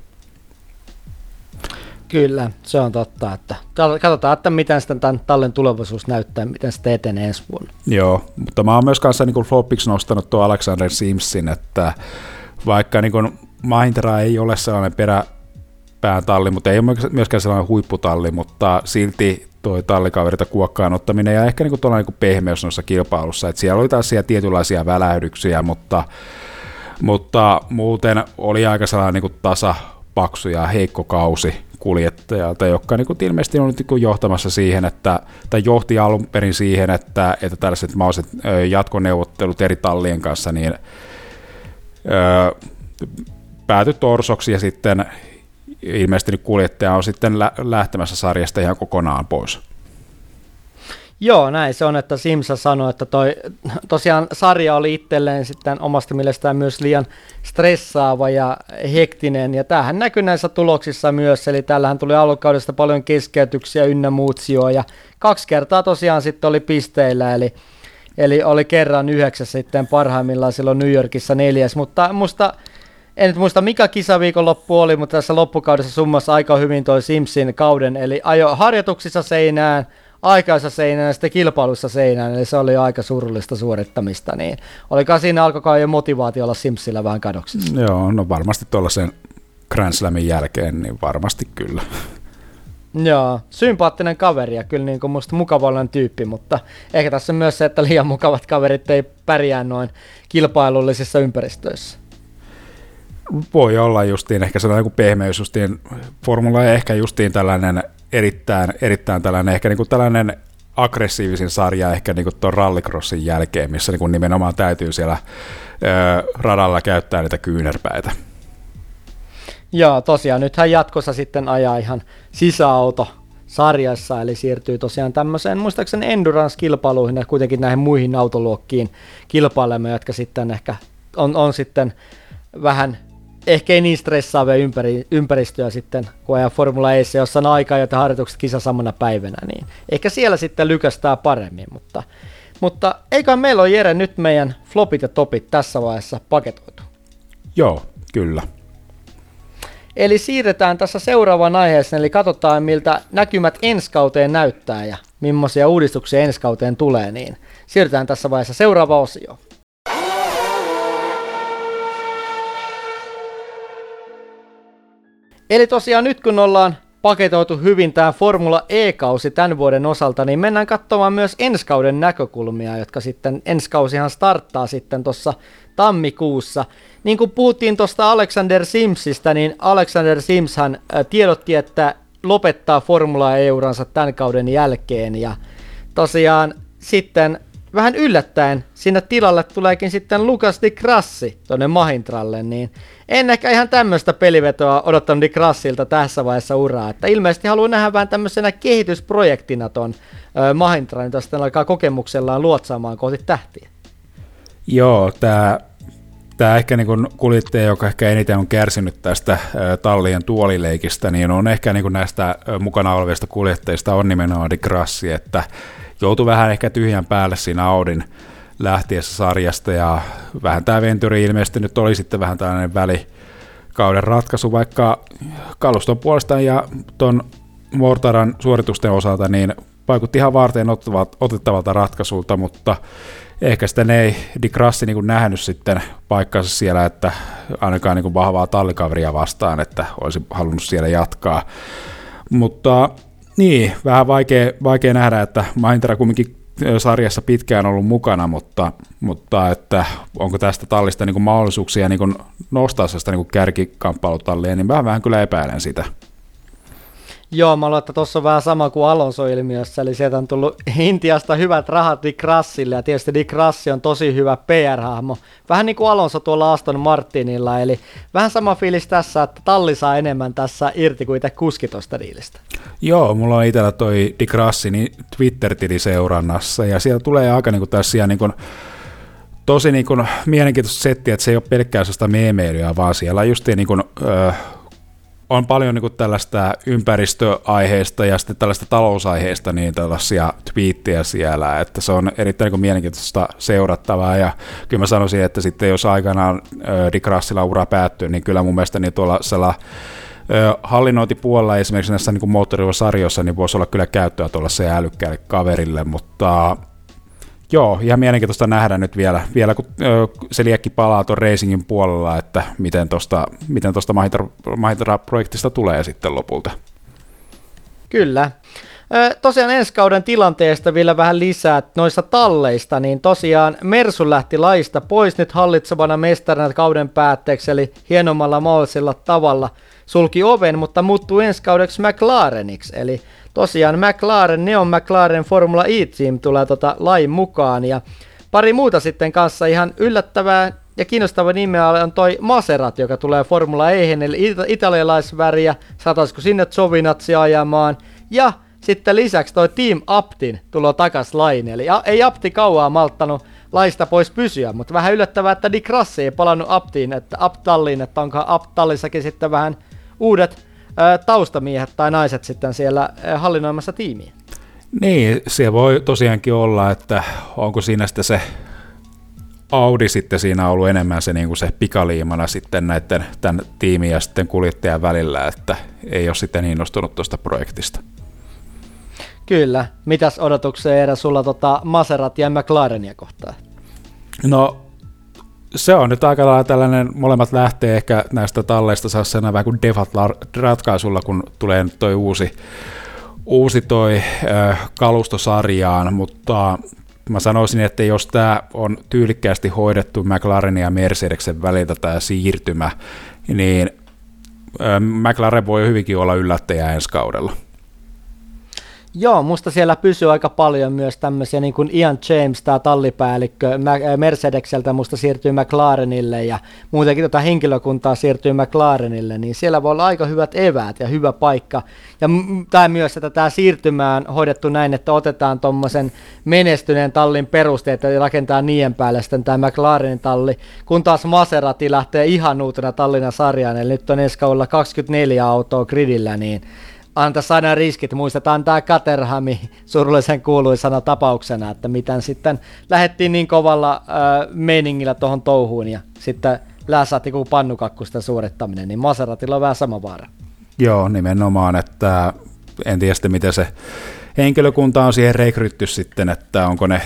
Kyllä, se on totta. Että katsotaan, että miten sitten tämän tallin tulevaisuus näyttää, miten se etenee ensi vuonna. Joo, mutta mä oon myös kanssa niin floppiksi nostanut tuo Alexander Simpson, että vaikka niin kuin Mahindra ei ole sellainen perä, talli, mutta ei ole myöskään sellainen huipputalli, mutta silti toi tallikaverita kuokkaan ottaminen ja ehkä niin kuin niin pehmeys noissa kilpailussa, että siellä oli taas siellä tietynlaisia välähdyksiä, mutta, mutta muuten oli aika sellainen niin tasa, paksu ja heikko kausi kuljettajalta, joka niin kuin ilmeisesti on niin kuin johtamassa siihen, että, tai johti alun perin siihen, että, että tällaiset mahdolliset jatkoneuvottelut eri tallien kanssa, niin öö, päätyi torsoksi ja sitten ilmeisesti kuljettaja on sitten lä- lähtemässä sarjasta ihan kokonaan pois. Joo, näin se on, että Simsa sanoi, että toi, tosiaan sarja oli itselleen sitten omasta mielestään myös liian stressaava ja hektinen, ja tähän näkyy näissä tuloksissa myös, eli tällähän tuli alukaudesta paljon keskeytyksiä ynnä muut ja kaksi kertaa tosiaan sitten oli pisteillä, eli, eli oli kerran yhdeksäs sitten parhaimmillaan silloin New Yorkissa neljäs, mutta musta en nyt muista mikä kisaviikonloppu oli, mutta tässä loppukaudessa summassa aika hyvin toi Simsin kauden, eli ajo harjoituksissa seinään, aikaisessa seinään ja sitten kilpailussa seinään, eli se oli aika surullista suorittamista, niin olikaan siinä alkoi jo motivaatio olla Simsillä vähän kadoksissa. Joo, no varmasti tuollaisen Grand Slamin jälkeen, niin varmasti kyllä. Joo, sympaattinen kaveri ja kyllä niin kuin musta mukavallinen tyyppi, mutta ehkä tässä myös se, että liian mukavat kaverit ei pärjää noin kilpailullisissa ympäristöissä voi olla justiin ehkä sellainen kuin pehmeys, justiin formula ja ehkä justiin tällainen erittäin, erittäin tällainen, ehkä niin kuin tällainen aggressiivisin sarja ehkä niin kuin tuon rallycrossin jälkeen, missä niin kuin nimenomaan täytyy siellä ö, radalla käyttää niitä kyynärpäitä. Joo, tosiaan nythän jatkossa sitten ajaa ihan sisäauto sarjassa, eli siirtyy tosiaan tämmöiseen muistaakseni endurance-kilpailuihin ja kuitenkin näihin muihin autoluokkiin kilpailemaan, jotka sitten ehkä on, on sitten vähän ehkä ei niin stressaavia ympäri, ympäristöä sitten, kun ajaa Formula E, jossa on aikaa, joita harjoitukset kisa samana päivänä, niin ehkä siellä sitten lykästää paremmin, mutta, mutta eikä meillä ole Jere nyt meidän flopit ja topit tässä vaiheessa paketoitu. Joo, kyllä. Eli siirretään tässä seuraavaan aiheeseen, eli katsotaan miltä näkymät ensi kauteen näyttää ja millaisia uudistuksia ensi kauteen tulee, niin siirrytään tässä vaiheessa seuraava osio. Eli tosiaan nyt kun ollaan paketoitu hyvin tämä Formula E-kausi tämän vuoden osalta, niin mennään katsomaan myös ensi kauden näkökulmia, jotka sitten ensi kausihan starttaa sitten tuossa tammikuussa. Niin kuin puhuttiin tuosta Alexander Simsistä, niin Alexander Simshan tiedotti, että lopettaa Formula E-uransa tämän kauden jälkeen ja tosiaan sitten vähän yllättäen sinne tilalle tuleekin sitten Lukas Di Grassi tuonne Mahintralle, niin en ehkä ihan tämmöistä pelivetoa odottanut Di Grassilta tässä vaiheessa uraa, että ilmeisesti haluan nähdä vähän tämmöisenä kehitysprojektina ton äh, Mahintran, jota sitten alkaa kokemuksellaan luotsaamaan kohti tähtiä. Joo, tämä tämä ehkä niin kuljettaja, joka ehkä eniten on kärsinyt tästä tallien tuolileikistä, niin on ehkä niin näistä mukana olevista kuljettajista on nimenomaan Di Grassi, että joutui vähän ehkä tyhjän päälle siinä Audin lähtiessä sarjasta ja vähän tämä Venturi ilmeisesti nyt oli sitten vähän tällainen välikauden ratkaisu, vaikka kaluston puolestaan ja ton Mortaran suoritusten osalta niin vaikutti ihan varten otettavalta ratkaisulta, mutta ehkä sitten ei Di Grassi niin nähnyt sitten paikkansa siellä, että ainakaan niin vahvaa tallikaveria vastaan, että olisi halunnut siellä jatkaa. Mutta niin, vähän vaikea, vaikea nähdä, että Mahintera kumminkin sarjassa pitkään ollut mukana, mutta, mutta että onko tästä tallista niin kuin mahdollisuuksia niin kuin nostaa sitä niin kärkikampailutallia, niin vähän, vähän kyllä epäilen sitä. Joo, mä luulen, että tuossa on vähän sama kuin Alonso-ilmiössä, eli sieltä on tullut Intiasta hyvät rahat Dick Rassille, ja tietysti Dick Rassi on tosi hyvä PR-hahmo. Vähän niin kuin Alonso tuolla Aston Martinilla, eli vähän sama fiilis tässä, että talli saa enemmän tässä irti kuin itse kuski tuosta diilistä. Joo, mulla on itsellä toi Dick Rassi niin Twitter-tili seurannassa, ja siellä tulee aika niin kuin tässä niin kuin tosi niin kuin mielenkiintoista settiä, että se ei ole pelkkää sellaista meemeilyä, vaan siellä on just niin kuin, öö, on paljon niin tällaista ympäristöaiheista ja sitten tällaista talousaiheista niin tällaisia twiittejä siellä, että se on erittäin niin mielenkiintoista seurattavaa. Ja kyllä mä sanoisin, että sitten jos aikanaan Dick ura päättyy, niin kyllä mun mielestä niin tuolla sellainen hallinnointipuolella esimerkiksi näissä niin moottorivosarjoissa niin voisi olla kyllä käyttöä tuolla se älykkäälle kaverille, mutta Joo, ihan mielenkiintoista nähdä nyt vielä, vielä kun se liekki palaa tuon racingin puolella, että miten tuosta miten tosta Mahindra-projektista tulee sitten lopulta. Kyllä. Tosiaan ensi kauden tilanteesta vielä vähän lisää noista talleista, niin tosiaan Mersu lähti laista pois nyt hallitsevana mestarina kauden päätteeksi, eli hienommalla mahdollisella tavalla sulki oven, mutta muuttuu ensi kaudeksi McLareniksi, eli tosiaan McLaren, Neon McLaren Formula E-Team tulee tota lain mukaan ja pari muuta sitten kanssa. Ihan yllättävää ja kiinnostava nimeä on toi Maserat, joka tulee Formula E, eli it- italialaisväriä, saataisiko sinne Zovinatsi ajamaan, ja sitten lisäksi toi Team Aptin tulee takas lain, eli ei Apti kauaa malttanut laista pois pysyä, mutta vähän yllättävää, että Dick Rassi ei palannut Aptiin, että Aptalliin, että onko Aptallissakin sitten vähän uudet taustamiehet tai naiset sitten siellä hallinnoimassa tiimiä. Niin, se voi tosiaankin olla, että onko siinä sitten se Audi sitten siinä ollut enemmän se, niin kuin se pikaliimana sitten näiden tämän tiimin ja sitten kuljettajan välillä, että ei ole sitten innostunut tuosta projektista. Kyllä. Mitäs odotuksia Eera sulla tota Maserat ja McLarenia kohtaan? No se on nyt aika lailla tällainen, molemmat lähtee ehkä näistä talleista saa vähän kuin default-ratkaisulla, kun tulee nyt toi uusi, uusi toi äh, kalustosarjaan, mutta mä sanoisin, että jos tämä on tyylikkäästi hoidettu McLarenin ja Mercedeksen väliltä tämä siirtymä, niin McLaren voi hyvinkin olla yllättäjä ensi kaudella. Joo, musta siellä pysyy aika paljon myös tämmöisiä, niin kuin Ian James, tämä tallipäällikkö Mercedekseltä musta siirtyy McLarenille ja muutenkin tota henkilökuntaa siirtyy McLarenille, niin siellä voi olla aika hyvät eväät ja hyvä paikka. Ja tämä myös, että tämä siirtymä on hoidettu näin, että otetaan tuommoisen menestyneen tallin perusteet ja rakentaa niiden päälle sitten tämä McLarenin talli, kun taas Maserati lähtee ihan uutena tallina sarjaan, eli nyt on ensi 24 autoa gridillä, niin antaisi aina riskit. Muistetaan tämä Caterhami surullisen kuuluisana tapauksena, että miten sitten lähdettiin niin kovalla äh, meiningillä tuohon touhuun ja sitten läsahti kuin pannukakkusta suorittaminen, niin Maseratilla on vähän sama vaara. Joo, nimenomaan, että en tiedä sitten miten se henkilökunta on siihen rekrytty sitten, että onko ne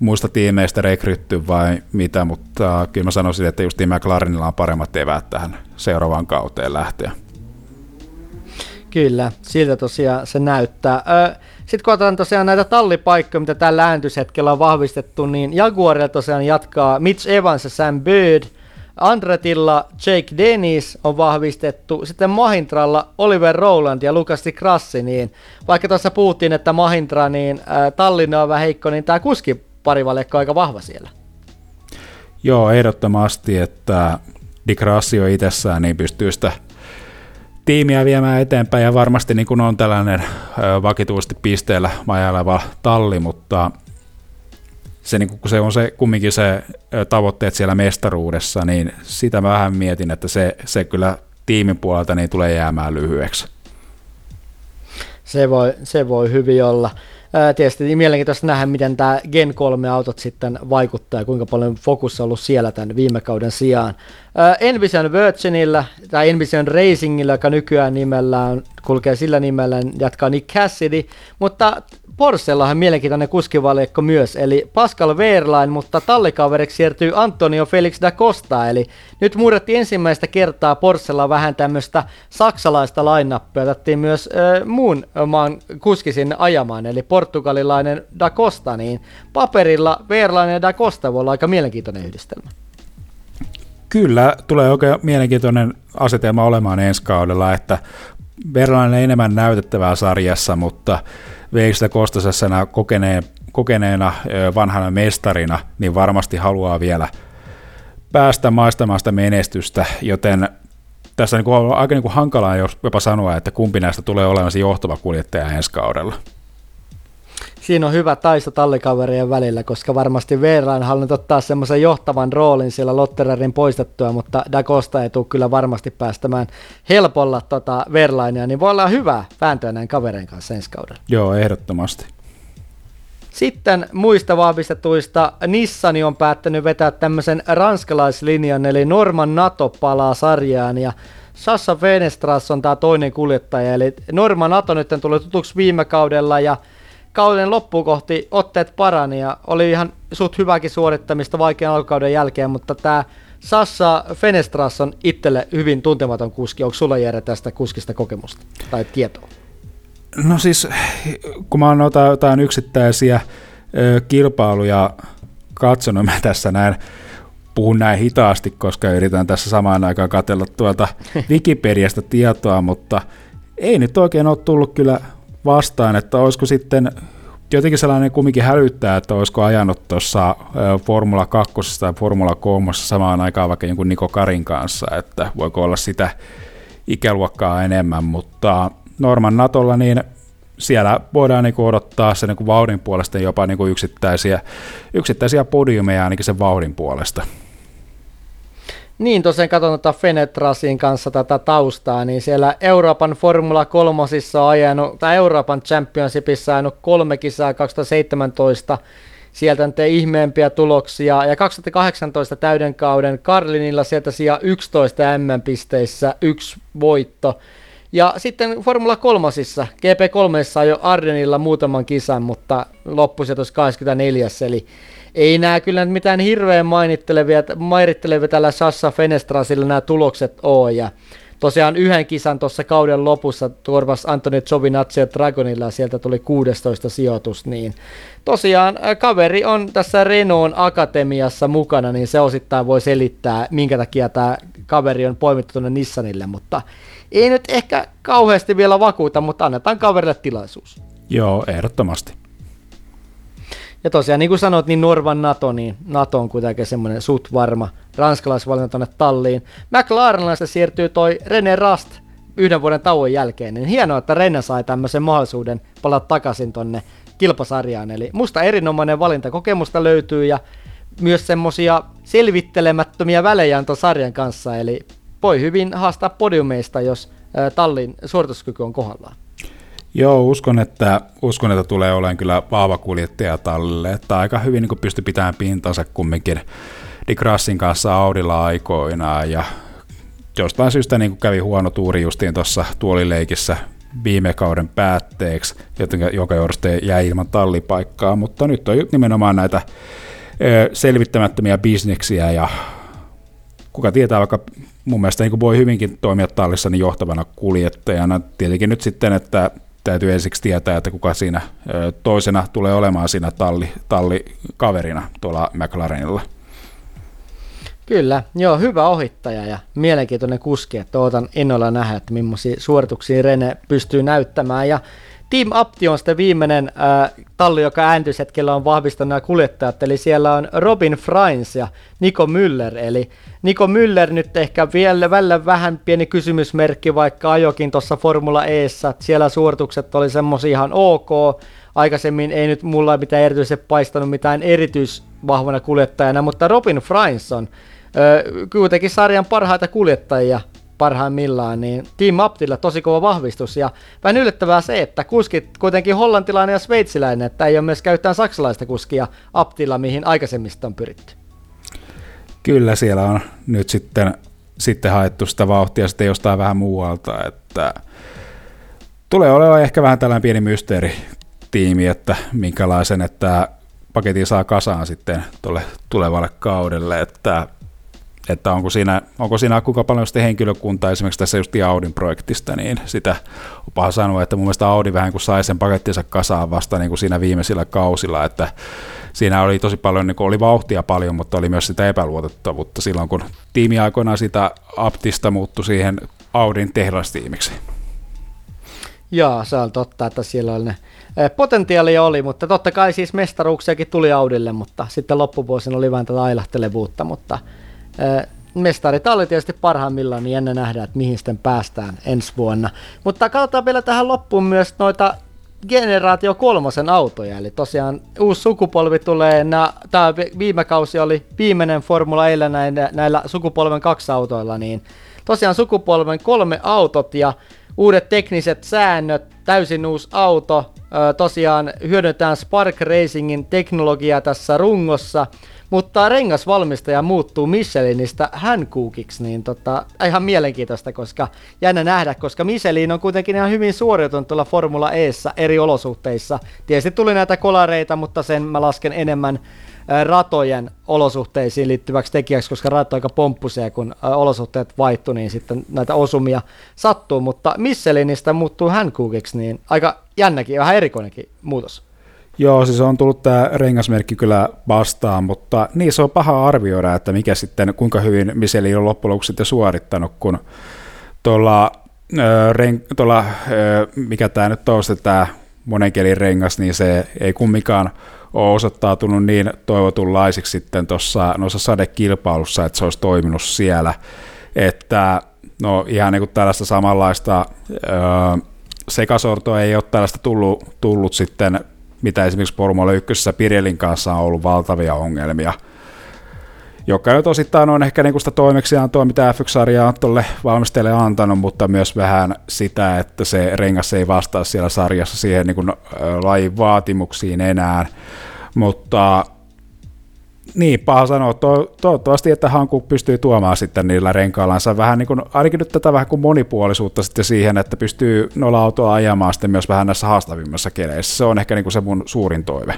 muista tiimeistä rekrytty vai mitä, mutta kyllä mä sanoisin, että just McLarenilla on paremmat eväät tähän seuraavaan kauteen lähteä. Kyllä, siltä tosiaan se näyttää. Sitten kun otetaan tosiaan näitä tallipaikkoja, mitä tällä ääntyshetkellä on vahvistettu, niin Jaguarilla tosiaan jatkaa Mitch Evans ja Sam Bird. Andretilla Jake Dennis on vahvistettu, sitten Mahintralla Oliver Rowland ja Lucas Krassi, niin vaikka tuossa puhuttiin, että Mahintra, niin äh, Tallinna on vähän heikko, niin tämä kuski parivalekko aika vahva siellä. Joo, ehdottomasti, että Di Grassi on itsessään, niin pystyy sitä tiimiä viemään eteenpäin ja varmasti niin kuin on tällainen vakituisesti pisteellä majaileva talli, mutta se, niin kun se on se, kumminkin se tavoitteet siellä mestaruudessa, niin sitä mä vähän mietin, että se, se kyllä tiimin puolelta niin tulee jäämään lyhyeksi. Se voi, se voi hyvin olla. Ää, tietysti mielenkiintoista nähdä, miten tämä Gen 3-autot sitten vaikuttaa ja kuinka paljon fokus on ollut siellä tämän viime kauden sijaan. Ää, Envision Virginillä tai Envision Racingilla, joka nykyään nimellään kulkee sillä nimellä, jatkaa Nick Cassidy, mutta Porschellahan mielenkiintoinen kuskivalikko myös, eli Pascal Wehrlein, mutta tallikaveriksi siirtyy Antonio Felix da Costa, eli nyt murrettiin ensimmäistä kertaa Porschella vähän tämmöistä saksalaista lainappia, otettiin myös äh, muun maan kuski sinne ajamaan, eli portugalilainen da Costa, niin paperilla Wehrlein ja da Costa voi olla aika mielenkiintoinen yhdistelmä. Kyllä, tulee oikein mielenkiintoinen asetelma olemaan ensi kaudella, että Verlainen enemmän näytettävää sarjassa, mutta Veikstä Kostasessa kokeneen, kokeneena vanhana mestarina, niin varmasti haluaa vielä päästä maistamaan sitä menestystä, joten tässä on niin aika niin hankalaa jopa sanoa, että kumpi näistä tulee olemaan se johtava kuljettaja ensi kaudella siinä on hyvä taisto tallikaverien välillä, koska varmasti Veera on halunnut ottaa semmoisen johtavan roolin siellä Lottererin poistettua, mutta Dakosta ei tule kyllä varmasti päästämään helpolla tota Verlainia, niin voi olla hyvä vääntöä näin kavereiden kanssa ensi kaudella. Joo, ehdottomasti. Sitten muista vahvistetuista Nissani on päättänyt vetää tämmöisen ranskalaislinjan, eli Norman Nato palaa sarjaan ja Sassa Fenestras on tämä toinen kuljettaja, eli Norman Nato nyt tuli tutuksi viime kaudella ja kauden loppuun kohti otteet parani ja oli ihan suht hyväkin suorittamista vaikean alkukauden jälkeen, mutta tämä Sassa Fenestras on itselle hyvin tuntematon kuski. Onko sulla Jere tästä kuskista kokemusta tai tietoa? No siis, kun mä oon noita jotain yksittäisiä ö, kilpailuja katsonut, mä tässä näin puhun näin hitaasti, koska yritän tässä samaan aikaan katsella tuolta Wikipediasta tietoa, mutta ei nyt oikein ole tullut kyllä vastaan, että olisiko sitten jotenkin sellainen kumminkin hälyttää, että olisiko ajanut tuossa Formula 2 tai Formula 3 samaan aikaan vaikka jonkun Niko Karin kanssa, että voiko olla sitä ikäluokkaa enemmän, mutta Norman Natolla niin siellä voidaan niin odottaa sen niin vauhdin puolesta jopa niin yksittäisiä, yksittäisiä podiumeja ainakin sen vauhdin puolesta. Niin, tosiaan katson tuota Fenetrasin kanssa tätä taustaa, niin siellä Euroopan Formula 3 on ajanut, tai Euroopan Championshipissa ajanut kolme kisaa 2017, sieltä nyt ei ihmeempiä tuloksia, ja 2018 täyden kauden Karlinilla sieltä sija 11 M-pisteissä, yksi voitto, ja sitten Formula 3, GP3 jo Ardenilla muutaman kisan, mutta loppusijoitus 24, eli ei nämä kyllä mitään hirveän mainittelevia, mairittelevia tällä Sassa Fenestrasilla nämä tulokset ole. Ja tosiaan yhden kisan tuossa kauden lopussa turvas Antoni Giovinazzi Dragonilla ja sieltä tuli 16 sijoitus, niin tosiaan kaveri on tässä Renault Akatemiassa mukana, niin se osittain voi selittää, minkä takia tämä kaveri on poimittu tuonne Nissanille, mutta ei nyt ehkä kauheasti vielä vakuuta, mutta annetaan kaverille tilaisuus. Joo, ehdottomasti. Ja tosiaan, niin kuin sanoit, niin Norvan NATO, niin NATO on kuitenkin semmoinen suht varma ranskalaisvalinta tuonne talliin. McLarenlaista siirtyy toi René Rast yhden vuoden tauon jälkeen, niin hienoa, että René sai tämmöisen mahdollisuuden palata takaisin tonne kilpasarjaan. Eli musta erinomainen valinta, kokemusta löytyy ja myös semmosia selvittelemättömiä välejä on sarjan kanssa, eli voi hyvin haastaa podiumeista, jos tallin suorituskyky on kohdallaan. Joo, uskon että, uskon, että tulee olemaan kyllä vahva kuljettaja tallille, että aika hyvin niin pystyy pitämään pintansa kumminkin Dick Rassin kanssa Audilla aikoinaan. Ja jostain syystä niin kävi huono tuuri justiin tuossa tuolileikissä viime kauden päätteeksi, joka johdosta jäi ilman tallipaikkaa, mutta nyt on nimenomaan näitä selvittämättömiä bisneksiä ja kuka tietää, vaikka mun mielestä niin voi hyvinkin toimia tallissa niin johtavana kuljettajana. Tietenkin nyt sitten, että täytyy ensiksi tietää, että kuka siinä toisena tulee olemaan siinä talli, tallikaverina tuolla McLarenilla. Kyllä, joo, hyvä ohittaja ja mielenkiintoinen kuski, että odotan innolla nähdä, että millaisia suorituksia Rene pystyy näyttämään. Ja Team Apti on sitten viimeinen äh, talli, joka ääntyshetkellä on vahvistanut nämä kuljettajat, eli siellä on Robin Frains ja Niko Müller, eli Niko Müller nyt ehkä vielä välillä vähän pieni kysymysmerkki, vaikka ajokin tuossa Formula Eessä, siellä suoritukset oli semmoisia ihan ok, aikaisemmin ei nyt mulla mitään erityisesti paistanut mitään erityisvahvana kuljettajana, mutta Robin Frains on ö, kuitenkin sarjan parhaita kuljettajia parhaimmillaan, niin Team Aptilla tosi kova vahvistus ja vähän yllättävää se, että kuskit kuitenkin hollantilainen ja sveitsiläinen, että ei ole myös käyttää saksalaista kuskia Aptilla, mihin aikaisemmista on pyritty. Kyllä siellä on nyt sitten, sitten haettu sitä vauhtia sitten jostain vähän muualta, että tulee olemaan ehkä vähän tällainen pieni mysteeri tiimi, että minkälaisen, että paketin saa kasaan sitten tuolle tulevalle kaudelle, että että onko siinä, onko siinä kuinka paljon sitten henkilökuntaa esimerkiksi tässä just Audin projektista, niin sitä on paha sanoa, että mun mielestä Audi vähän kuin sai sen pakettinsa kasaan vasta niin kuin siinä viimeisillä kausilla, että siinä oli tosi paljon, niin kuin oli vauhtia paljon, mutta oli myös sitä epäluotettavuutta silloin, kun tiimi aikoinaan sitä Aptista muuttui siihen Audin tehdastiimiksi. Joo, se on totta, että siellä oli ne potentiaalia oli, mutta totta kai siis mestaruuksiakin tuli Audille, mutta sitten loppuvuosina oli vain tätä ailahtelevuutta, mutta mestarit oli tietysti parhaimmillaan, niin ennen nähdä, että mihin sitten päästään ensi vuonna. Mutta katsotaan vielä tähän loppuun myös noita generaatio kolmosen autoja, eli tosiaan uusi sukupolvi tulee, tämä viime kausi oli viimeinen Formula E näillä, näillä sukupolven kaksi autoilla, niin tosiaan sukupolven kolme autot ja uudet tekniset säännöt, täysin uusi auto, tosiaan hyödyntää Spark Racingin teknologiaa tässä rungossa, mutta rengasvalmistaja muuttuu Michelinistä Hankookiksi, niin tota, ihan mielenkiintoista, koska jännä nähdä, koska Michelin on kuitenkin ihan hyvin suoriutunut tuolla Formula Eessä eri olosuhteissa. Tietysti tuli näitä kolareita, mutta sen mä lasken enemmän ratojen olosuhteisiin liittyväksi tekijäksi, koska rato aika pomppusia, kun olosuhteet vaihtuu, niin sitten näitä osumia sattuu, mutta Michelinistä muuttuu Hankookiksi, niin aika jännäkin, vähän erikoinenkin muutos. Joo, siis on tullut tämä rengasmerkki kyllä vastaan, mutta niin se on paha arvioida, että mikä sitten, kuinka hyvin Michelin on loppujen lopuksi sitten suorittanut, kun tuolla, äh, ren, tuolla äh, mikä tämä nyt on, tämä monenkelin rengas, niin se ei kumminkaan ole osoittautunut niin toivotunlaisiksi sitten tuossa noissa sadekilpailussa, että se olisi toiminut siellä. Että no ihan niin kuin tällaista samanlaista öö, sekasortoa ei ole tällaista tullut, tullut sitten, mitä esimerkiksi Formula 1 Pirelin kanssa on ollut valtavia ongelmia – joka nyt osittain on ehkä niinku sitä toimeksiantoa, mitä F1-sarja on tuolle valmistajalle antanut, mutta myös vähän sitä, että se rengas ei vastaa siellä sarjassa siihen niinku, lajin vaatimuksiin enää. Mutta niin, paha sanoa. To- toivottavasti, että Hanku pystyy tuomaan sitten niillä renkaillansa vähän niin kuin, ainakin nyt tätä vähän kuin monipuolisuutta sitten siihen, että pystyy noilla autoa ajamaan sitten myös vähän näissä haastavimmissa keleissä. Se on ehkä niin kuin se mun suurin toive.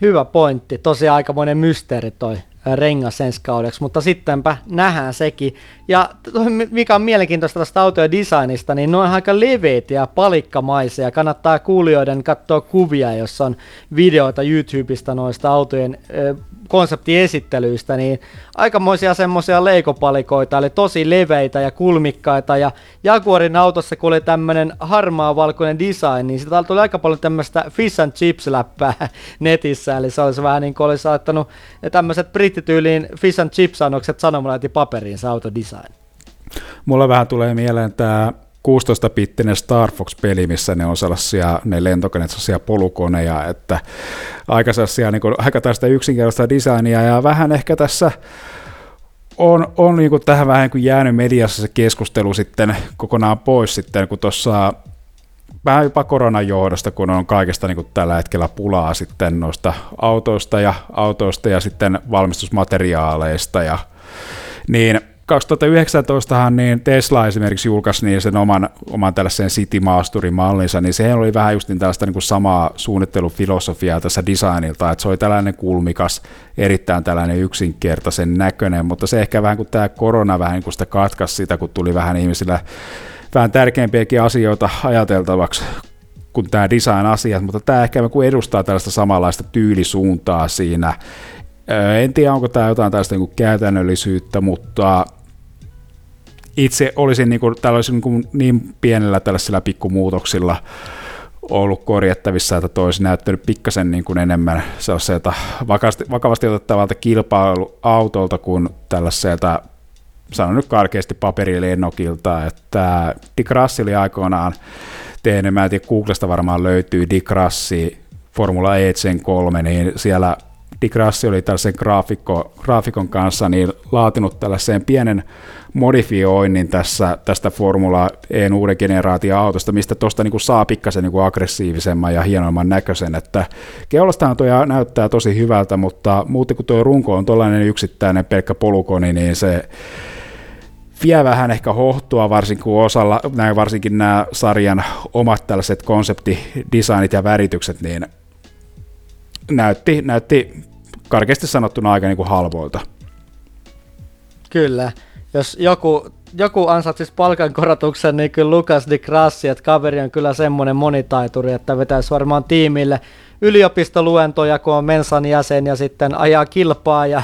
Hyvä pointti. Tosiaan aikamoinen mysteeri toi rengas ensi kaudeksi, mutta sittenpä nähdään sekin. Ja mikä on mielenkiintoista tästä autojen designista, niin ne on aika leveitä ja palikkamaisia. Kannattaa kuulijoiden katsoa kuvia, jos on videoita YouTubesta noista autojen konseptiesittelyistä, niin aikamoisia semmoisia leikopalikoita, eli tosi leveitä ja kulmikkaita, ja Jaguarin autossa, kun oli tämmönen harmaa valkoinen design, niin sitä tuli aika paljon tämmöistä fish and chips läppää netissä, eli se olisi vähän niin kuin olisi saattanut tämmöiset brittityyliin fish and chips annokset sanomalla paperiin se autodesign. Mulla vähän tulee mieleen tämä 16-bittinen Star Fox-peli, missä ne on sellaisia, ne lentokoneet, sellaisia polukoneja, että aika sellaisia, niin kuin, aika tästä yksinkertaista designia, ja vähän ehkä tässä on, on niin kuin tähän vähän kuin jäänyt mediassa se keskustelu sitten kokonaan pois sitten, kun tuossa vähän jopa koronan johdosta, kun on kaikesta niin kuin tällä hetkellä pulaa sitten noista autoista ja autoista ja sitten valmistusmateriaaleista ja niin 2019 niin Tesla esimerkiksi julkaisi niin sen oman, oman tällaisen City Masterin mallinsa, niin se oli vähän just niin tällaista niin kuin samaa suunnittelufilosofiaa tässä designilta, että se oli tällainen kulmikas, erittäin tällainen yksinkertaisen näköinen, mutta se ehkä vähän kuin tämä korona vähän niin kuin sitä katkaisi sitä, kun tuli vähän ihmisillä vähän tärkeimpiäkin asioita ajateltavaksi kuin tämä design-asiat, mutta tämä ehkä edustaa tällaista samanlaista tyylisuuntaa siinä, en tiedä, onko tämä jotain tällaista niin käytännöllisyyttä, mutta itse olisin niin, kuin, olisi niin, niin pienellä tällaisilla pikkumuutoksilla ollut korjattavissa, että toisi näyttänyt pikkasen niin kuin enemmän sellaiselta vakavasti, vakavasti otettavalta kilpailuautolta kuin tällaiselta, sanon nyt karkeasti paperilennokilta, että Dick Russell aikoinaan tehnyt, mä en tiedä, Googlesta varmaan löytyy Dick Russi Formula E 3, niin siellä Dick Rassi oli tällaisen graafikko, graafikon kanssa niin laatinut tällaisen pienen modifioinnin tässä, tästä Formula E uuden generaation autosta, mistä tuosta niin saa pikkasen niin aggressiivisemman ja hienomman näköisen, että keulastahan tuo näyttää tosi hyvältä, mutta muuten kuin tuo runko on tuollainen yksittäinen pelkkä polukoni, niin se vie vähän ehkä hohtua, varsinkin osalla, näin varsinkin nämä sarjan omat tällaiset konseptidesignit ja väritykset, niin näytti, näytti karkeasti sanottuna aika niin kuin halvoilta. Kyllä. Jos joku, joku ansaitsisi palkankorotuksen, niin kyllä Lukas Di Grassi, että kaveri on kyllä semmoinen monitaituri, että vetäisi varmaan tiimille yliopistoluentoja, kun on Mensan jäsen ja sitten ajaa kilpaa ja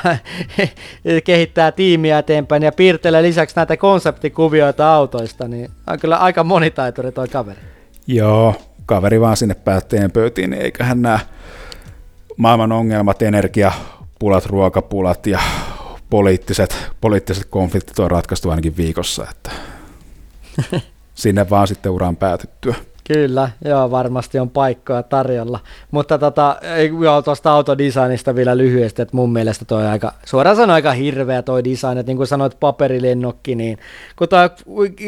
kehittää tiimiä eteenpäin ja piirtelee lisäksi näitä konseptikuvioita autoista, niin on kyllä aika monitaituri toi kaveri. Joo, kaveri vaan sinne päättäjien pöytiin, niin eiköhän nämä maailman ongelmat, energiapulat, ruokapulat ja poliittiset, poliittiset konfliktit on ratkaistu ainakin viikossa, että sinne vaan sitten uraan päätettyä. Kyllä, joo, varmasti on paikkoja tarjolla. Mutta tota, joo, tuosta autodesignista vielä lyhyesti, että mun mielestä toi aika, suoraan sanoen aika hirveä toi design, että niin kuin sanoit paperilennokki, niin kun tuo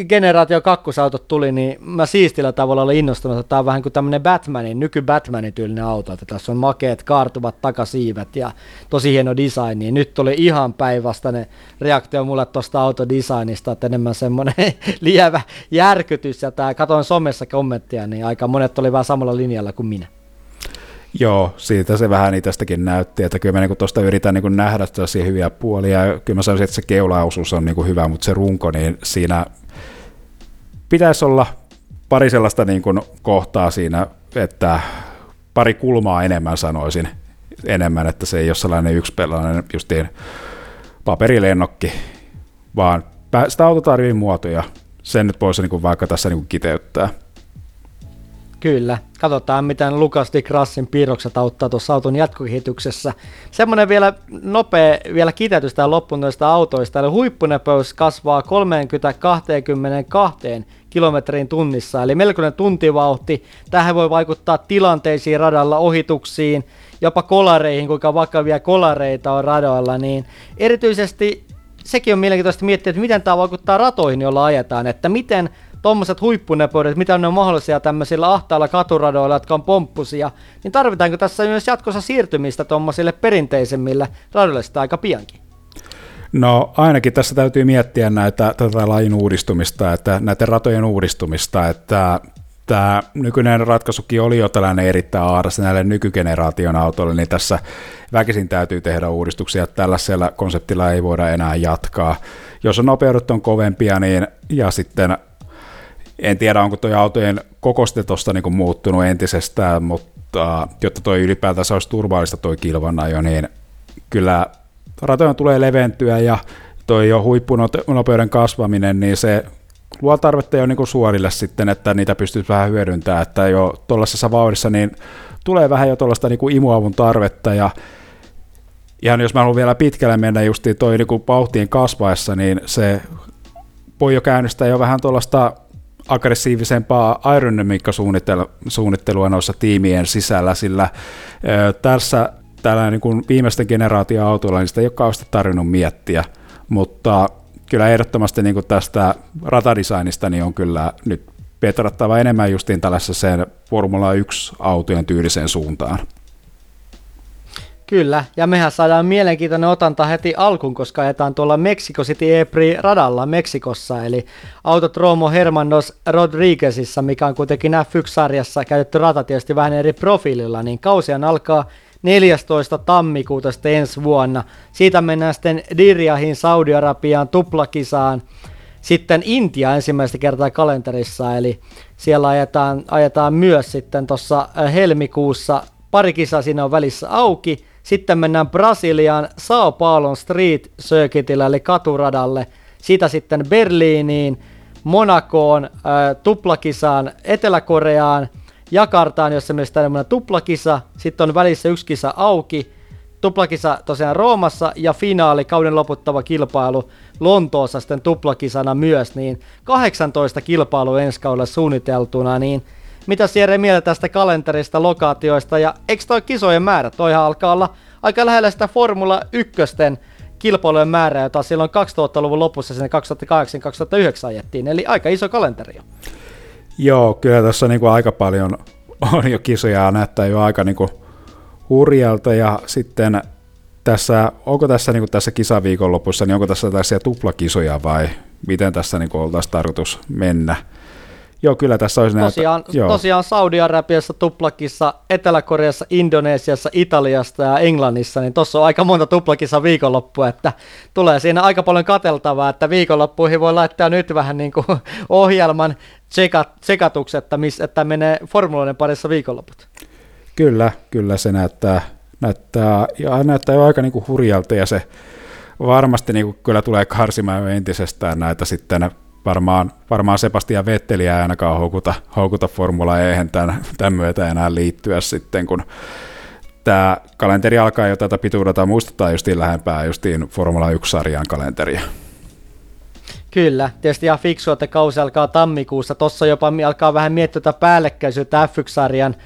generaatio kakkosautot tuli, niin mä siistillä tavalla olin innostunut, että tämä on vähän kuin tämmöinen Batmanin, nyky Batmanin tyylinen auto, että tässä on makeet, kaartuvat takasiivet ja tosi hieno design, niin nyt tuli ihan päinvastainen reaktio mulle tuosta autodesignista, että enemmän semmoinen lievä järkytys, ja tämä, katoin somessa kommentti, prosenttia, niin aika monet oli vähän samalla linjalla kuin minä. Joo, siitä se vähän itsestäkin näytti, että kyllä mä niin tuosta yritän niin nähdä tällaisia hyviä puolia, kyllä mä sanoisin, että se keulaosuus on niin hyvä, mutta se runko, niin siinä pitäisi olla pari sellaista niin kuin kohtaa siinä, että pari kulmaa enemmän sanoisin, enemmän, että se ei ole sellainen yksipelainen justiin paperilennokki, vaan sitä auto tarvii muotoja, sen nyt voisi niin kuin vaikka tässä niin kuin kiteyttää. Kyllä. Katsotaan, miten Lukas Di Grassin piirrokset auttaa tuossa auton jatkokehityksessä. Semmoinen vielä nopea vielä kiteytys tähän loppuun noista autoista. Eli huippunepeys kasvaa 30-22 kilometrin tunnissa, eli melkoinen tuntivauhti. Tähän voi vaikuttaa tilanteisiin radalla, ohituksiin, jopa kolareihin, kuinka vakavia kolareita on radoilla, niin erityisesti sekin on mielenkiintoista miettiä, että miten tämä vaikuttaa ratoihin, joilla ajetaan, että miten tuommoiset huippunopeudet, mitä on ne mahdollisia tämmöisillä ahtailla katuradoilla, jotka on pomppusia, niin tarvitaanko tässä myös jatkossa siirtymistä tuommoisille perinteisemmille radoille sitä aika piankin? No ainakin tässä täytyy miettiä näitä, tätä lajin uudistumista, että näiden ratojen uudistumista, että tämä nykyinen ratkaisukin oli jo tällainen erittäin aaras näille nykygeneraation autoille, niin tässä väkisin täytyy tehdä uudistuksia. Tällaisella konseptilla ei voida enää jatkaa. Jos on nopeudet on kovempia, niin ja sitten en tiedä, onko tuo autojen kokoste tuosta niin muuttunut entisestään, mutta jotta tuo ylipäätään olisi turvallista tuo kilvanajo, niin kyllä ratojen tulee leventyä ja tuo jo huippunopeuden kasvaminen, niin se luo tarvetta jo niin suorille sitten, että niitä pystyy vähän hyödyntämään, että jo tuollaisessa vauhdissa niin tulee vähän jo tuollaista niin imuavun tarvetta ja ihan jos mä haluan vielä pitkälle mennä justiin toi niin vauhtien kasvaessa, niin se voi jo käynnistää jo vähän tuollaista aggressiivisempaa aerodynamiikkasuunnittelua noissa tiimien sisällä, sillä tässä tällä niin kuin viimeisten generaation autoilla niin sitä ei ole kauheasti tarvinnut miettiä, mutta kyllä ehdottomasti niin kuin tästä ratadesignista niin on kyllä nyt petrattava enemmän justiin sen Formula 1-autojen tyyliseen suuntaan. Kyllä, ja mehän saadaan mielenkiintoinen otanta heti alkuun, koska ajetaan tuolla Mexico City Epri radalla Meksikossa, eli Autotromo Hermanos Rodriguezissa, mikä on kuitenkin F1-sarjassa käytetty rata tietysti vähän eri profiililla, niin kausian alkaa 14. tammikuuta sitten ensi vuonna. Siitä mennään sitten Dirjahin, Saudi-Arabiaan, tuplakisaan, sitten Intia ensimmäistä kertaa kalenterissa, eli siellä ajetaan, ajetaan myös sitten tuossa äh, helmikuussa, pari kisaa siinä on välissä auki, sitten mennään Brasiliaan. Sao Paulon Street Circuitilla eli katuradalle, siitä sitten Berliiniin, Monakoon, äh, tuplakisaan Etelä-Koreaan, Jakartaan, jossa myös tämmöinen tuplakisa, sitten on välissä yksi kisa auki, tuplakisa tosiaan Roomassa ja finaali, kauden loputtava kilpailu Lontoossa sitten tuplakisana myös, niin 18 kilpailua ensi kaudella suunniteltuna, niin mitä Jere mieltä tästä kalenterista, lokaatioista ja eikö toi kisojen määrä, toihan alkaa olla aika lähellä sitä Formula 1 kilpailujen määrää, jota silloin 2000-luvun lopussa sinne 2008-2009 ajettiin, eli aika iso kalenteri Joo, kyllä tässä niin kuin aika paljon on jo kisoja ja näyttää jo aika niin kuin hurjalta. Ja sitten tässä, onko tässä, niin kuin tässä kisaviikon lopussa, niin onko tässä tällaisia tuplakisoja vai miten tässä niin kuin oltaisiin tarkoitus mennä? Joo, kyllä tässä olisi tosiaan, näitä, joo. tosiaan Saudi-Arabiassa, tuplakissa, Etelä-Koreassa, Indonesiassa, Italiasta ja Englannissa, niin tuossa on aika monta tuplakissa viikonloppua, että tulee siinä aika paljon kateltavaa, että viikonloppuihin voi laittaa nyt vähän niin kuin ohjelman tsekatuksi, että, miss, että menee formuloiden parissa viikonloput. Kyllä, kyllä se näyttää, näyttää, ja näyttää jo aika niin kuin hurjalta ja se varmasti niin kuin kyllä tulee karsimaan entisestään näitä sitten varmaan, varmaan Sebastian Vetteliä ei ainakaan houkuta, houkuta Formula E tämän, tämän myötä enää liittyä sitten, kun tämä kalenteri alkaa jo tätä pituudelta muistuttaa justiin lähempää justiin Formula 1-sarjan kalenteria. Kyllä, tietysti ihan fiksu, että kausi alkaa tammikuussa. Tuossa jopa alkaa vähän miettiä tätä päällekkäisyyttä F1-sarjan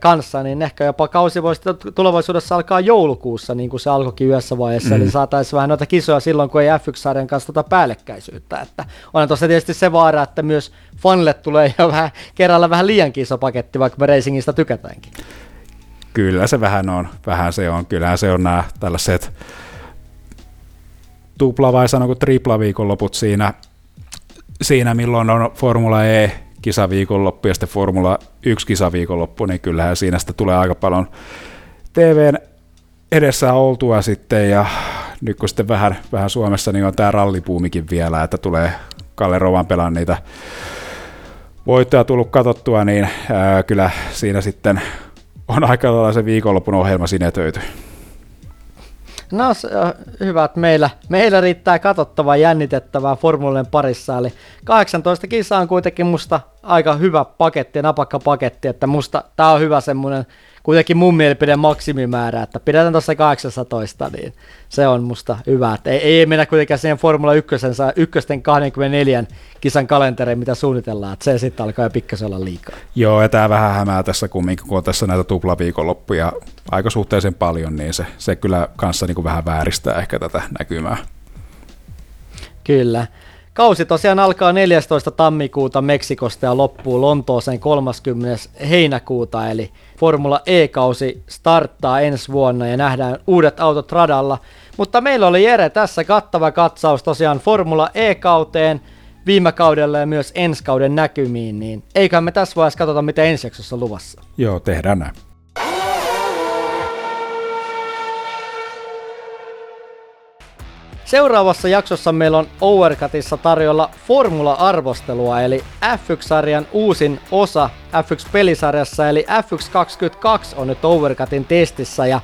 kanssa, niin ehkä jopa kausi voisi tulevaisuudessa alkaa joulukuussa, niin kuin se alkoikin yhdessä vaiheessa, mm. eli saataisiin vähän noita kisoja silloin, kun ei F1-sarjan kanssa tota päällekkäisyyttä. Että on tuossa tietysti se vaara, että myös fanille tulee jo vähän, kerralla vähän liian iso paketti, vaikka me racingista tykätäänkin. Kyllä se vähän on, vähän se on, kyllähän se on nämä tällaiset tupla vai sanonko tripla viikonloput siinä, siinä milloin on Formula E kisaviikonloppu ja sitten Formula 1 kisaviikonloppu, niin kyllähän siinä sitten tulee aika paljon TVn edessä oltua sitten ja nyt kun sitten vähän, vähän Suomessa niin on tämä rallipuumikin vielä, että tulee Kalle Rovan pelaan niitä voittoja tullut katsottua, niin ää, kyllä siinä sitten on aika lailla se viikonlopun ohjelma sinetöity. No hyvä, että meillä, meillä riittää katsottavaa jännitettävää formulen parissa, eli 18 kisaa on kuitenkin musta aika hyvä paketti, napakka paketti, että musta tää on hyvä semmonen kuitenkin mun mielipide maksimimäärä, että pidetään tuossa 18, niin se on musta hyvä. Että ei, ei mennä kuitenkaan siihen Formula 1, ykkösten 24 kisan kalenteriin, mitä suunnitellaan, että se sitten alkaa jo pikkasen olla liikaa. Joo, ja tämä vähän hämää tässä kumminkin, kun on tässä näitä tuplaviikonloppuja aika suhteellisen paljon, niin se, se kyllä kanssa niin kuin vähän vääristää ehkä tätä näkymää. Kyllä. Kausi tosiaan alkaa 14. tammikuuta Meksikosta ja loppuu Lontooseen 30. heinäkuuta, eli Formula E-kausi starttaa ensi vuonna ja nähdään uudet autot radalla. Mutta meillä oli Jere tässä kattava katsaus tosiaan Formula E-kauteen, viime kaudella ja myös ensi kauden näkymiin, niin eiköhän me tässä vaiheessa katsota, mitä ensi jaksossa luvassa. Joo, tehdään näin. Seuraavassa jaksossa meillä on Overcutissa tarjolla Formula-arvostelua, eli F1-sarjan uusin osa F1-pelisarjassa, eli F1 on nyt Overcutin testissä, ja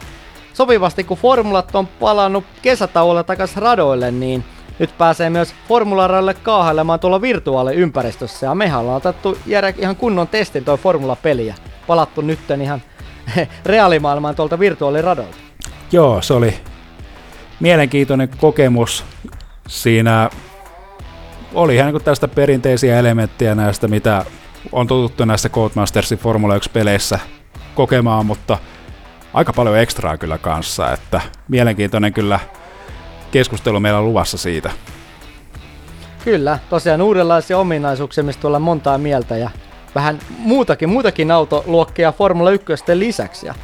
sopivasti kun formulat on palannut kesätauolla takaisin radoille, niin nyt pääsee myös formularalle kaahailemaan tuolla virtuaaliympäristössä, ja mehän ollaan otettu Jere ihan kunnon testin toi formula-peli, ja palattu nytten ihan reaalimaailmaan tuolta virtuaaliradolta. Joo, se oli mielenkiintoinen kokemus. Siinä oli ihan niin tästä perinteisiä elementtejä näistä, mitä on totuttu näissä Codemastersin Formula 1-peleissä kokemaan, mutta aika paljon ekstraa kyllä kanssa, että mielenkiintoinen kyllä keskustelu meillä on luvassa siitä. Kyllä, tosiaan uudenlaisia ominaisuuksia, mistä ollaan montaa mieltä ja vähän muutakin, muutakin autoluokkia Formula 1 lisäksi. Ja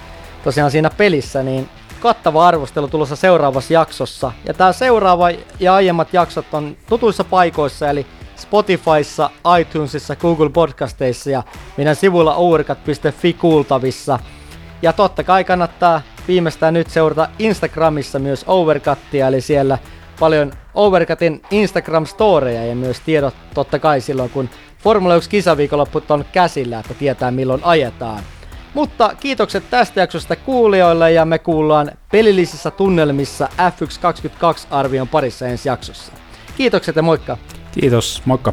tosiaan siinä pelissä niin kattava arvostelu tulossa seuraavassa jaksossa. Ja tämä seuraava ja aiemmat jaksot on tutuissa paikoissa, eli Spotifyssa, iTunesissa, Google Podcasteissa ja meidän sivuilla overcut.fi kuultavissa. Ja totta kai kannattaa viimeistään nyt seurata Instagramissa myös Overcuttia, eli siellä paljon Overcutin Instagram-storeja ja myös tiedot totta kai silloin, kun Formula 1 kisaviikonlopput on käsillä, että tietää milloin ajetaan. Mutta kiitokset tästä jaksosta kuulijoille ja me kuullaan pelillisissä tunnelmissa F1 22 arvion parissa ensi jaksossa. Kiitokset ja moikka! Kiitos, moikka!